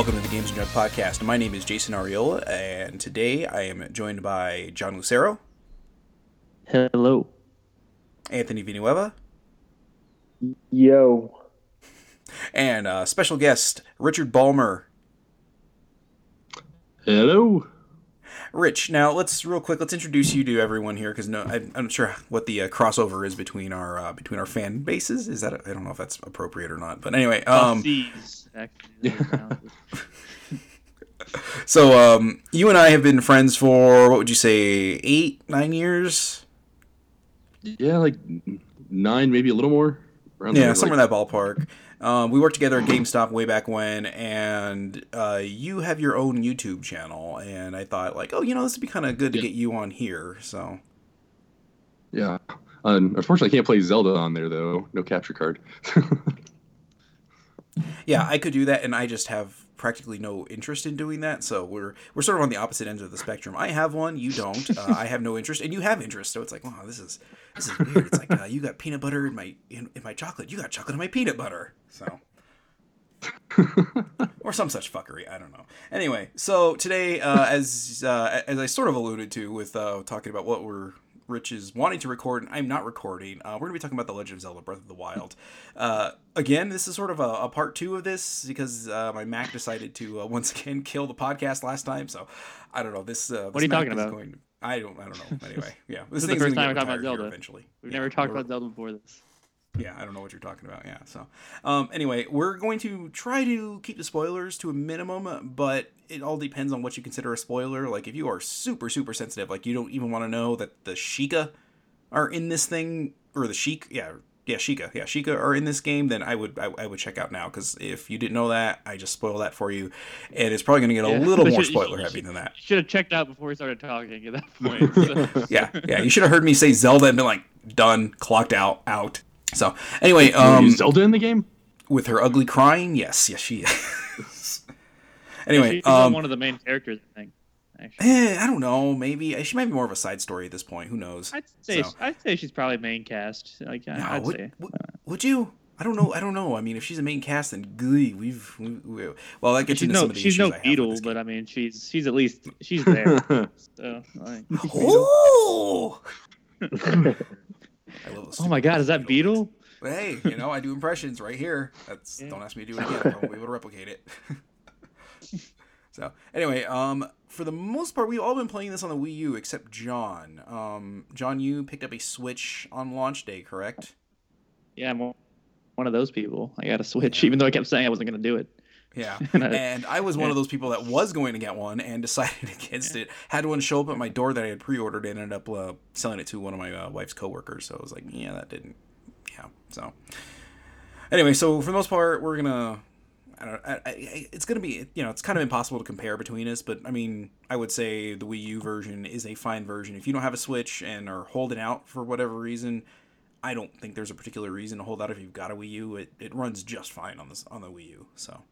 Welcome to the Games and Junk Podcast. My name is Jason Ariola, and today I am joined by John Lucero, Hello. Anthony Vinueva, Yo. and uh, special guest Richard Balmer. Hello. Rich, now let's real quick. Let's introduce you to everyone here because no, I, I'm not sure what the uh, crossover is between our uh, between our fan bases. Is that I don't know if that's appropriate or not, but anyway, um, so um, you and I have been friends for what would you say, eight, nine years? Yeah, like nine, maybe a little more. Yeah, somewhere like, in that ballpark. Um, we worked together at GameStop way back when, and uh, you have your own YouTube channel, and I thought like, oh, you know, this would be kind of good to Yeah. get you on here. So Yeah. Um, unfortunately, I can't play Zelda on there though. No capture card. yeah, I could do that, and I just have practically no interest in doing that. So we're we're sort of on the opposite ends of the spectrum. I have one, you don't. Uh, I have no interest, and you have interest. So it's like, wow, this is this is weird. It's like uh, you got peanut butter in my in, in my chocolate. You got chocolate in my peanut butter. So. or some such fuckery. I don't know. Anyway, so today, uh, as uh, as I sort of alluded to with uh, talking about what we're Rich is wanting to record, and I'm not recording. Uh, we're gonna be talking about the Legend of Zelda: Breath of the Wild. Uh, again, this is sort of a, a part two of this because uh, my Mac decided to uh, once again kill the podcast last time. So I don't know. This uh, What are you Mac talking about? Going, I don't. I don't know. Anyway, yeah. This is the first time we're talking about Zelda. Eventually, We've Yeah, never talked about Zelda before this. yeah, I don't know what you're talking about. Yeah. So, um, anyway, we're going to try to keep the spoilers to a minimum, but it all depends on what you consider a spoiler. Like, if you are super, super sensitive, like you don't even want to know that the Sheikah are in this thing, or the Sheik, yeah, yeah, Sheikah, yeah, Sheikah are in this game, then I would, I, I would check out now because if you didn't know that, I just spoiled that for you, and it's probably going to get a little But more you- spoiler you- heavy than that. You should have checked out before we started talking at that point. So. Yeah, yeah, you should have heard me say Zelda and been like, done, clocked out, out. So, anyway, Um, um, is Zelda in the game? with her ugly crying, yes, yes, she is. Anyway, She's um, one of the main characters, I think. Actually, eh, I don't know. Maybe she might be more of a side story at this point. Who knows? I'd say So- I'd say she's probably main cast. Like I- No, I'd would, say. would, would you? I don't know. I don't know. I mean, if she's a main cast, then glee, we've, we, we, well, that gets She's into no some of the she's issues no I have beetle, but. I mean she's she's at least she's there. so like, Oh! I love oh my god, is that Beedle Beedle? Hey, you know, I do impressions right here. That's Yeah. don't ask me to do it again. I won't be able to replicate it. so anyway, um, for the most part, we've all been playing this on the Wii U except John. Um, John, you picked up a Switch on launch day, correct? Yeah, I'm one of those people. I got a Switch, even though I kept saying I wasn't going to do it. Yeah. And I- And I was one of those people that was going to get one and decided against it. Had one show up at my door that I had pre-ordered and ended up uh, selling it to one of my uh, wife's coworkers. So I was like, yeah, that didn't. Yeah. So anyway, so for the most part, we're gonna. I don't. I, I, it's gonna be. You know, it's kind of impossible to compare between us, but I mean, I would say the Wii U version is a fine version. If you don't have a Switch and are holding out for whatever reason, I don't think there's a particular reason to hold out if you've got a Wii U. It, it runs just fine on this on the Wii U. So.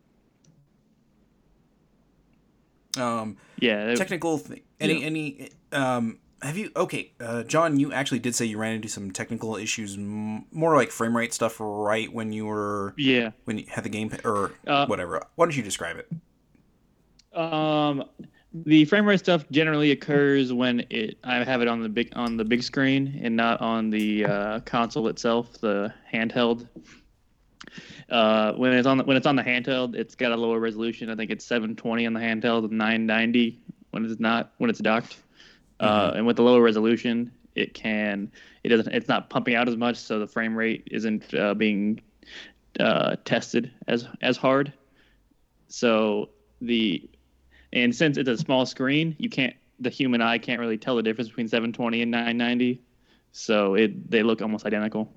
Um, Yeah, technical thing. Any any um. Have you okay, uh, John? You actually did say you ran into some technical issues, m- more like frame rate stuff, right when you were yeah. when you had the game or Uh, whatever. Why don't you describe it? Um, the frame rate stuff generally occurs when it I have it on the big on the big screen and not on the uh, console itself, the handheld. Uh, when it's on the, when it's on the handheld, it's got a lower resolution. I think it's 720 on the handheld and 990 when it's not when it's docked. Uh, and with the lower resolution, it can it doesn't it's not pumping out as much, so the frame rate isn't uh, being uh, tested as as hard. So the and since it's a small screen, you can't the human eye can't really tell the difference between 720 and 990. So it they look almost identical.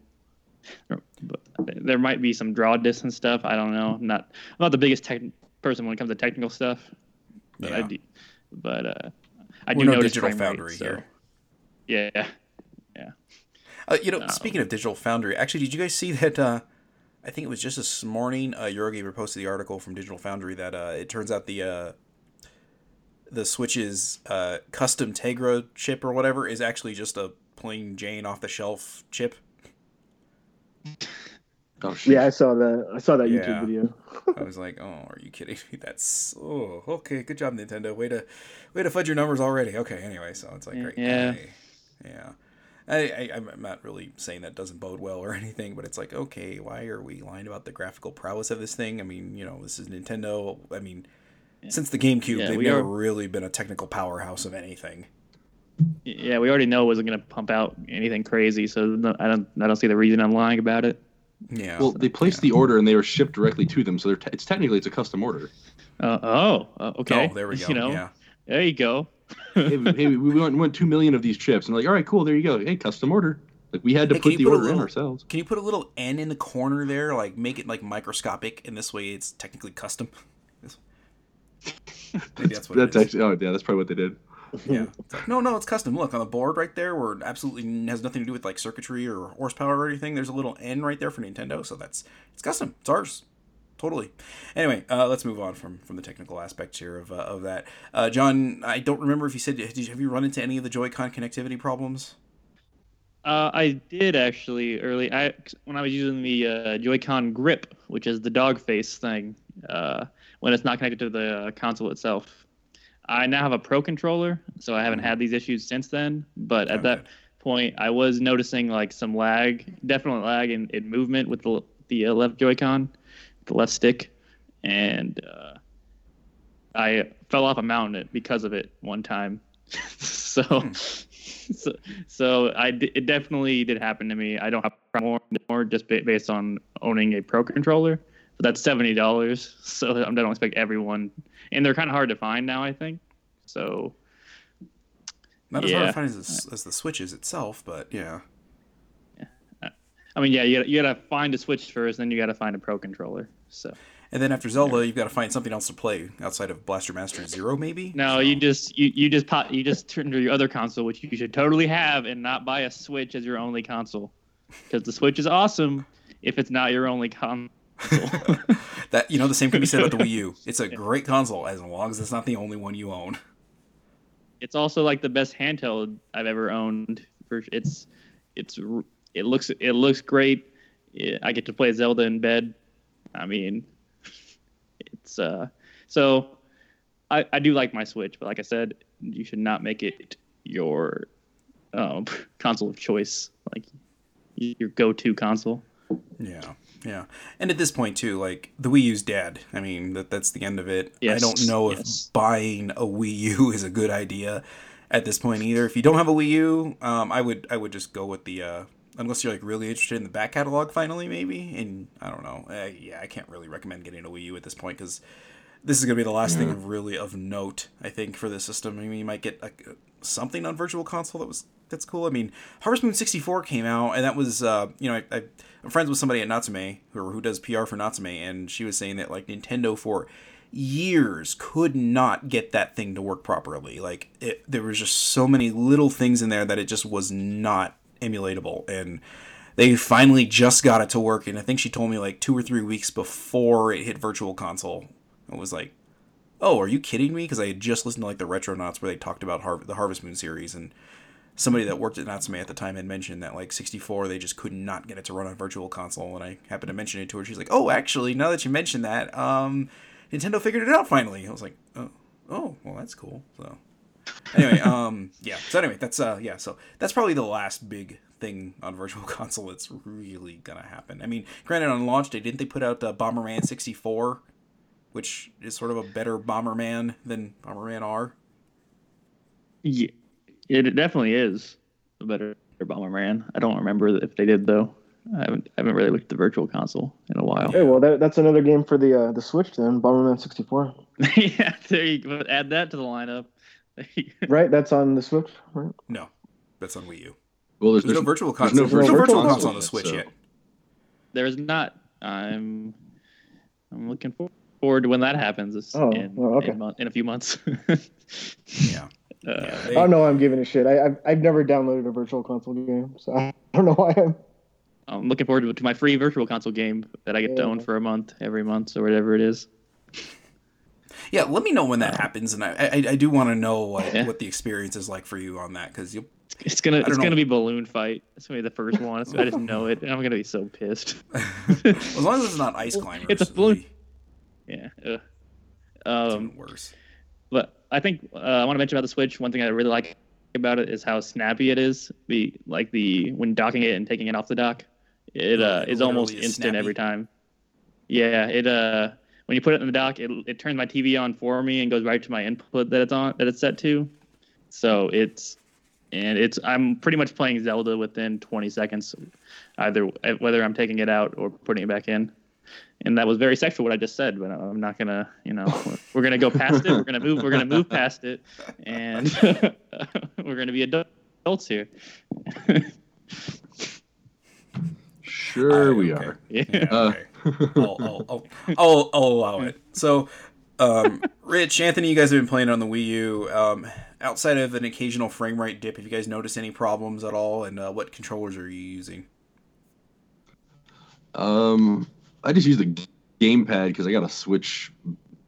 But there might be some draw distance stuff. I don't know. I'm not I'm not the biggest tech person when it comes to technical stuff. But I Yeah. do, but uh, I We're do no notice Digital frame rate, Foundry so- here. Yeah. Uh, you know, Um, speaking of Digital Foundry, actually, did you guys see that? Uh, I think it was just this morning. Uh, Eurogamer posted the article from Digital Foundry that uh, it turns out the uh, the Switch's uh, custom Tegra chip or whatever is actually just a plain Jane off the shelf chip. Oh shit. Yeah, I saw that. I saw that Yeah. YouTube video. I was like, oh, are you kidding me? That's oh, okay. Good job, Nintendo. Way to, way to fudge your numbers already. Okay, anyway, so it's like, great. Yeah. okay. yeah. I, I, I'm not really saying that doesn't bode well or anything, but it's like, okay, why are we lying about the graphical prowess of this thing? I mean, you know, this is Nintendo. I mean, since the GameCube, Yeah, they've never are- really been a technical powerhouse of anything. Yeah, we already know it wasn't going to pump out anything crazy, so no, I don't I don't see the reason I'm lying about it. Yeah. Well, they placed the order and they were shipped directly to them, so they're te- it's technically it's a custom order. Uh, oh, uh, okay. Oh, there we go. You know, Yeah. there you go. hey, we- hey, we want, we want two million of these chips, and like, all right, cool, there you go. Hey, custom order. Like we had to Hey, put the put a order in ourselves. Can you put a little N in the corner there, like make it like microscopic, and this way it's technically custom? Maybe that's what That's it is. actually oh yeah, that's probably what they did. Yeah. Like, no, no, it's custom. Look on the board right there, where it absolutely has nothing to do with like circuitry or horsepower or anything. There's a little N right there for Nintendo, so that's it's custom. It's ours. Totally. Anyway, uh, let's move on from from the technical aspects here of, uh, of that. Uh, John, I don't remember if you said did you, have you run into any of the Joy-Con connectivity problems? Uh, I did actually early. I when I was using the uh, Joy-Con grip, which is the dog face thing, uh, when it's not connected to the uh, console itself. I now have a Pro controller, so I haven't had these issues since then. But at that point, I was noticing like some lag, definitely lag in, in movement with the the uh, left Joy-Con, the left stick, and uh, I fell off a mountain because of it one time. so, so, so I d- it definitely did happen to me. I don't have more more just ba- based on owning a pro controller, but that's seventy dollars. So I don't expect everyone, and they're kind of hard to find now. I think so. Not as hard to find as, as the Switches itself, but yeah. yeah. I mean, yeah, you gotta, you gotta find a Switch first, then you gotta find a pro controller. So And then after Zelda, you've got to find something else to play outside of Blaster Master Zero, maybe. no, So- you just you, you just pop you just turn to your other console, which you should totally have, and not buy a Switch as your only console, because the Switch is awesome if it's not your only console. that you know the same can be said about the Wii U. It's a great console as long as it's not the only one you own. it's also like the best handheld I've ever owned. For it's it's it looks it looks great. I get to play Zelda in bed. I mean, it's uh so I I do like my Switch, but like I said, you should not make it your um, console of choice, like your go-to console. Yeah, yeah. And at this point too, like the Wii U's dead. I mean, that that's the end of it. I don't know if yes. buying a Wii U is a good idea at this point either. If you don't have a Wii U, um, I would I would just go with the uh, unless you're like really interested in the back catalog finally maybe. And I don't know. Uh, yeah, I can't really recommend getting a Wii U at this point because this is gonna be the last thing really of note. I think for the system. I mean, you might get like something on Virtual Console that was that's cool. I mean, Harvest Moon sixty four came out, and that was uh, you know I, I'm friends with somebody at Natsume who who does PR for Natsume, and she was saying that like Nintendo for years could not get that thing to work properly. Like it, there was just so many little things in there that it just was not emulatable, and they finally just got it to work. And I think she told me like two or three weeks before it hit Virtual Console, it was like oh, are you kidding me? Because I had just listened to like the Retronauts where they talked about Har- the Harvest Moon series, and somebody that worked at Natsume at the time had mentioned that like 64, they just could not get it to run on Virtual Console, and I happened to mention it to her. She's like, oh, actually, now that you mention that, um, Nintendo figured it out finally. I was like, oh, oh, well, that's cool. So anyway, um, yeah. So anyway, that's uh, yeah. So that's probably the last big thing on Virtual Console that's really gonna happen. I mean, granted, on launch day, didn't they put out uh, Bomberman 64? which is sort of a better Bomberman than Bomberman R. Yeah, it definitely is a better Bomberman. I don't remember if they did though. I haven't I haven't really looked at the Virtual Console in a while. Hey, well, that, that's another game for the uh, the Switch then, Bomberman 64. yeah, there you go. Add that to the lineup. Right, that's on the Switch, right? No, that's on Wii U. Well, there's, There's, no there's- virtual there's console. no There's no virtual virtual console on the Switch yet, yet. There's not. I'm I'm looking for- forward to when that happens. This Oh, in, well, okay. in, in a few months. Yeah. Uh, yeah I don't know why I'm giving a shit. I, I've, I've never downloaded a Virtual Console game, so I don't know why I'm. I'm looking forward to, to my free Virtual Console game that I get to own for a month, every month, or whatever it is. yeah, let me know when that happens, and I I, I do want to know what, Yeah. what the experience is like for you on that because you It's gonna it's know. gonna be balloon fight. It's gonna be the first one. So I just know it, and I'm gonna be so pissed. as long as it's not ice climbers. It's a it'll balloon- be yeah. ugh. even Um, worse. I think uh, I want to mention about the Switch. One thing I really like about it is how snappy it is. The like the when docking it and taking it off the dock, it uh is almost is instant snappy. every time. Yeah, it uh when you put it in the dock, it it turns my TV on for me and goes right to my input that it's on that it's set to. So it's and it's I'm pretty much playing Zelda within 20 seconds, either whether I'm taking it out or putting it back in. And that was very sexual what I just said, but I'm not gonna, you know, we're gonna go past it. We're gonna move. We're gonna move past it, and we're gonna be adults here. Sure, Ah, we okay. are. yeah. Yeah, Uh, okay. I'll, I'll, I'll, I'll, I'll allow it. So, um, Rich, Anthony, you guys have been playing on the Wii U. Um, outside of an occasional frame rate dip, have you guys noticed any problems at all? And uh, what controllers are you using? Um, I just use the gamepad because I got to switch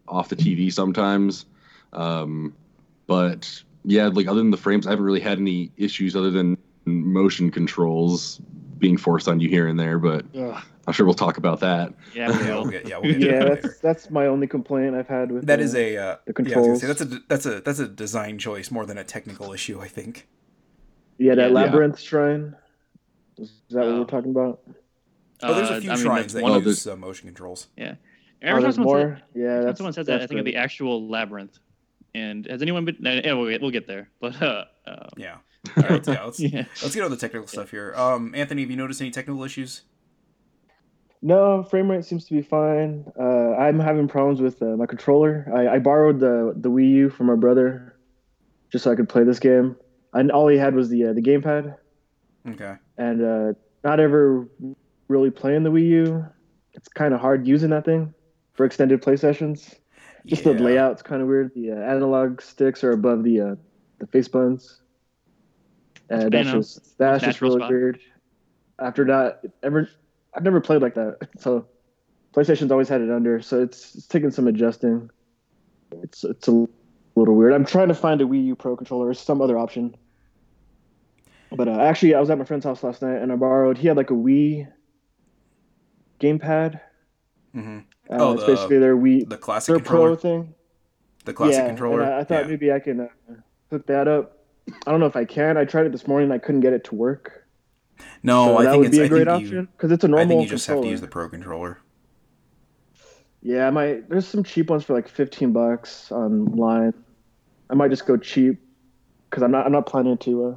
off the TV sometimes. Um, but yeah, like other than the frames, I haven't really had any issues other than motion controls being forced on you here and there. But Ugh. I'm sure we'll talk about that. Yeah, we'll get, yeah, we'll get Yeah, that's that's my only complaint I've had with That uh, is a uh, the yeah, I was gonna say, controls. that's a that's a that's a design choice more than a technical issue. I think. yeah that Yeah. labyrinth shrine. Is that what we're talking about? Oh, there's Uh, a few I mean, shrines that's that one Oh, of- use uh, motion controls. Every oh, time there's someone says- more. Yeah, every time that's someone says that, I think of the- the actual labyrinth. And has anyone been? Yeah, we'll get, we'll get there. But uh, uh, Yeah. All right. Yeah. Let's yeah. let's get on the technical stuff here. Um, Anthony, have you noticed any technical issues? No, frame rate seems to be fine. Uh, I'm having problems with uh, my controller. I, I borrowed the the Wii U from my brother, just so I could play this game. And all he had was the uh, the gamepad, Okay. and uh, not ever really playing the Wii U. It's kind of hard using that thing for extended play sessions. Just the layout's kind of weird. The uh, analog sticks are above the uh, the face buttons. And that's just that's just really spot. weird. After that, ever I've never played like that. So PlayStation's always had it under, so it's, it's taking some adjusting. It's it's a little weird. I'm trying to find a Wii U Pro controller or some other option. But uh, actually, I was at my friend's house last night, and I borrowed. He had like a Wii gamepad. hmm Uh, Oh, it's the- basically their Wii, The classic their controller. Pro thing. the classic yeah, controller. I, I thought yeah. maybe I can uh, hook that up. I don't know if I can. I tried it this morning. I couldn't get it to work. No, so I that think would it's. be a I great option because it's a normal I think you just have to use the pro controller. Yeah, I might. There's some cheap ones for like 15 bucks online. I might just go cheap because I'm not. I'm not planning to uh,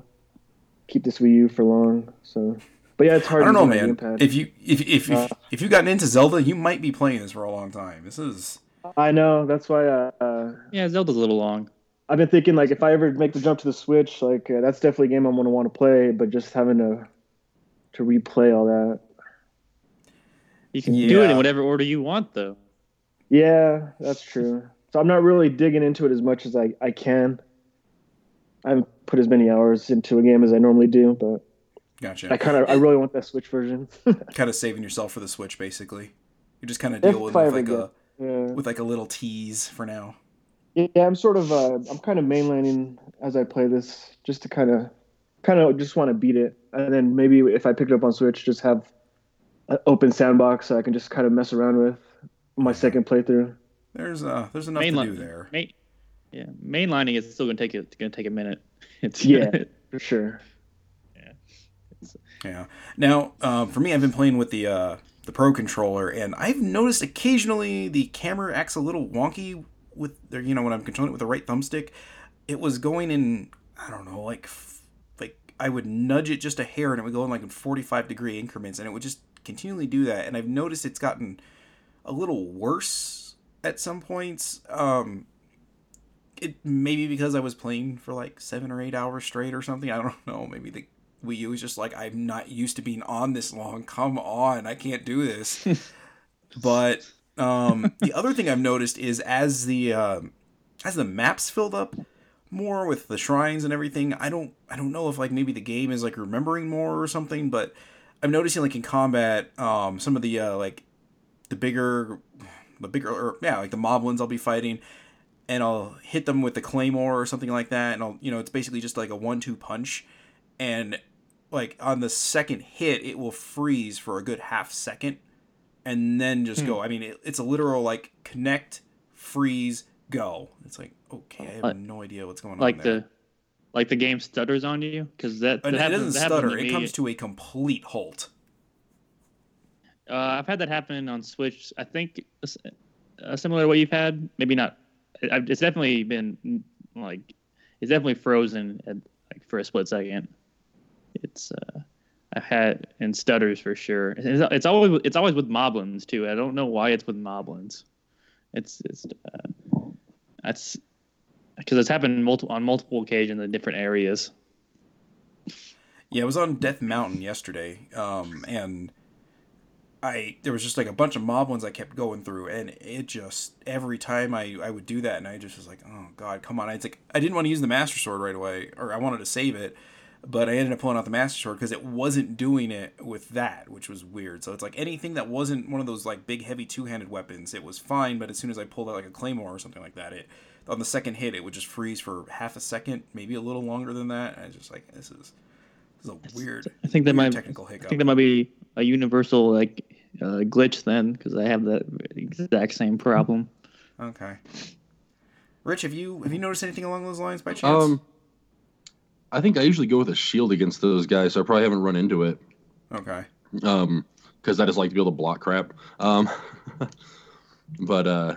keep this Wii U for long. So, but yeah, it's hard. I don't know, man. gamepad. If you if if if, Uh, if you gotten into Zelda, you might be playing this for a long time. This is I know. That's why. Uh, Yeah, Zelda's a little long. I've been thinking like if I ever make the jump to the Switch, like uh, that's definitely a game I'm gonna want to play. But just having to to replay all that. You can do it in whatever order you want, though. Yeah, that's true. So I'm not really digging into it as much as I, I can. I haven't put as many hours into a game as I normally do, but gotcha. I kind of I really want that Switch version. kind of saving yourself for the Switch, basically. You're just kind of If dealing with like a yeah. with like a little tease for now. yeah, I'm sort of uh, I'm kind of mainlining as I play this, just to kind of kind of just want to beat it, and then maybe if I pick it up on Switch, just have an open sandbox so I can just kind of mess around with my second playthrough. There's uh there's enough Mainline- to do there. Main, yeah, mainlining is still gonna take it. It's gonna take a minute. It's Yeah. For sure. Yeah. Now, uh, for me, I've been playing with the uh, the Pro controller, and I've noticed occasionally the camera acts a little wonky with, the, you know, when I'm controlling it with the right thumbstick. It was going in, I don't know, like, like I would nudge it just a hair, and it would go in like in 45 degree increments, and it would just continually do that. And I've noticed it's gotten a little worse at some points. Um, it maybe because I was playing for like seven or eight hours straight or something. I don't know. Maybe the Wii U is just like I'm not used to being on this long. Come on, I can't do this. but um, the other thing I've noticed is as the um as the maps filled up more with the shrines and everything, I don't I don't know if like maybe the game is like remembering more or something, but I'm noticing like in combat, um, some of the uh, like the bigger the bigger or yeah like the moblins I'll be fighting and I'll hit them with the claymore or something like that and I'll you know it's basically just like a one two punch and like on the second hit, it will freeze for a good half second, and then just Hmm. go. I mean, it, it's a literal like connect, freeze, go. It's like okay, I have Like- no idea what's going like on there. the like the game stutters on you because that, that And it happens, doesn't that stutter. It comes to a complete halt. Uh, I've had that happen on Switch. I think s- uh, similar to what you've had. Maybe not. It's definitely been like it's definitely frozen at, like for a split second. It's uh, I've had and stutters for sure. It's, it's always it's always with moblins too. I don't know why it's with moblins. It's it's uh, that's because it's happened multiple on multiple occasions in different areas. Yeah, I was on Death Mountain yesterday, um, and I there was just like a bunch of moblins I kept going through, and it just every time I I would do that, and I just was like, oh god, come on! It's like I didn't want to use the Master Sword right away, or I wanted to save it, but I ended up pulling out the Master Sword because it wasn't doing it with that, which was weird. So it's like anything that wasn't one of those like big heavy two handed weapons, it was fine, but as soon as I pulled out like a claymore or something like that, it on the second hit it would just freeze for half a second, maybe a little longer than that. And I was just like, this is this is a weird. I think that might technical I think that might be a universal like uh, glitch then, because I have that exact same problem. Okay. Rich, have you have you noticed anything along those lines by chance? Um, I think I usually go with a shield against those guys, so I probably haven't run into it. okay. Um, because I just like to be able to block crap. Um, but uh,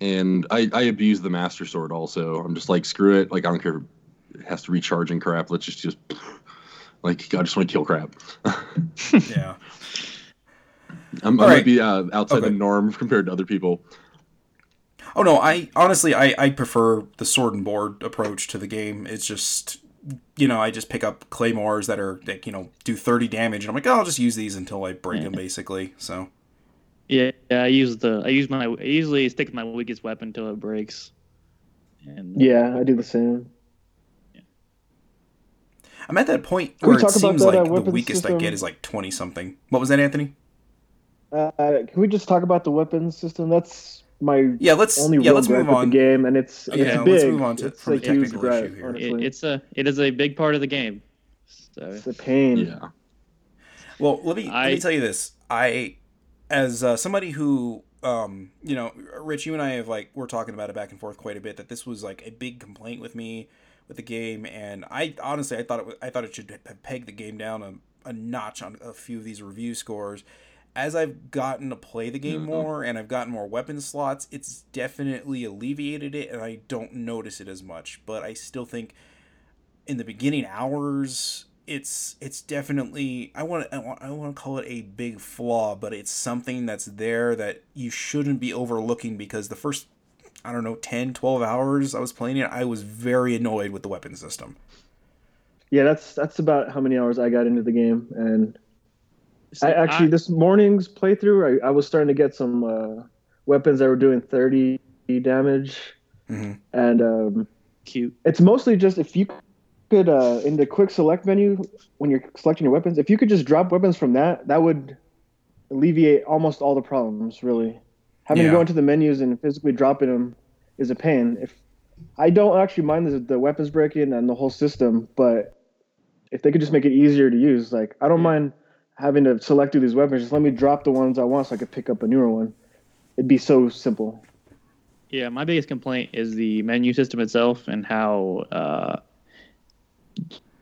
and I I abuse the master sword also. I'm just like screw it. Like I don't care. if It has to recharge and crap. Let's just just like I just want to kill crap. Yeah. I'm, I All might be uh, outside Okay. the norm compared to other people. Oh no, I honestly I I prefer the sword and board approach to the game. It's just you know, I just pick up claymores that are that you know do 30 damage and I'm like, "Oh, I'll just use these until I break them basically." So, Yeah, yeah, I use the I use my I usually stick with my weakest weapon until it breaks. And Yeah, I do the same. Yeah. I'm at that point Can where it seems that, uh, like the weapon weakest I get is like 20 something. What was that, Anthony? Uh, can we just talk about the weapons system? That's my Yeah, let's only yeah, let's move on. the game, and it's Okay, it's let's move on to- it's from a the huge technical gripe, issue here. it, it's a it is a big part of the game. So it's a pain. Yeah. Well, let me let me tell you this. I, as uh, somebody who, um, you know, Rich, you and I have like we're talking about it back and forth quite a bit. That this was like a big complaint with me with the game, and I honestly I thought it was, I thought it should have pegged the game down a, a notch on a few of these review scores. As I've gotten to play the game Mhm. more and I've gotten more weapon slots, it's definitely alleviated it, and I don't notice it as much. But I still think in the beginning hours it's it's definitely I want I want I want to call it a big flaw, but it's something that's there that you shouldn't be overlooking because the first I don't know 10 12 hours I was playing it, I was very annoyed with the weapon system. Yeah, that's that's about how many hours I got into the game, and So I actually this morning's playthrough, I, I was starting to get some uh, weapons that were doing 30 damage, Mhm. and um, cute. it's mostly just if you could uh, in the quick select menu when you're selecting your weapons, if you could just drop weapons from that, that would alleviate almost all the problems. Really, having Yeah. to go into the menus and physically dropping them is a pain. If I don't actually mind the, the weapons breaking and the whole system, but if they could just make it easier to use, like I don't mind having to select through these weapons. Just let me drop the ones I want so I could pick up a newer one. It'd be so simple. Yeah, my biggest complaint is the menu system itself and how uh,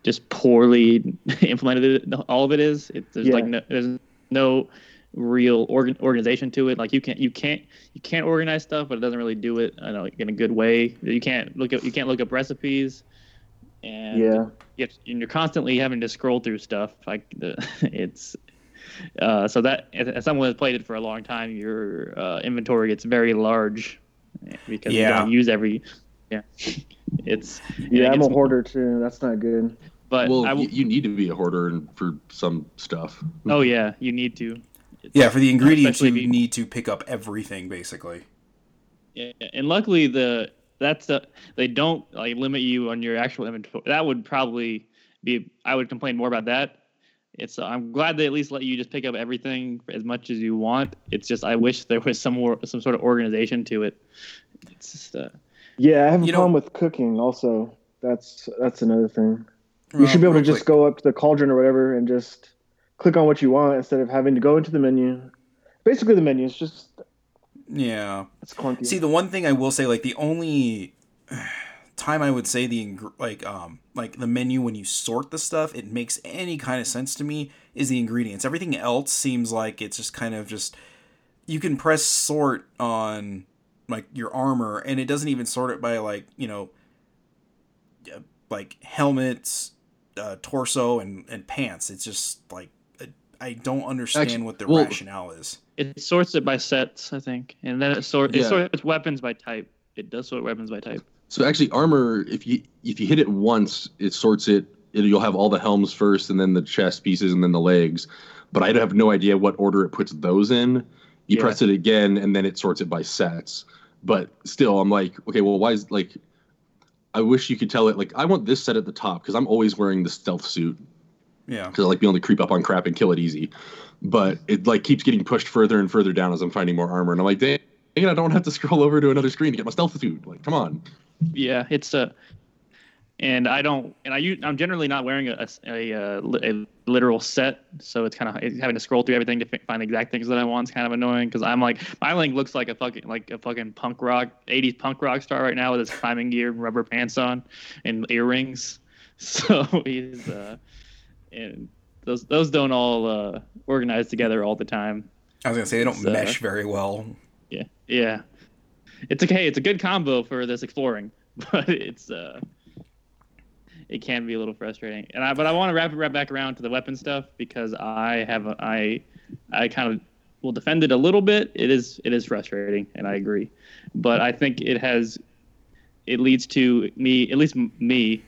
just poorly implemented it, all of it is. It, there's Yeah. like no, there's no real organ, organization to it. Like you can't you can't you can't organize stuff, but it doesn't really do it I know, in a good way. You can't look up you can't look up recipes, and Yeah. You have, and you're constantly having to scroll through stuff. Like the, it's uh, so that as as someone who's played it for a long time, your uh, inventory gets very large because you don't use every. Yeah, it's Yeah, it I'm a gets- hoarder too. That's not good. But well, I w- y- you need to be a hoarder and for some stuff. oh yeah, you need to. It's- Yeah, for the ingredients you if you- need to pick up everything basically. Yeah, and luckily the that's the they don't like limit you on your actual inventory. That would probably be I would complain more about that. It's I'm glad they at least let you just pick up everything as much as you want. It's just I wish there was some more some sort of organization to it. It's just uh, Yeah, I have a You know- problem with cooking. Also, that's that's another thing. You should be able to just quick. go up to the cauldron or whatever and just click on what you want instead of having to go into the menu. Basically, the menu is just Yeah. it's clunky. See, the one thing I will say, like the only time I would say the like um like the menu when you sort the stuff, it makes any kind of sense to me is the ingredients. Everything else seems like it's just kind of just you can press sort on like your armor and it doesn't even sort it by like you know uh, like helmets, uh, torso, and and pants. It's just like I don't understand Actu- what the well- rationale is. It sorts it by sets, I think, and then it sort it Yeah. sorts weapons by type. It does sort weapons by type. So actually, armor if you if you hit it once, it sorts it. it you'll have all the helms first, and then the chest pieces, and then the legs. But I have no idea what order it puts those in. You Yeah. press it again, and then it sorts it by sets. But still, I'm like, okay, well, why is like? I wish you could tell it like I want this set at the top because I'm always wearing the stealth suit Yeah. because I like being able to creep up on crap and kill it easy. But it like keeps getting pushed further and further down as I'm finding more armor, and I'm like, dang, it, I don't have to scroll over to another screen to get my stealth food. Like, come on. Yeah, it's a, and I don't, and I, I'm generally not wearing a a, a, a literal set, so it's kind of having to scroll through everything to fi- find the exact things that I want is kind of annoying because I'm like my link looks like a fucking like a fucking punk rock 80s punk rock star right now with his climbing gear, and rubber pants on, and earrings. So he's uh, and those those don't all uh organize together all the time. I was gonna say they don't uh, mesh very well. Yeah, yeah. It's okay. It's a good combo for this exploring, but it's uh, it can be a little frustrating. And I, but I want to wrap it right back around to the weapon stuff because I have a, I, I kind of will defend it a little bit. It is it is frustrating, and I agree. But I think it has, it leads to me, at least me,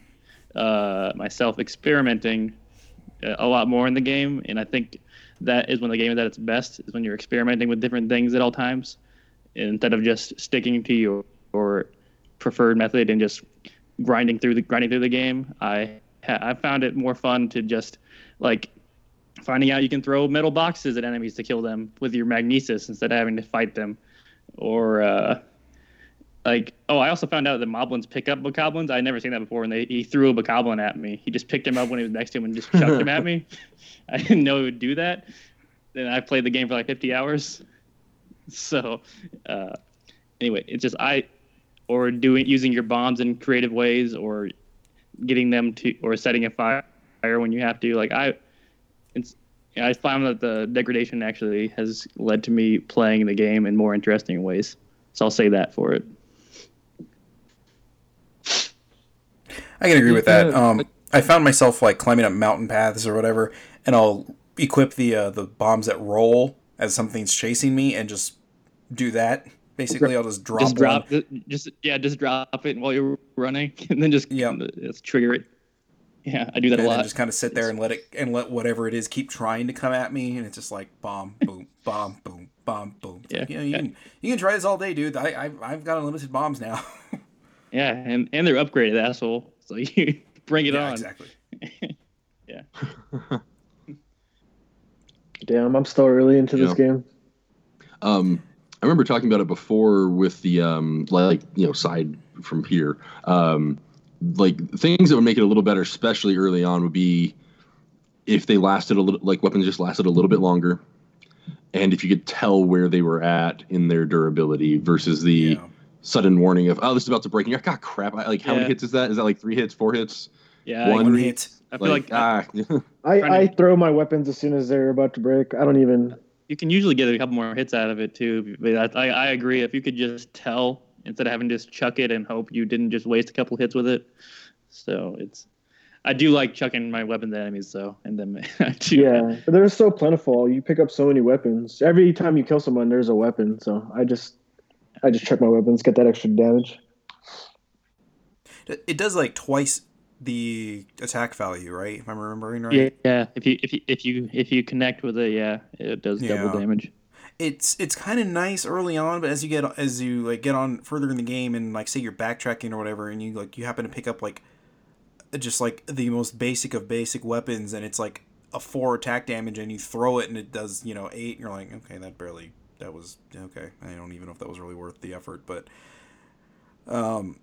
uh, myself experimenting a lot more in the game, and I think that is when the game is at its best is when you're experimenting with different things at all times instead of just sticking to your, preferred method and just grinding through the grinding through the game. I I found it more fun to just like finding out you can throw metal boxes at enemies to kill them with your magnesis instead of having to fight them, or uh, like oh I also found out that moblins pick up bokoblins. I'd never seen that before, and they he threw a bokoblin at me. He just picked him up when he was next to him and just chucked him at me. I didn't know he would do that. Then I played the game for like 50 hours. So, uh, anyway, it's just I, or doing using your bombs in creative ways, or getting them to, or setting a fire when you have to. Like I, it's I found that the degradation actually has led to me playing the game in more interesting ways. So I'll say that for it. I can agree with that. Um, I found myself like climbing up mountain paths or whatever, and I'll equip the uh, the bombs that roll as something's chasing me, and just do that. Basically, I'll just drop, just drop, one. just yeah, just drop it while you're running, and then just Yeah. just trigger it. Yeah, I do that and a lot. just kind of sit there and let it and let whatever it is keep trying to come at me, and it's just like bomb, boom, bomb, boom, bomb, boom. Yeah. you know, you can you can try this all day, dude. I I've, I've got unlimited bombs now. Yeah, and and they're upgraded, asshole. So you bring it yeah, on. exactly. Yeah. Damn, I'm still really into this game. Um, I remember talking about it before with the um, like you know side from here. Um, like things that would make it a little better, especially early on, would be if they lasted a little, like weapons just lasted a little bit longer, and if you could tell where they were at in their durability versus the Yeah. Sudden warning of oh this is about to break. And you're like, God crap! I, like how many hits is that? Is that like three hits, four hits? Yeah, I One One hit. I feel Like, like, ah, I, I throw my weapons as soon as they're about to break. I don't even. you can usually get a couple more hits out of it too. But I, I, I agree. If you could just tell instead of having to just chuck it and hope you didn't just waste a couple hits with it. So it's, I do like chucking my weapons at enemies though, and then I do. Yeah, but they're so plentiful. You pick up so many weapons. Every time you kill someone, there's a weapon. So I just, I just check my weapons, get that extra damage. It it does like twice the attack value, right? If I'm remembering right. Yeah, yeah. If you if you if you if you connect with it, yeah, it does Yeah. double damage. it's it's kind of nice early on, but as you get as you like get on further in the game and like say you're backtracking or whatever, and you like you happen to pick up like just like the most basic of basic weapons, and it's like a four attack damage, and you throw it and it does you know eight, and you're like okay that barely that was okay. I don't even know if that was really worth the effort, but um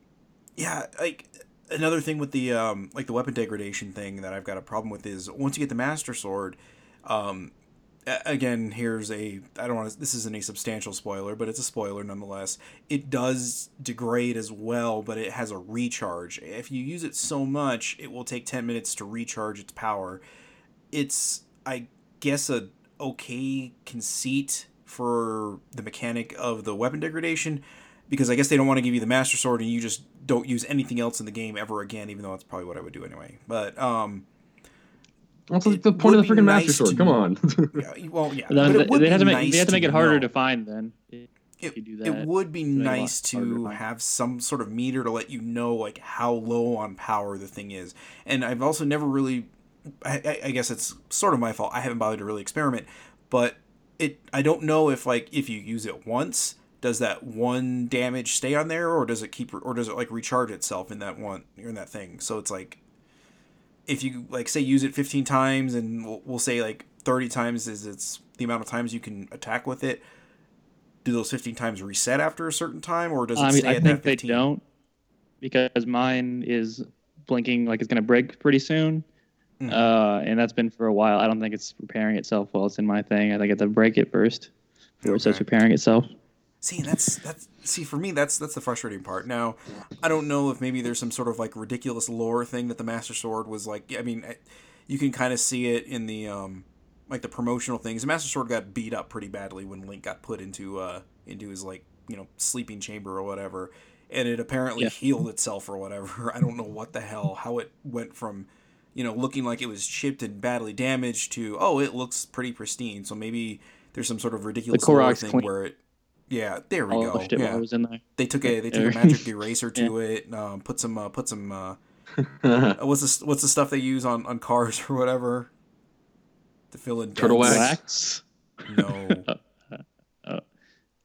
yeah like another thing with the um, like the weapon degradation thing that I've got a problem with is once you get the Master Sword, um, again here's a I don't want to this isn't a substantial spoiler, but it's a spoiler nonetheless. It does degrade as well, but it has a recharge. If you use it so much, it will take ten minutes to recharge its power. It's I guess a okay conceit for the mechanic of the weapon degradation because I guess they don't want to give you the master sword and you just don't use anything else in the game ever again, even though that's probably what I would do anyway. But um, What's the point of the would be freaking Master Sword? to- Come on. yeah, well, yeah, Then but they have to make nice they have to make it harder know. to find. Then It, you do that, it would be make it a lot nice to to have some sort of meter to let you know like how low on power the thing is. And I've also never really, I, I- I guess it's sort of my fault. I haven't bothered to really experiment, but it I don't know if like if you use it once, does that one damage stay on there, or does it keep, or does it like recharge itself in that one in that thing? So it's like if you like say use it 15 times and we'll, we'll say like 30 times is it's the amount of times you can attack with it do those 15 times reset after a certain time or does it I mean, stay I at think that they don't because mine is blinking like it's gonna break pretty soon, Mhm. uh, and that's been for a while. I don't think it's repairing itself while it's in my thing. I think I have to break it first before it starts repairing itself. see that's that's see for me that's that's the frustrating part now i don't know if maybe there's some sort of like ridiculous lore thing that the master sword was like i mean you can kind of see it in the um like the promotional things the master sword got beat up pretty badly when link got put into uh into his like you know sleeping chamber or whatever and it apparently Yeah. healed itself or whatever i don't know what the hell how it went from you know looking like it was chipped and badly damaged to oh it looks pretty pristine so maybe there's some sort of ridiculous lore thing clean. where it yeah there we go Polished it while yeah I was in there. they took a they took a magic eraser to it um, put some uh, put some uh, uh, what's this what's the stuff they use on on cars or whatever to fill in Turtle dents? wax? Wax? no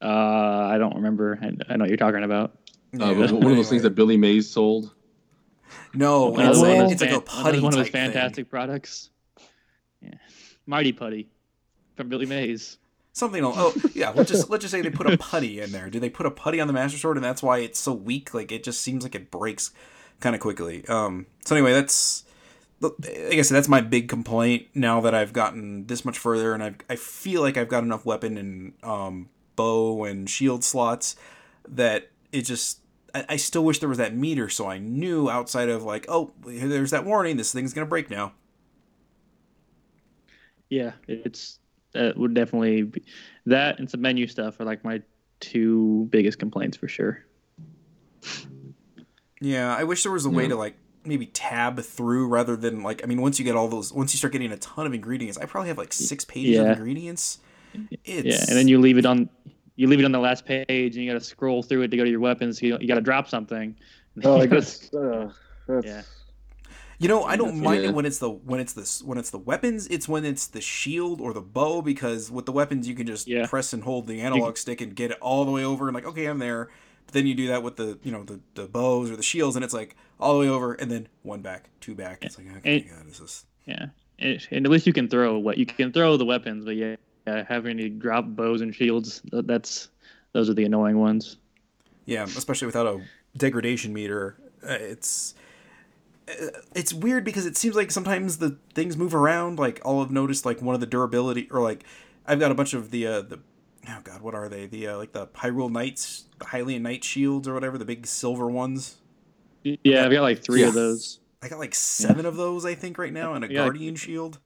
Uh, I don't remember. I, I know what you're talking about. Uh, Yeah, one of those things that Billy Mays sold. No Another it's, like, it's like a fan- putty one of those type thing. fantastic products. Yeah, Mighty Putty from Billy Mays. something oh yeah let's just let's just say they put a putty in there do they put a putty on the master sword and that's why it's so weak like it just seems like it breaks kind of quickly um so anyway that's like I said, that's my big complaint now that I've gotten this much further and I've, I feel like I've got enough weapon and um, bow and shield slots that it just I, still wish there was that meter so I knew outside of like oh there's that warning this thing's gonna break now Yeah, it's that would definitely be that and some menu stuff are like my two biggest complaints for sure. Yeah, I wish there was a way Yeah. to like maybe tab through rather than like I mean once you get all those once you start getting a ton of ingredients, I probably have like six pages of ingredients. It's, Yeah, and then you leave it on you leave it on the last page and you got to scroll through it to go to your weapons. You, you got to drop something. Oh, I You gotta- guess. Uh, that's, Yeah. you know I don't mind yeah. it when it's the when it's the when it's the weapons. It's when it's the shield or the bow because with the weapons you can just Yeah. press and hold the analog stick and get it all the way over and like okay I'm there. But then you do that with the you know the the bows or the shields and it's like all the way over and then one back two back. It's like okay And- God, this is Yeah, and, and at least you can throw what you can throw the weapons, but yeah, yeah, having to drop bows and shields. That's those are the annoying ones. Yeah, especially without a degradation meter. Uh, It's uh, it's weird because it seems like sometimes the things move around. Like I'll have noticed like one of the durability or like I've got a bunch of the uh, the oh god what are they the uh, like the Hyrule Knights the Hylian Knight shields or whatever the big silver ones. Yeah, I've got like three Yeah. of those. I got like seven of those I think right now and a Yeah. Guardian shield.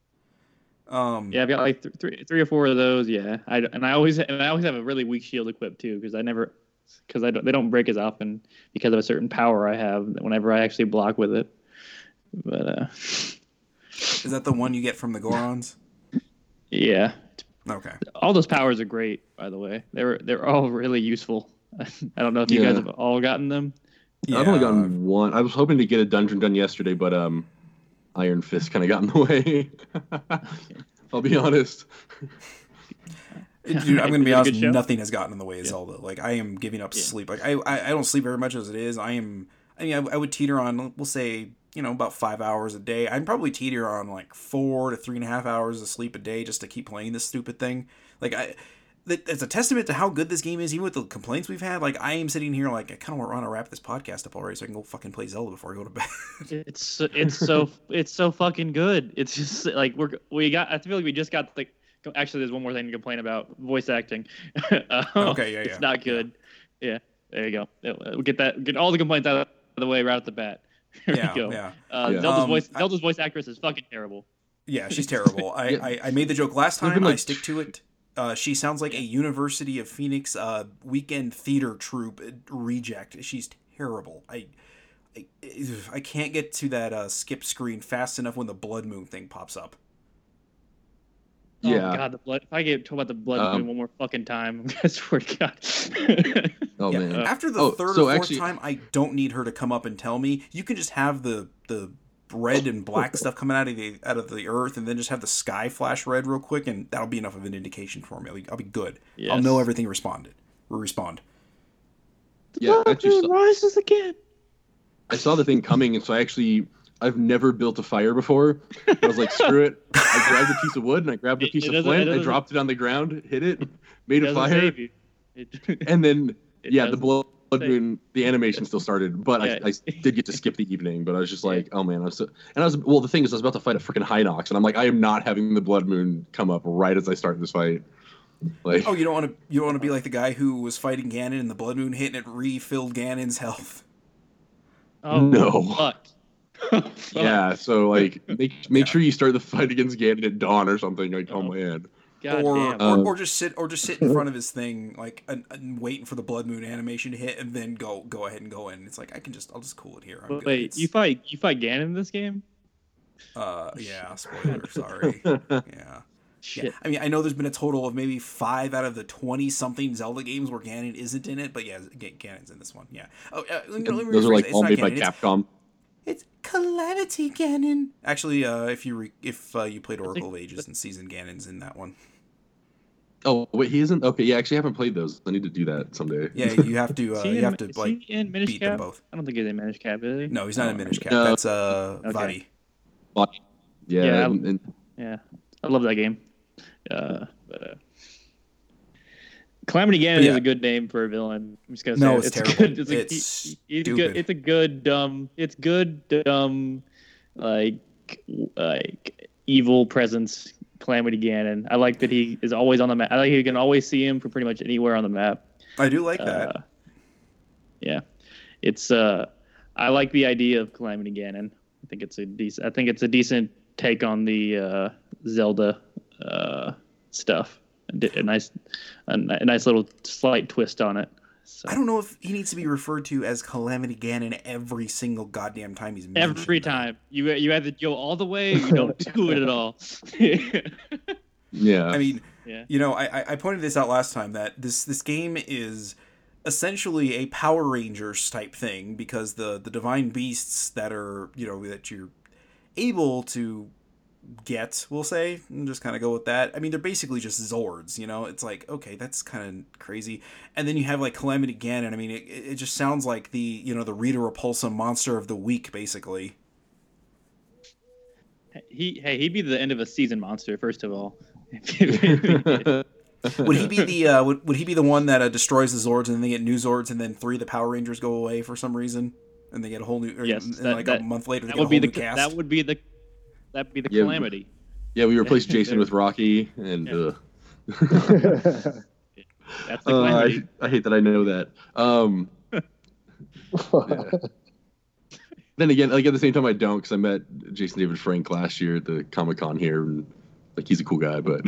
Um, Yeah, I've got like th- three, three or four of those. Yeah, I and I always and I always have a really weak shield equipped too because I never because I don't they don't break as often because of a certain power I have whenever I actually block with it. But uh, is that the one you get from the Gorons? yeah, Okay. all those powers are great. By the way, they're they're all really useful. I don't know if you Yeah. guys have all gotten them. I've only gotten one. I was hoping to get a dungeon done yesterday, but um, Iron Fist kind of got in the way. I'll be honest. Dude, I'm gonna be honest. Nothing has gotten in the way of Zelda. Like I am giving up Yeah. sleep. Like I, I, I don't sleep very much as it is. I am. I mean, I, I would teeter on. We'll say you know about five hours a day. I'd probably teeter on like four to three and a half hours of sleep a day just to keep playing this stupid thing. Like I, that it's a testament to how good this game is, even with the complaints we've had. Like I am sitting here, like I kind of want to wrap this podcast up already, so I can go fucking play Zelda before I go to bed. It's it's so it's so fucking good. It's just like we're we got. I feel like we just got the. Actually, there's one more thing to complain about: voice acting. Uh, Okay, yeah, It's not good. Yeah. there you go. We'll get that. Get all the complaints out of the way right at the bat. Here yeah, we go. yeah, Uh, Yeah. Zelda's Um, voice. I- Zelda's voice actress is fucking terrible. yeah. She's terrible. I, Yeah. I I made the joke last time. been, I like, stick to it. Uh, she sounds like a University of Phoenix uh, weekend theater troupe reject. She's terrible. I. I, I can't get to that uh, skip screen fast enough when the blood moon thing pops up. Yeah. Oh God, the blood. If I get told about the blood Um, moon one more fucking time, I swear to God. Oh yeah. man. After the Oh, third so or fourth actually- time, I don't need her to come up and tell me. You can just have the the red and black stuff coming out of the out of the earth, and then just have the sky flash red real quick, and that'll be enough of an indication for me. I'll be, I'll be good. I'll know everything responded. Will respond. Yeah, I actually saw, rises again. I saw the thing coming, and so I actually I've never built a fire before. I was like, screw it. I grabbed a piece of wood and I grabbed a piece it of flint. I dropped it on the ground, hit it, made a fire. It- and then yeah, the doesn't blood save- moon, the animation still started, but Yeah. I, I did get to skip the evening. But I was just like, oh man, I was so, and I was well. The thing is, I was about to fight a freaking Hinox, and I'm like, I am not having the blood moon come up right as I start this fight. Like, Oh, you don't want to you don't want to be like the guy who was fighting Ganon, and the blood moon hit, and it refilled Ganon's health. Oh No. Fuck. yeah. So like, make make Yeah. sure you start the fight against Ganon at dawn or something. Like, oh uh-huh. man. God or, damn. or, Um, or just sit or just sit in front of his thing like and, and waiting for the blood moon animation to hit and then go go ahead and go in it's like i can just i'll just cool it here I'm Wait, good. Wait, It's- you fight you fight Ganon in this game? uh yeah spoiler sorry yeah Shit. Yeah, I mean, I know there's been a total of maybe five out of the twenty something Zelda games where Ganon isn't in it, but yeah, Ganon's in this one. Yeah. Oh, uh, let me- let me Those are like. It's all made by Ganon, it's- Capcom. It's Calamity Ganon. Actually, uh, if you re- if uh, you played Oracle of Ages and Season Ganon's in that one. Oh wait, he isn't. Okay, yeah, actually, I haven't played those. I need to do that someday. Yeah, you have to. Uh, you in- have to like in Minish beat them both. I don't think he's in Minish Cap, is he? No, he's not in Oh, Minish Cap. No. That's uh, Okay. Vaati. Yeah, Yeah, and, and Yeah, I love that game. Uh, but, uh, Calamity Ganon Yeah. is a good name for a villain. I'm just gonna say No, say it's it. terrible. Good, it's, a, It's he- he's stupid. good. It's a good dumb. It's good dumb, like like evil presence. Calamity Ganon. I like that he is always on the map. I like you can always see him from pretty much anywhere on the map. I do like that. Uh, yeah, it's. uh I like the idea of Calamity Ganon. I think it's a decent. I think it's a decent take on the uh, Zelda uh, stuff. A, nice, a, a nice little slight twist on it. So, I don't know if he needs to be referred to as Calamity Ganon every single goddamn time he's mentioned. every time you you either go all the way or you don't do it at all. yeah, I mean, yeah. you know, I, I- I pointed this out last time that this this game is essentially a Power Rangers type thing because the the divine beasts that are you know that you're able to get, we'll say, and just kind of go with that. I mean, they're basically just Zords. You know, it's like okay, that's kind of crazy. And then you have like Calamity Ganon. I mean, it, it just sounds like the you know the Rita Repulsa monster of the week, basically. He hey he'd be the end of a season monster first of all. Would he be the uh, would, would he be the one that uh, destroys the Zords and then they get new Zords and then three of the Power Rangers go away for some reason and they get a whole new or, Yes, that- like that- a month later that would be the cast. that would be the that would be the Yeah, calamity. yeah, we replaced Jason with Rocky, and Yeah. uh, That's the uh, calamity. I, I hate that I know that. Um, then again, like at the same time, I don't because I met Jason David Frank last year at the Comic Con here, and like he's a cool guy. But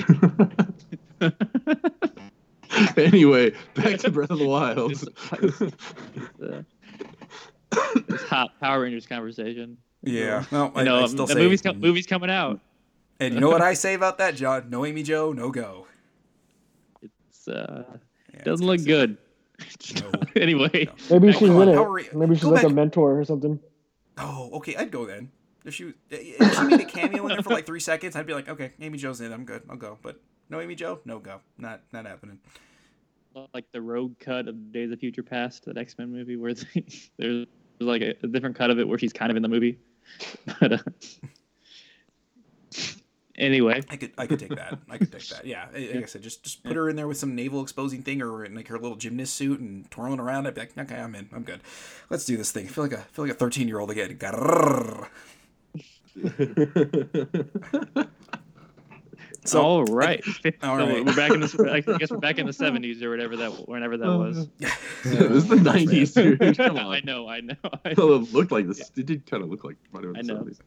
anyway, back to Breath of the Wild. uh, this hot Power Rangers conversation. Yeah, no, I, You know, I still the say, movie's, com- movie's coming out. and you know what I say about that, John? No Amy Jo, no go. It's uh, Yeah, doesn't it's look good. No. anyway, No. Maybe she's in Power Ra- it. Maybe she's go like a mentor or something. Oh, okay, I'd go then. If she if she made a cameo in there for like three seconds, I'd be like, okay, Amy Jo's in, I'm good, I'll go. But no Amy Jo, no go, not not happening. like the Rogue Cut of Days of Future Past, that X Men movie, where they, there's like a, a different cut of it where she's kind of in the movie. But uh, Anyway, I could I could take that. I could take that. Yeah, like I said, just just put her in there with some navel exposing thing or in like her little gymnast suit and twirling around. I'd be like, okay, I'm in. I'm good. Let's do this thing. I feel like a I feel like a 13 year old again. So all right. All So. We're back in the. I guess we're back in the seventies or whatever that whenever that was. Yeah, it was the nineties, dude. Come I know. I know. I, Well, it looked like this. It did kind of look like Mario in I the know. 70s.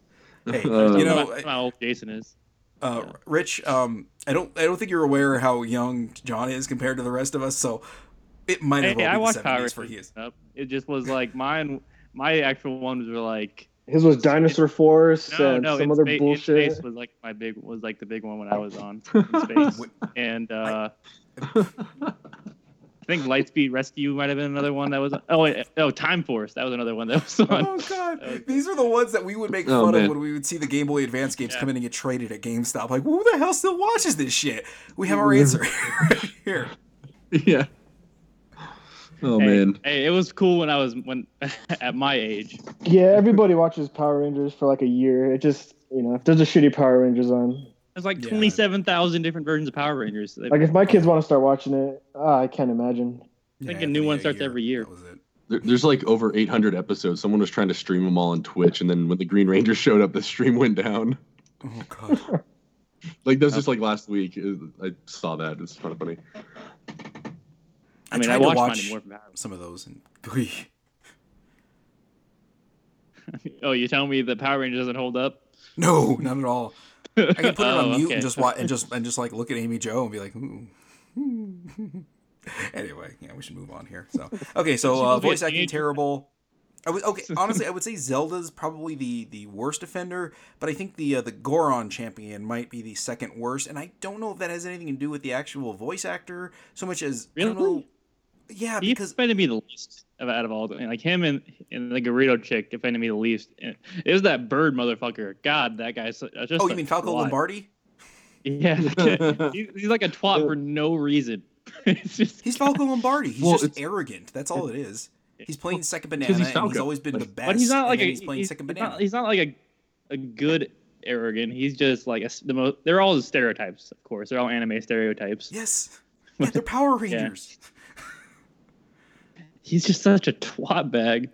Hey, Uh, you know, how, how old Jason is. uh, Rich, um, I don't I don't think you're aware how young John is compared to the rest of us. So it might as Hey, well I watched the Power 70s for he is. Up. It just was like mine. My actual ones were like His was Dinosaur Force no, and no. some other Spa- bullshit. Space was like my big was like the big one when I was on in space. and uh, I think Lightspeed Rescue might have been another one that was. Oh, wait, oh, Time Force. That was another one that was on. Oh god, Uh, these are the ones that we would make Oh, fun of when we would see the Game Boy Advance games Yeah. come in and get traded at GameStop. Like, who the hell still watches this shit? We have our answer right here. yeah. Oh Hey, man. hey, it was cool when I was when at my age. Yeah, everybody watches Power Rangers for like a year. It just you know, if there's a shitty Power Rangers on, There's like Yeah. 27,000 different versions of Power Rangers. They- like if my kids want to start watching it, ah, I can't imagine. I think a new one starts every year. That was it. There, there's like over 800 episodes. Someone was trying to stream them all on Twitch, and then when the Green Ranger showed up, the stream went down. Oh god. Like that was just like last week. I saw that. It's kind of funny. I mean, tried I to watched watch mine more from Power some of those and Oh, you telling me the Power Rangers doesn't hold up? no, not at all. I can put it on Oh, mute okay. and just watch and just and just like look at Amy Jo and be like, ooh. anyway, yeah, we should move on here. So okay, so uh, must be a voice acting terrible. I would okay. Honestly, I would say Zelda's probably the the worst offender, but I think the uh, the Goron champion might be the second worst, and I don't know if that has anything to do with the actual voice actor so much as I don't Really? know. Yeah, He because offended me the least out of all of them. Like him and, and the Gerudo chick offended me the least. And It was that bird motherfucker. God, that guy's just. oh, you mean Falco twat. Lombardi? Yeah, he's, he's like a twat for no reason. just He's Falco Lombardi. He's Well, just it's- arrogant. That's all it is. He's playing second banana, he's and he's always been the best. but he's not like a. he's playing he's, second he's banana. not, he's not like a, a good arrogant. He's just like a, s- the most. They're all stereotypes, of course. They're all anime stereotypes. Yes. Yeah, they're Power Rangers. He's just such a twat bag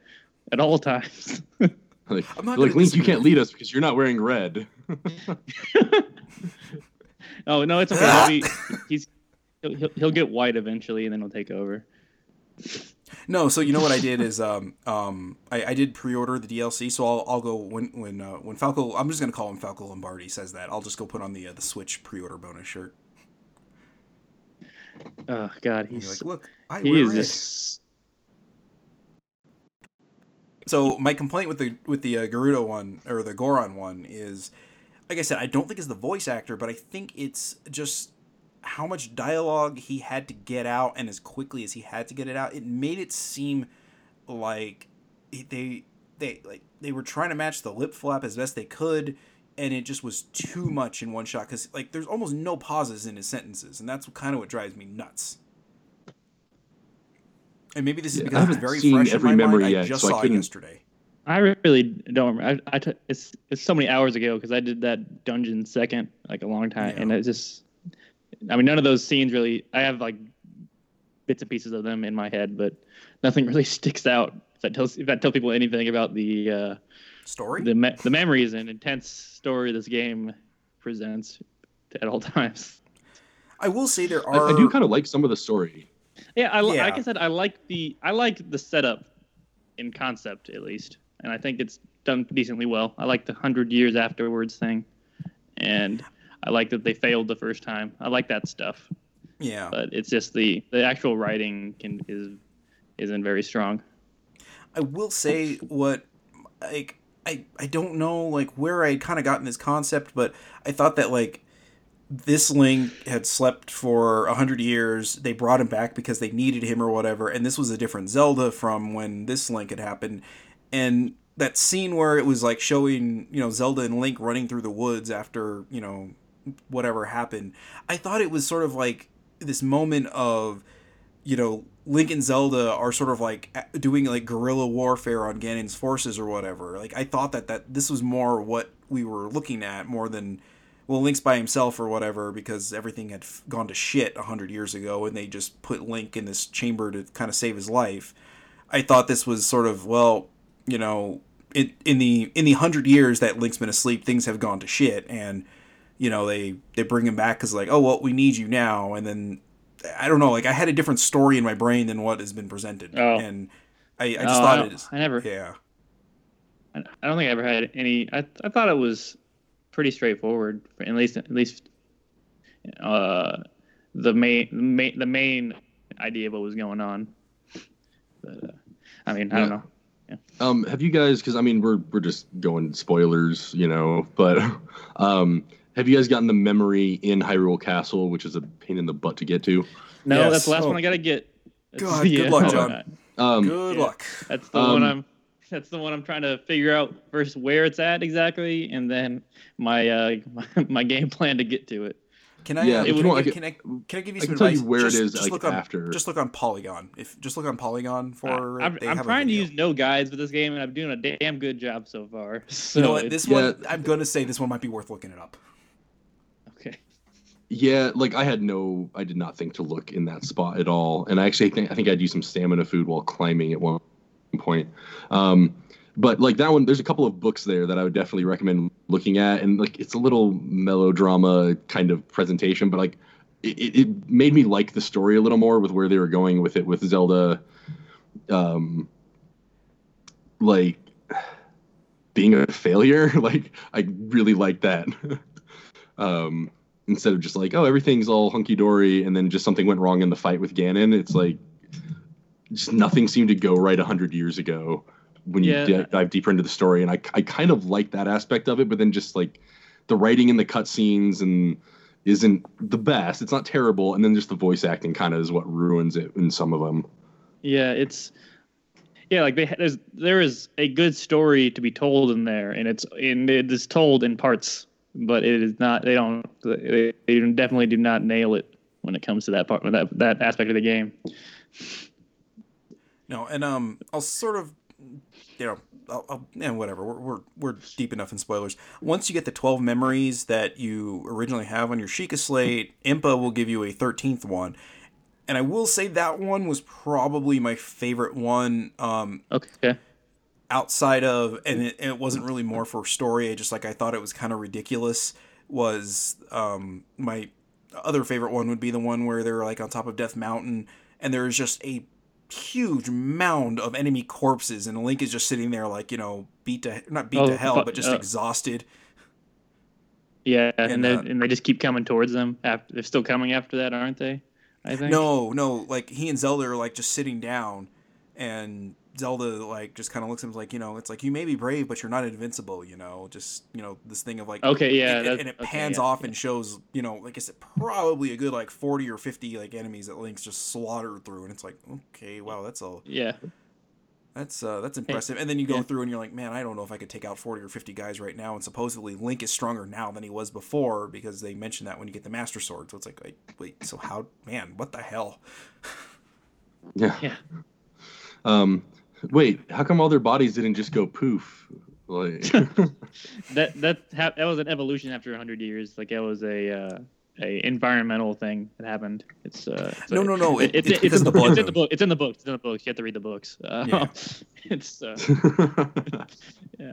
at all times. Like, like Link, you can't lead us because you're not wearing red. oh no, it's okay. He'll be, he's he'll, he'll, he'll get white eventually, and then he'll take over. No, so you know what I did is um um I, I did pre-order the DLC, so I'll, I'll go when when uh, when Falco I'm just gonna call him Falco Lombardi says that I'll just go put on the uh, the Switch pre-order bonus shirt. Oh God, he's like, look, I he is just So my complaint with the with the uh, one or the Goron one is, like I said, I don't think it's the voice actor, but I think it's just how much dialogue he had to get out and as quickly as he had to get it out. It made it seem like they they like they were trying to match the lip flap as best they could. And it just was too much in one shot because, like, there's almost no pauses in his sentences, and that's kind of what drives me nuts. And maybe this is Yeah, because I it's haven't very seen fresh every in my memory mind. I yet, just so I saw it couldn't- yesterday. I really don't. remember. I, I t- it's it's so many hours ago because I did that dungeon second like a long time, Yeah. and it just. I mean, none of those scenes really. I have like bits and pieces of them in my head, but nothing really sticks out. If that tells if that tells people anything about the uh, Story? the me- the memories and intense story this game presents at all times. I will say there I, are. I do kind of like some of the story. Yeah, I, Yeah. like I said, I like the I like the setup in concept at least, and I think it's done decently well. I like the hundred years afterwards thing, and I like that they failed the first time. I like that stuff, yeah. but it's just the the actual writing can is isn't very strong. I will say what like I I don't know like where I kind of gotten this concept, but I thought that like this Link had slept for a hundred years. They brought him back because they needed him or whatever, and this was a different Zelda from when this Link had happened. And that scene where it was like showing you know Zelda and Link running through the woods after you know whatever happened, I thought it was sort of like this moment of you know, Link and Zelda are sort of like doing like guerrilla warfare on Ganon's forces or whatever. Like I thought that that this was more what we were looking at more than well, Link's by himself or whatever because everything had f- gone to shit a hundred years ago, and they just put Link in this chamber to kind of save his life. I thought this was sort of well, you know, in in the in the hundred years that Link's been asleep, things have gone to shit, and you know they they bring him back because like, oh well, we need you now, and then I don't know, like I had a different story in my brain than what has been presented, Oh. and I, I just Oh, thought I, it don't- I never. yeah. I I don't think I ever had any. I I thought it was pretty straightforward. For at least at least uh, the main main the main idea of what was going on. But, uh, I mean, I don't Yeah. know. Um, have you guys? Because I mean, we're we're just going spoilers, you know. But um, have you guys gotten the memory in Hyrule Castle, which is a pain in the butt to get to? No, Yes. that's the last Oh. one I gotta get. That's- God, good luck, John. Um, Good yeah. luck. That's the Um, one I'm. That's the one I'm trying to figure out first where it's at exactly, and then my uh my, my game plan to get to it. Can I? Yeah, uh, if can, I want, give, can- can I can I give you I some can tell you advice? where it just, is, just like, look on, after. Just look on Polygon. If just look on Polygon for. I'm, they I'm have a trying to use no guides for this game, and I'm doing a damn good job so far. So You know what? This Yeah. one, I'm going to say this one might be worth looking it up. okay. Yeah, like I had no, I did not think to look in that spot at all, and I actually think I think I'd use some stamina food while climbing at one point. Um, but like that one, there's a couple of books there that I would definitely recommend looking at, and like it's a little melodrama kind of presentation, but like it, it- made me like the story a little more with where they were going with it with Zelda, um, like being a failure. like I really like that. um, instead of just like, oh, everything's all hunky dory, and then just something went wrong in the fight with Ganon. It's like just nothing seemed to go right a hundred years ago when you Yeah. di- dive deeper into the story, and I I kind of like that aspect of it, but then just like the writing in the cutscenes and isn't the best. It's not terrible, and then just the voice acting kind of is what ruins it in some of them. Yeah, it's yeah, like they there's there is a good story to be told in there, and it's and it is told in parts, but it is not. They don't. They, they definitely do not nail it when it comes to that part that that aspect of the game. No, and um, I'll sort of, you know, I'll, I'll yeah, whatever. We're, we're we're deep enough in spoilers. Once you get the twelve memories that you originally have on your Sheikah slate, Impa will give you a thirteenth one. And I will say that one was probably my favorite one. Um, Okay. outside of and it, it wasn't really more for story I just like i thought it was kind of ridiculous was um my other favorite one would be the one where they're like on top of death mountain and there's just a huge mound of enemy corpses and link is just sitting there like you know beat to not beat Oh, to hell but just uh, exhausted Yeah, And, and they uh, and they just keep coming towards them. After they're still coming after that, aren't they? I think. no no like he and zelda are like just sitting down and zelda like just kind of looks at him like you know it's like you may be brave but you're not invincible you know just you know this thing of like Okay. Yeah. and, and it okay, pans yeah, off yeah. and shows you know like i said probably a good like 40 or 50 like enemies that link's just slaughtered through and it's like okay wow that's all Yeah. that's uh that's impressive and then you go Yeah. through and you're like man i don't know if i could take out 40 or 50 guys right now and supposedly link is stronger now than he was before because they mentioned that when you get the master sword so it's like wait, wait so how man what the hell Yeah. Yeah. Um, wait, how come all their bodies didn't just go poof? Like, That that ha- that was an evolution after hundred years. Like that was a. Uh, a environmental thing that happened. It's uh. it's No, a- no, no, it- it's, it's it's, in the, the blood it's in the book. It's in the books. It's in the books. You have to read the books. Uh, Yeah. it's uh, yeah.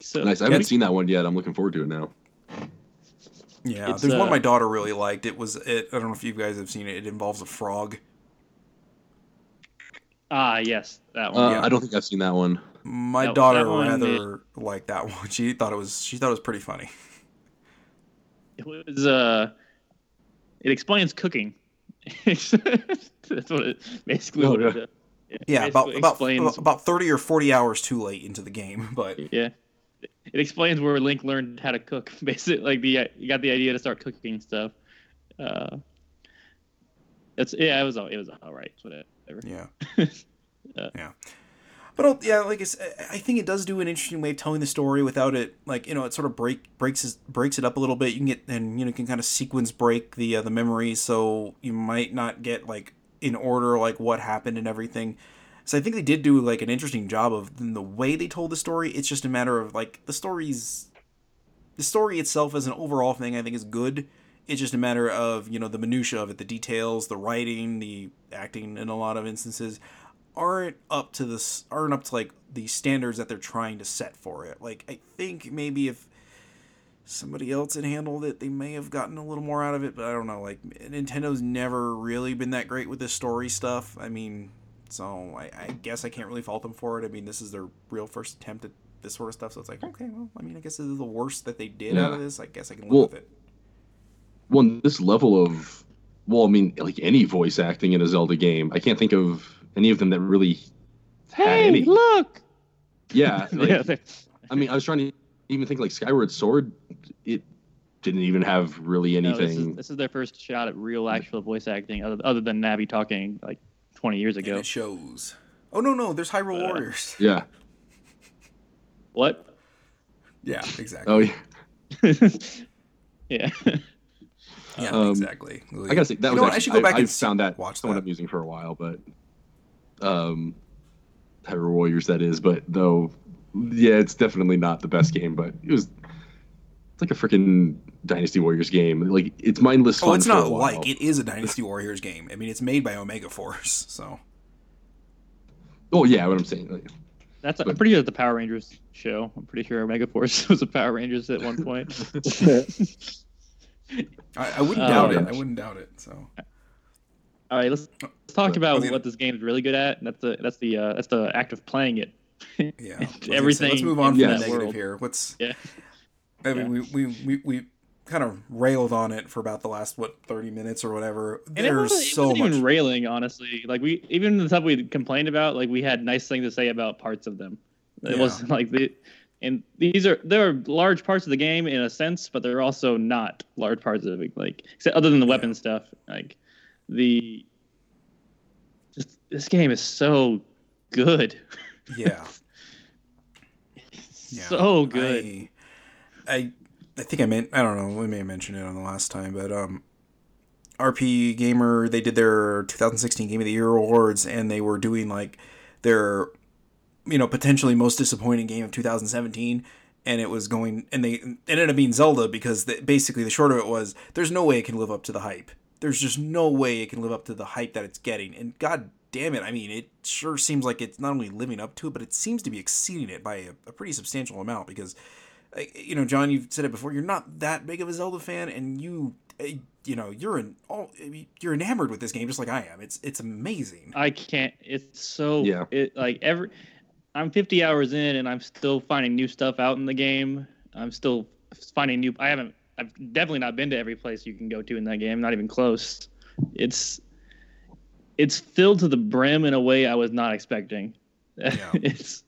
So nice. I haven't seen that one yet. I'm looking forward to it now. yeah It's, there's one uh, my daughter really liked it was it i don't know if you guys have seen it it involves a frog ah yes, that Uh, one. Yeah. I don't think I've seen that one. My That- daughter that one rather liked that one. She thought it was she thought it was pretty funny. It was uh, it explains cooking. That's what it basically. Oh, what yeah. uh, it Yeah, about basically about explains. about thirty or forty hours too late into the game, but yeah, it explains where Link learned how to cook. Basically, like the you got the idea to start cooking stuff. Uh, it's yeah, it was all it was all right. Whatever. yeah, Uh, yeah. But uh, yeah, like I think it does do an interesting way of telling the story without it, like you know, it sort of break breaks his- breaks it up a little bit. You can get and you know can kind of sequence break the uh, the memories, so you might not get like in order like what happened and everything. So I think they did do like an interesting job of the way they told the story. It's just a matter of like the story's the story itself as an overall thing, I think is good. It's just a matter of you know the minutia of it, the details, the writing, the acting in a lot of instances aren't up to this aren't up to like the standards that they're trying to set for it. Like I think maybe if somebody else had handled it, they may have gotten a little more out of it, but I don't know. Like Nintendo's never really been that great with the story stuff. I mean, so I, I guess I can't really fault them for it. I mean, this is their real first attempt at this sort of stuff, so it's like okay, well, I mean, I guess this is the worst that they did Yeah. out of this. I guess I can live Well, with it. Well, this level of, well, I mean, like any voice acting in a Zelda game, I can't think of any of them that really had Hey, any. look! Yeah, like, yeah, I mean, I was trying to even think like Skyward Sword, it didn't even have really no, this, is, anything. this is their first shot at real, actual voice acting, other, other than Navi talking like 20 years And ago. it shows. Oh no, no, there's Hyrule Uh, Warriors. yeah. What? Yeah, exactly. Oh, yeah. yeah. Yeah, um, exactly. I gotta say that was actually, I should go back I, and I found that watch somewhat that. amusing for a while, but um, Hyrule Warriors that is, but though, yeah, it's definitely not the best game, but it was. It's like a freaking Dynasty Warriors game. Like it's mindless fun. Oh, it's for a not while. like it is a Dynasty Warriors game. I mean, it's made by Omega Force, so Oh yeah, what I'm saying. Like, That's I'm pretty sure it's the Power Rangers show. I'm pretty sure Omega Force was a Power Rangers at one point. I, I wouldn't Oh, doubt it. I wouldn't doubt it. So All right, let's let's talk about what this game is really good at. And that's the that's the uh, that's the act of playing it. yeah, was Everything Let's move on from the negative world. here. What's Yeah. I mean, we, we we we kind of railed on it for about the last what thirty minutes or whatever. It There's it so much. even railing, honestly. Like we even the stuff we complained about, like we had nice things to say about parts of them. It Yeah. wasn't like the and these are there are large parts of the game in a sense, but they're also not large parts of it. Like except other than the weapon stuff, like the just this game is so good. yeah. Yeah. so good. I, I I think I meant I don't know. We may have mentioned it on the last time, but um, RPGamer they did their 2016 Game of the Year awards, and they were doing like their you know potentially most disappointing game of 2017. And it was going, and they ended up being Zelda because the, basically the short of it was there's no way it can live up to the hype. There's just no way it can live up to the hype that it's getting. And god damn it, I mean, it sure seems like it's not only living up to it, but it seems to be exceeding it by a, a pretty substantial amount because uh, you know, John, you've said it before. You're not that big of a Zelda fan, and you, uh, you know, you're an all you're enamored with this game just like I am. It's it's amazing. I can't. It's so Yeah. It like every. I'm 50 hours in and I'm still finding new stuff out in the game. I'm still finding new. I haven't. I've definitely not been to every place you can go to in that game. Not even close. It's. It's filled to the brim in a way I was not expecting. Yeah. it's.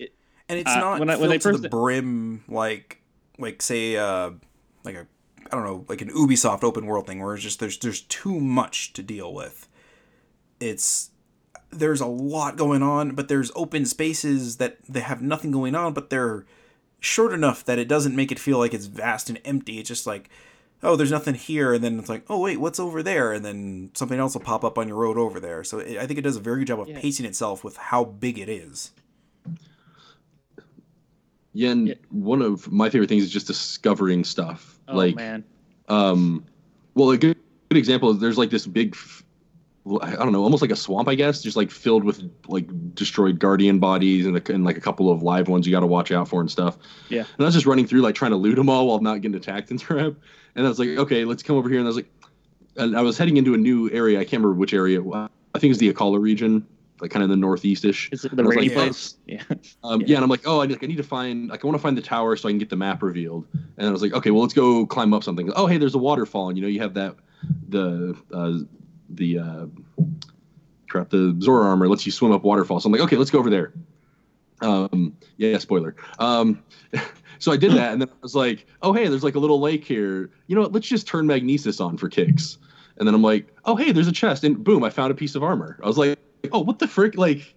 And it's Uh, not when I- filled when they to the brim like like say uh like a I don't know like an Ubisoft open world thing where it's just there's there's too much to deal with. It's there's a lot going on, but there's open spaces that they have nothing going on, but they're short enough that it doesn't make it feel like it's vast and empty. It's just like, oh, there's nothing here, and then it's like, oh wait, what's over there? And then something else will pop up on your road over there. So it, I think it does a very good job of Yeah. pacing itself with how big it is. yeah, and Yeah. one of my favorite things is just discovering stuff. Oh like, man. um, well, a good, good example is there's like this big, f- well, I don't know, almost like a swamp, I guess, just like filled with like destroyed guardian bodies and, a, and like a couple of live ones you got to watch out for and stuff. Yeah. And I was just running through like trying to loot them all while not getting attacked and crap. And I was like, okay, let's come over here. And I was like, and I was heading into a new area. I can't remember which area. I think it's the Akkala region, like kind of the northeastish. Is it the rainy like, place? Yeah. Um, Yeah. yeah. and I'm like, oh, I, like, I need to find, like, I want to find the tower so I can get the map revealed. And I was like, okay, well, let's go climb up something. Oh, hey, there's a waterfall, and you know, you have that, the, uh, the, uh, crap, the Zora armor lets you swim up waterfall. So I'm like, okay, let's go over there. Um, yeah, spoiler. Um, so I did that, and then I was like, oh, hey, there's like a little lake here. You know what? Let's just turn Magnesis on for kicks. And then I'm like, oh, hey, there's a chest, and boom, I found a piece of armor. I was like, oh, what the frick? Like,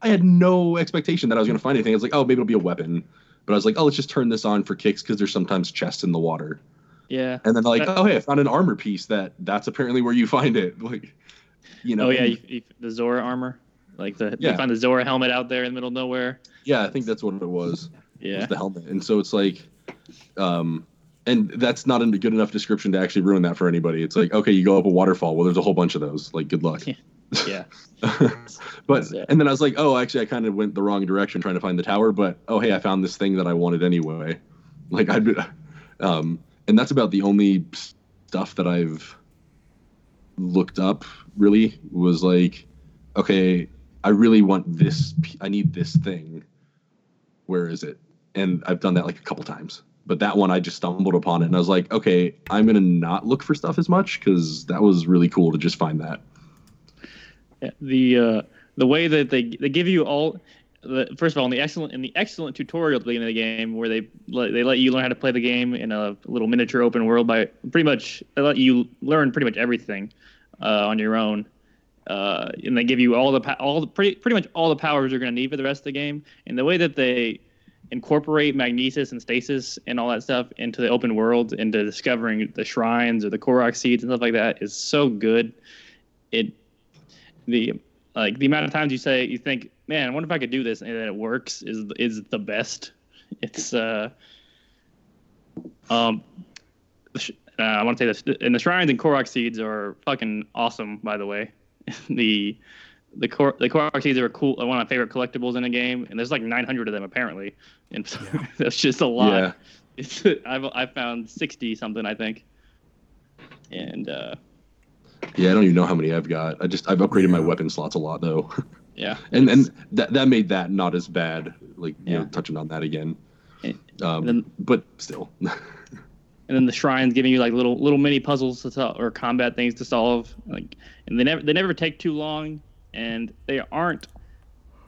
I had no expectation that I was going to find anything. I was like, oh, maybe it'll be a weapon. But I was like, oh, let's just turn this on for kicks because there's sometimes chests in the water. Yeah. And then like, That- oh, hey, I found an armor piece that that's apparently where you find it. Like, you know. Oh yeah, you, you, the Zora armor, like the Yeah. you find the Zora helmet out there in the middle of nowhere. yeah, I think that's what it was. Yeah. was the helmet. And so it's like, Um, and that's not a good enough description to actually ruin that for anybody. It's like, okay, you go up a waterfall. Well, there's a whole bunch of those. Like, good luck. Yeah. Yeah. but and then I was like, oh, actually, I kind of went the wrong direction trying to find the tower. But oh, hey, I found this thing that I wanted anyway. Like I'd, um, and that's about the only stuff that I've looked up. Really was like, okay, I really want this. I need this thing. Where is it? And I've done that like a couple times. But that one, I just stumbled upon it, and I was like, okay, I'm gonna not look for stuff as much because that was really cool to just find that. Yeah, the uh, the way that they they give you all first of all in the excellent in the excellent tutorial at the beginning of the game where they let, they let you learn how to play the game in a little miniature open world by pretty much they let you learn pretty much everything uh, on your own. Uh, and they give you all the all the pretty pretty much all the powers you're going to need for the rest of the game. And the way that they incorporate magnesis and stasis and all that stuff into the open world, into discovering the shrines or the Korok seeds and stuff like that is so good. It the like the amount of times you say you think, man, I wonder if I could do this, and then it works is is the best. It's uh um. Uh, I want to say this, and the shrines and Korok seeds are fucking awesome. By the way, the the Kor- the Korok seeds are cool. One of my favorite collectibles in a game, and there's like 900 of them apparently, and that's just a lot. Yeah. It's I've I found 60 something I think, and uh, Yeah, I don't even know how many I've got. I just I've upgraded my weapon slots a lot though, yeah, and and that that made that not as bad. Like you know, touching on that again. Um, then- but still, and then the shrines giving you like little little mini puzzles to solve or combat things to solve like and they never they never take too long and they aren't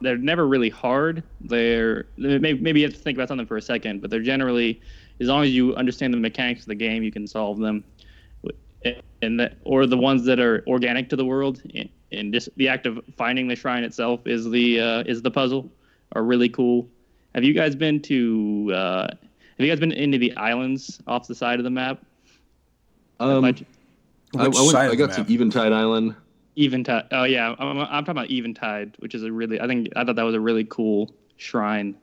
they're never really hard they're maybe, maybe you have to think about something for a second but they're generally as long as you understand the mechanics of the game you can solve them and that or the ones that are organic to the world and, and just the act of finding the shrine itself is the uh, is the puzzle are really cool have you guys been to uh, have you guys been into the islands off the side of the map? um, I, Like I, went, I got the to map? Eventide Island. Eventide. Oh yeah, I'm, I'm talking about Eventide, which is a really I think I thought that was a really cool shrine.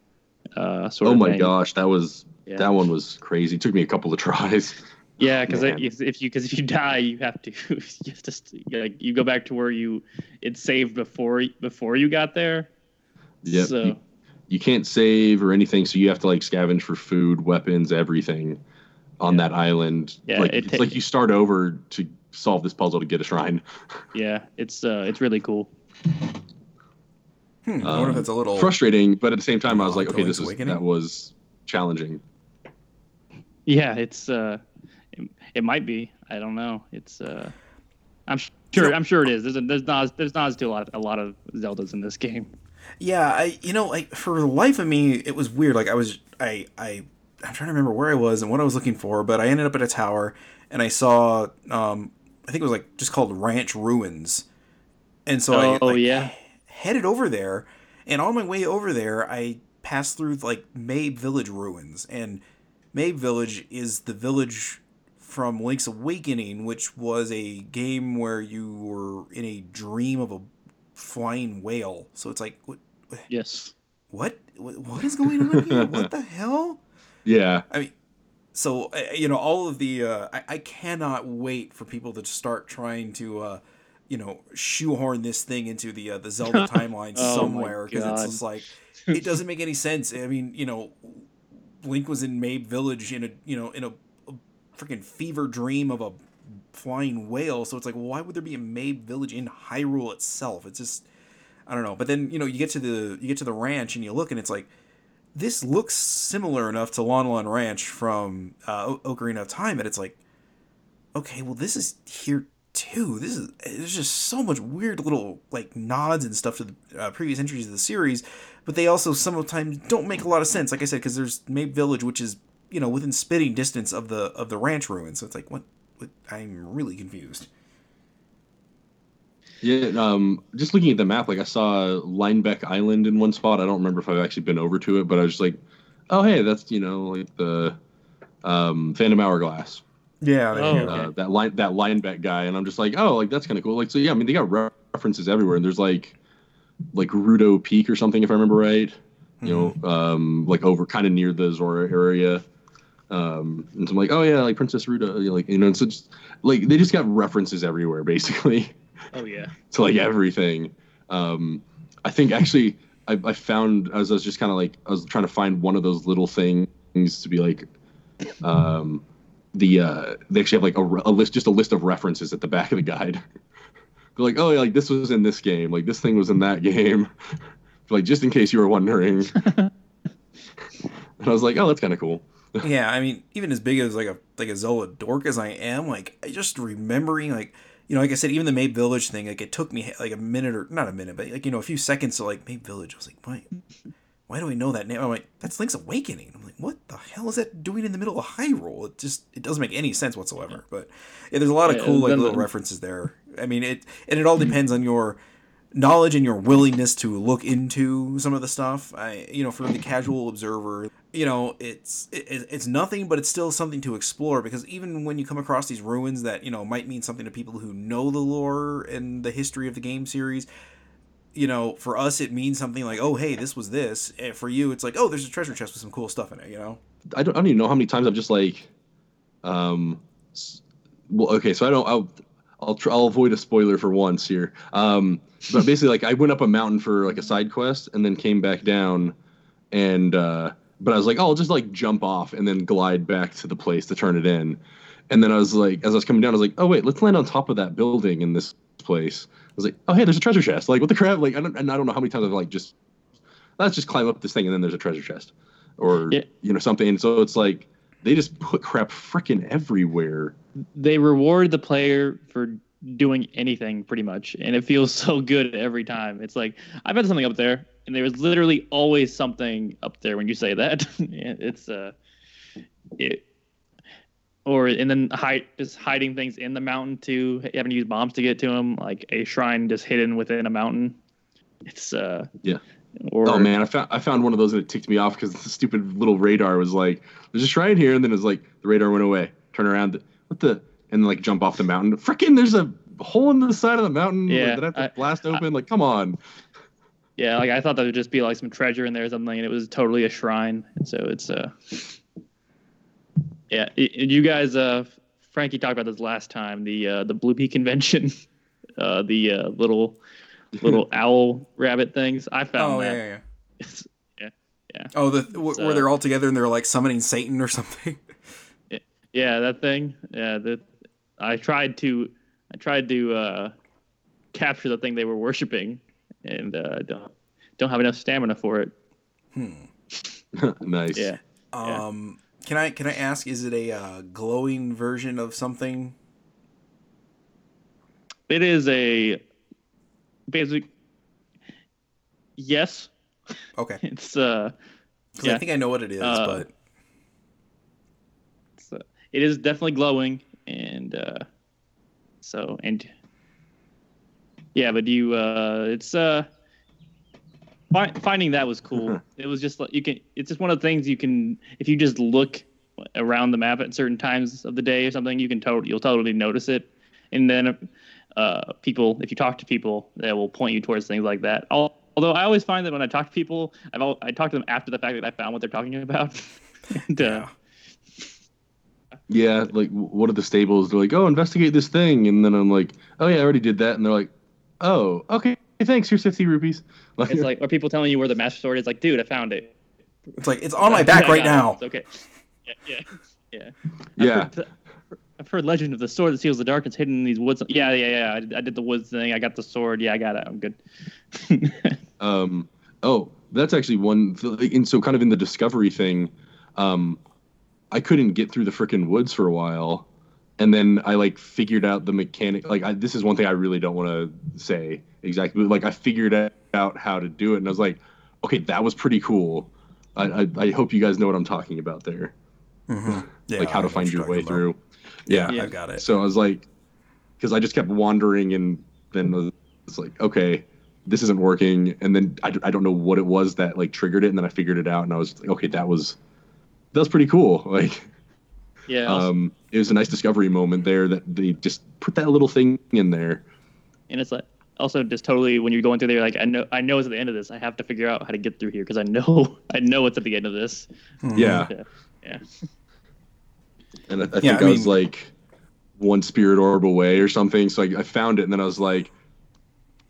Uh, sort Oh of my thing. gosh, that was Yeah. that one was crazy. It took me a couple of tries. Yeah, because Man. if, if you because if you die, you have to you have to like you go back to where you it saved before before you got there. Yep. So You, you can't save or anything, so you have to like scavenge for food, weapons, everything on Yeah. that island. Yeah, like it it's ta- like you start over to solve this puzzle to get a shrine. yeah, it's uh it's really cool. Hmm, I wonder if Um, that's a little. Frustrating, but at the same time, I was Oh, like, okay, this is that was challenging. Yeah, it's uh, it, it might be. I don't know. It's uh, I'm sure. I'm sure it is. There's a, there's not there's not a lot a lot of Zeldas in this game. Yeah, I you know like for the life of me, it was weird. Like I was I I I'm trying to remember where I was and what I was looking for, but I ended up at a tower and I saw um I think it was like just called Ranch Ruins, and so I Oh, like, yeah. headed over there, and on my way over there, I passed through like Mabe Village ruins, and Mabe Village is the village from Link's Awakening, which was a game where you were in a dream of a flying whale. So it's like, what, Yes. what, what is going on here? what the hell? Yeah, I mean, so you know, all of the uh, I, I cannot wait for people to start trying to, uh, you know, shoehorn this thing into the uh, the Zelda timeline Oh somewhere because it's just like it doesn't make any sense. I mean, you know, Link was in Mabe Village in a you know in a freaking fever dream of a flying whale. So it's like, why would there be a Mabe Village in Hyrule itself? It's just I don't know. But then you know you get to the you get to the ranch and you look and it's like this looks similar enough to Lon Lon Ranch from uh, Ocarina of Time that it's like, okay, well this is here too. This is there's just so much weird little like nods and stuff to the uh, previous entries of the series, but they also sometimes don't make a lot of sense. Like I said, because there's Mabe Village, which is you know within spitting distance of the of the ranch ruins. So it's like what, what I'm really confused. yeah. Um, just looking at the map, like I saw Linebeck Island in one spot. I don't remember if I've actually been over to it, but I was just like, oh hey, that's you know like the um, Phantom Hourglass. Yeah. there you go. uh, that line that Linebeck guy, and I'm just like, oh, like that's kind of cool. Like, so yeah, I mean, they got re- references everywhere, and there's like, like Ruto Peak or something, if I remember right. You know, um, like over kind of near the Zora area. Um, and so I'm like, oh yeah, like Princess Ruta, you know, like you know, and so just like they just got references everywhere basically Oh yeah. to like everything. Um, I think actually I, I found as I was just kind of like I was trying to find one of those little things to be like, um, the uh, they actually have like a, a list, just a list of references at the back of the guide. They're like, oh yeah, like this was in this game, like this thing was in that game, like just in case you were wondering. and I was like, oh, that's kind of cool. yeah, I mean, even as big as like a like a Zelda dork as I am, like I just remembering like you know, like I said, even the Mabe Village thing, like it took me like a minute or not a minute, but like you know, a few seconds to like Mabe Village. I was like, why, why do I know that name? I'm like, that's Link's Awakening. I'm like, what the hell is that doing in the middle of Hyrule? It just it doesn't make any sense whatsoever. But yeah, there's a lot of Yeah, cool like little references there. I mean, it and it all depends on your knowledge and your willingness to look into some of the stuff. I, you know, for the casual observer, you know, it's it, it's nothing, but it's still something to explore because even when you come across these ruins that you know might mean something to people who know the lore and the history of the game series. You know, for us, it means something like, "Oh, hey, this was this." And for you, it's like, "Oh, there's a treasure chest with some cool stuff in it." You know, I don't, I don't even know how many times I've just like, um, well, okay, so I don't, I'll, I'll, try, I'll avoid a spoiler for once here. Um, but basically, like, I went up a mountain for like a side quest and then came back down, and uh, but I was like, oh, I'll just like jump off and then glide back to the place to turn it in, and then I was like, as I was coming down, I was like, oh wait, let's land on top of that building in this place. I was like, oh hey, there's a treasure chest. Like, what the crap? Like, I don't, and I don't know how many times I've like just let's just climb up this thing and then there's a treasure chest or Yeah. you know something and so it's like they just put crap freaking everywhere They reward the player for doing anything pretty much, and it feels so good every time. It's like I've had something up there, and there was literally always something up there when you say that. it's uh, it. Or and then hide just hiding things in the mountain too, having to use bombs to get to them, like a shrine just hidden within a mountain. It's uh Yeah. Or oh man i found i found one of those and it ticked me off because the stupid little radar was like there's a shrine here and then it's like the radar went away turn around what the and like jump off the mountain freaking there's a hole in the side of the mountain Yeah, that i have to I- blast open like come on Yeah, like I thought that would just be like some treasure in there or something, and it was totally a shrine. And so it's uh, yeah. i- i- you guys, uh, Frankie talked about this last time. The uh, the Blupee convention, uh, the uh, little little owl rabbit things. I found oh that. yeah, yeah, yeah. It's- yeah, Oh, the w- It's, where uh, they're all together and they're like summoning Satan or something. yeah, that thing. Yeah, that I tried to I tried to uh, capture the thing they were worshiping, and uh, don't don't have enough stamina for it. nice Yeah. Um, can I can I ask? Is it a uh, glowing version of something? It is a basic. Yes, Okay, it's uh, 'Cause yeah. I think I know what it is, Uh, but uh, it is definitely glowing, and uh, so and yeah, but you uh, it's uh, fi- finding that was cool. it was just like you can. It's just one of the things you can if you just look around the map at certain times of the day or something, you can totally you'll totally notice it, and then. Uh, people, if you talk to people, they will point you towards things like that. Al- Although I always find that when I talk to people, I've al- I talk to them after the fact that I found what they're talking about. and, uh, yeah. Yeah like w- one of the stables they're like oh investigate this thing and then i'm like oh yeah i already did that and they're like oh okay thanks here's 50 rupees like, It's like, are people telling you where the master sword is. Like, dude, I found it. It's like it's on my back right got it. now. It's okay. Yeah, yeah, yeah. I've yeah Heard, I've heard legend of the sword that seals the darkness hidden in these woods. Yeah, yeah, yeah. I did, I did the woods thing. I got the sword. Yeah, I got it. I'm good. Um, oh, that's actually one. And so, kind of in the discovery thing, um, I couldn't get through the freaking woods for a while, and then I like figured out the mechanic. Like, I, this is one thing I really don't want to say exactly, but like I figured out how to do it, and I was like, okay, that was pretty cool. I, I, I hope you guys know what I'm talking about there, mm-hmm. Yeah, like how to find your way about. through. Yeah. Yeah. I got it. So I was like, because I just kept wandering, and then it's like, okay, this isn't working. And then I, I don't know what it was that like triggered it, and then I figured it out, and I was like, okay, that was that was pretty cool. Like, Yeah. um, it was a nice discovery moment there that they just put that little thing in there. and it's like also just totally when you're going through there, like I know I know it's at the end of this. I have to figure out how to get through here because I know I know it's at the end of this. Yeah, Yeah. Yeah. and I, I Yeah, think I I, was like one spirit orb away or something. So I, I found it, and then I was like,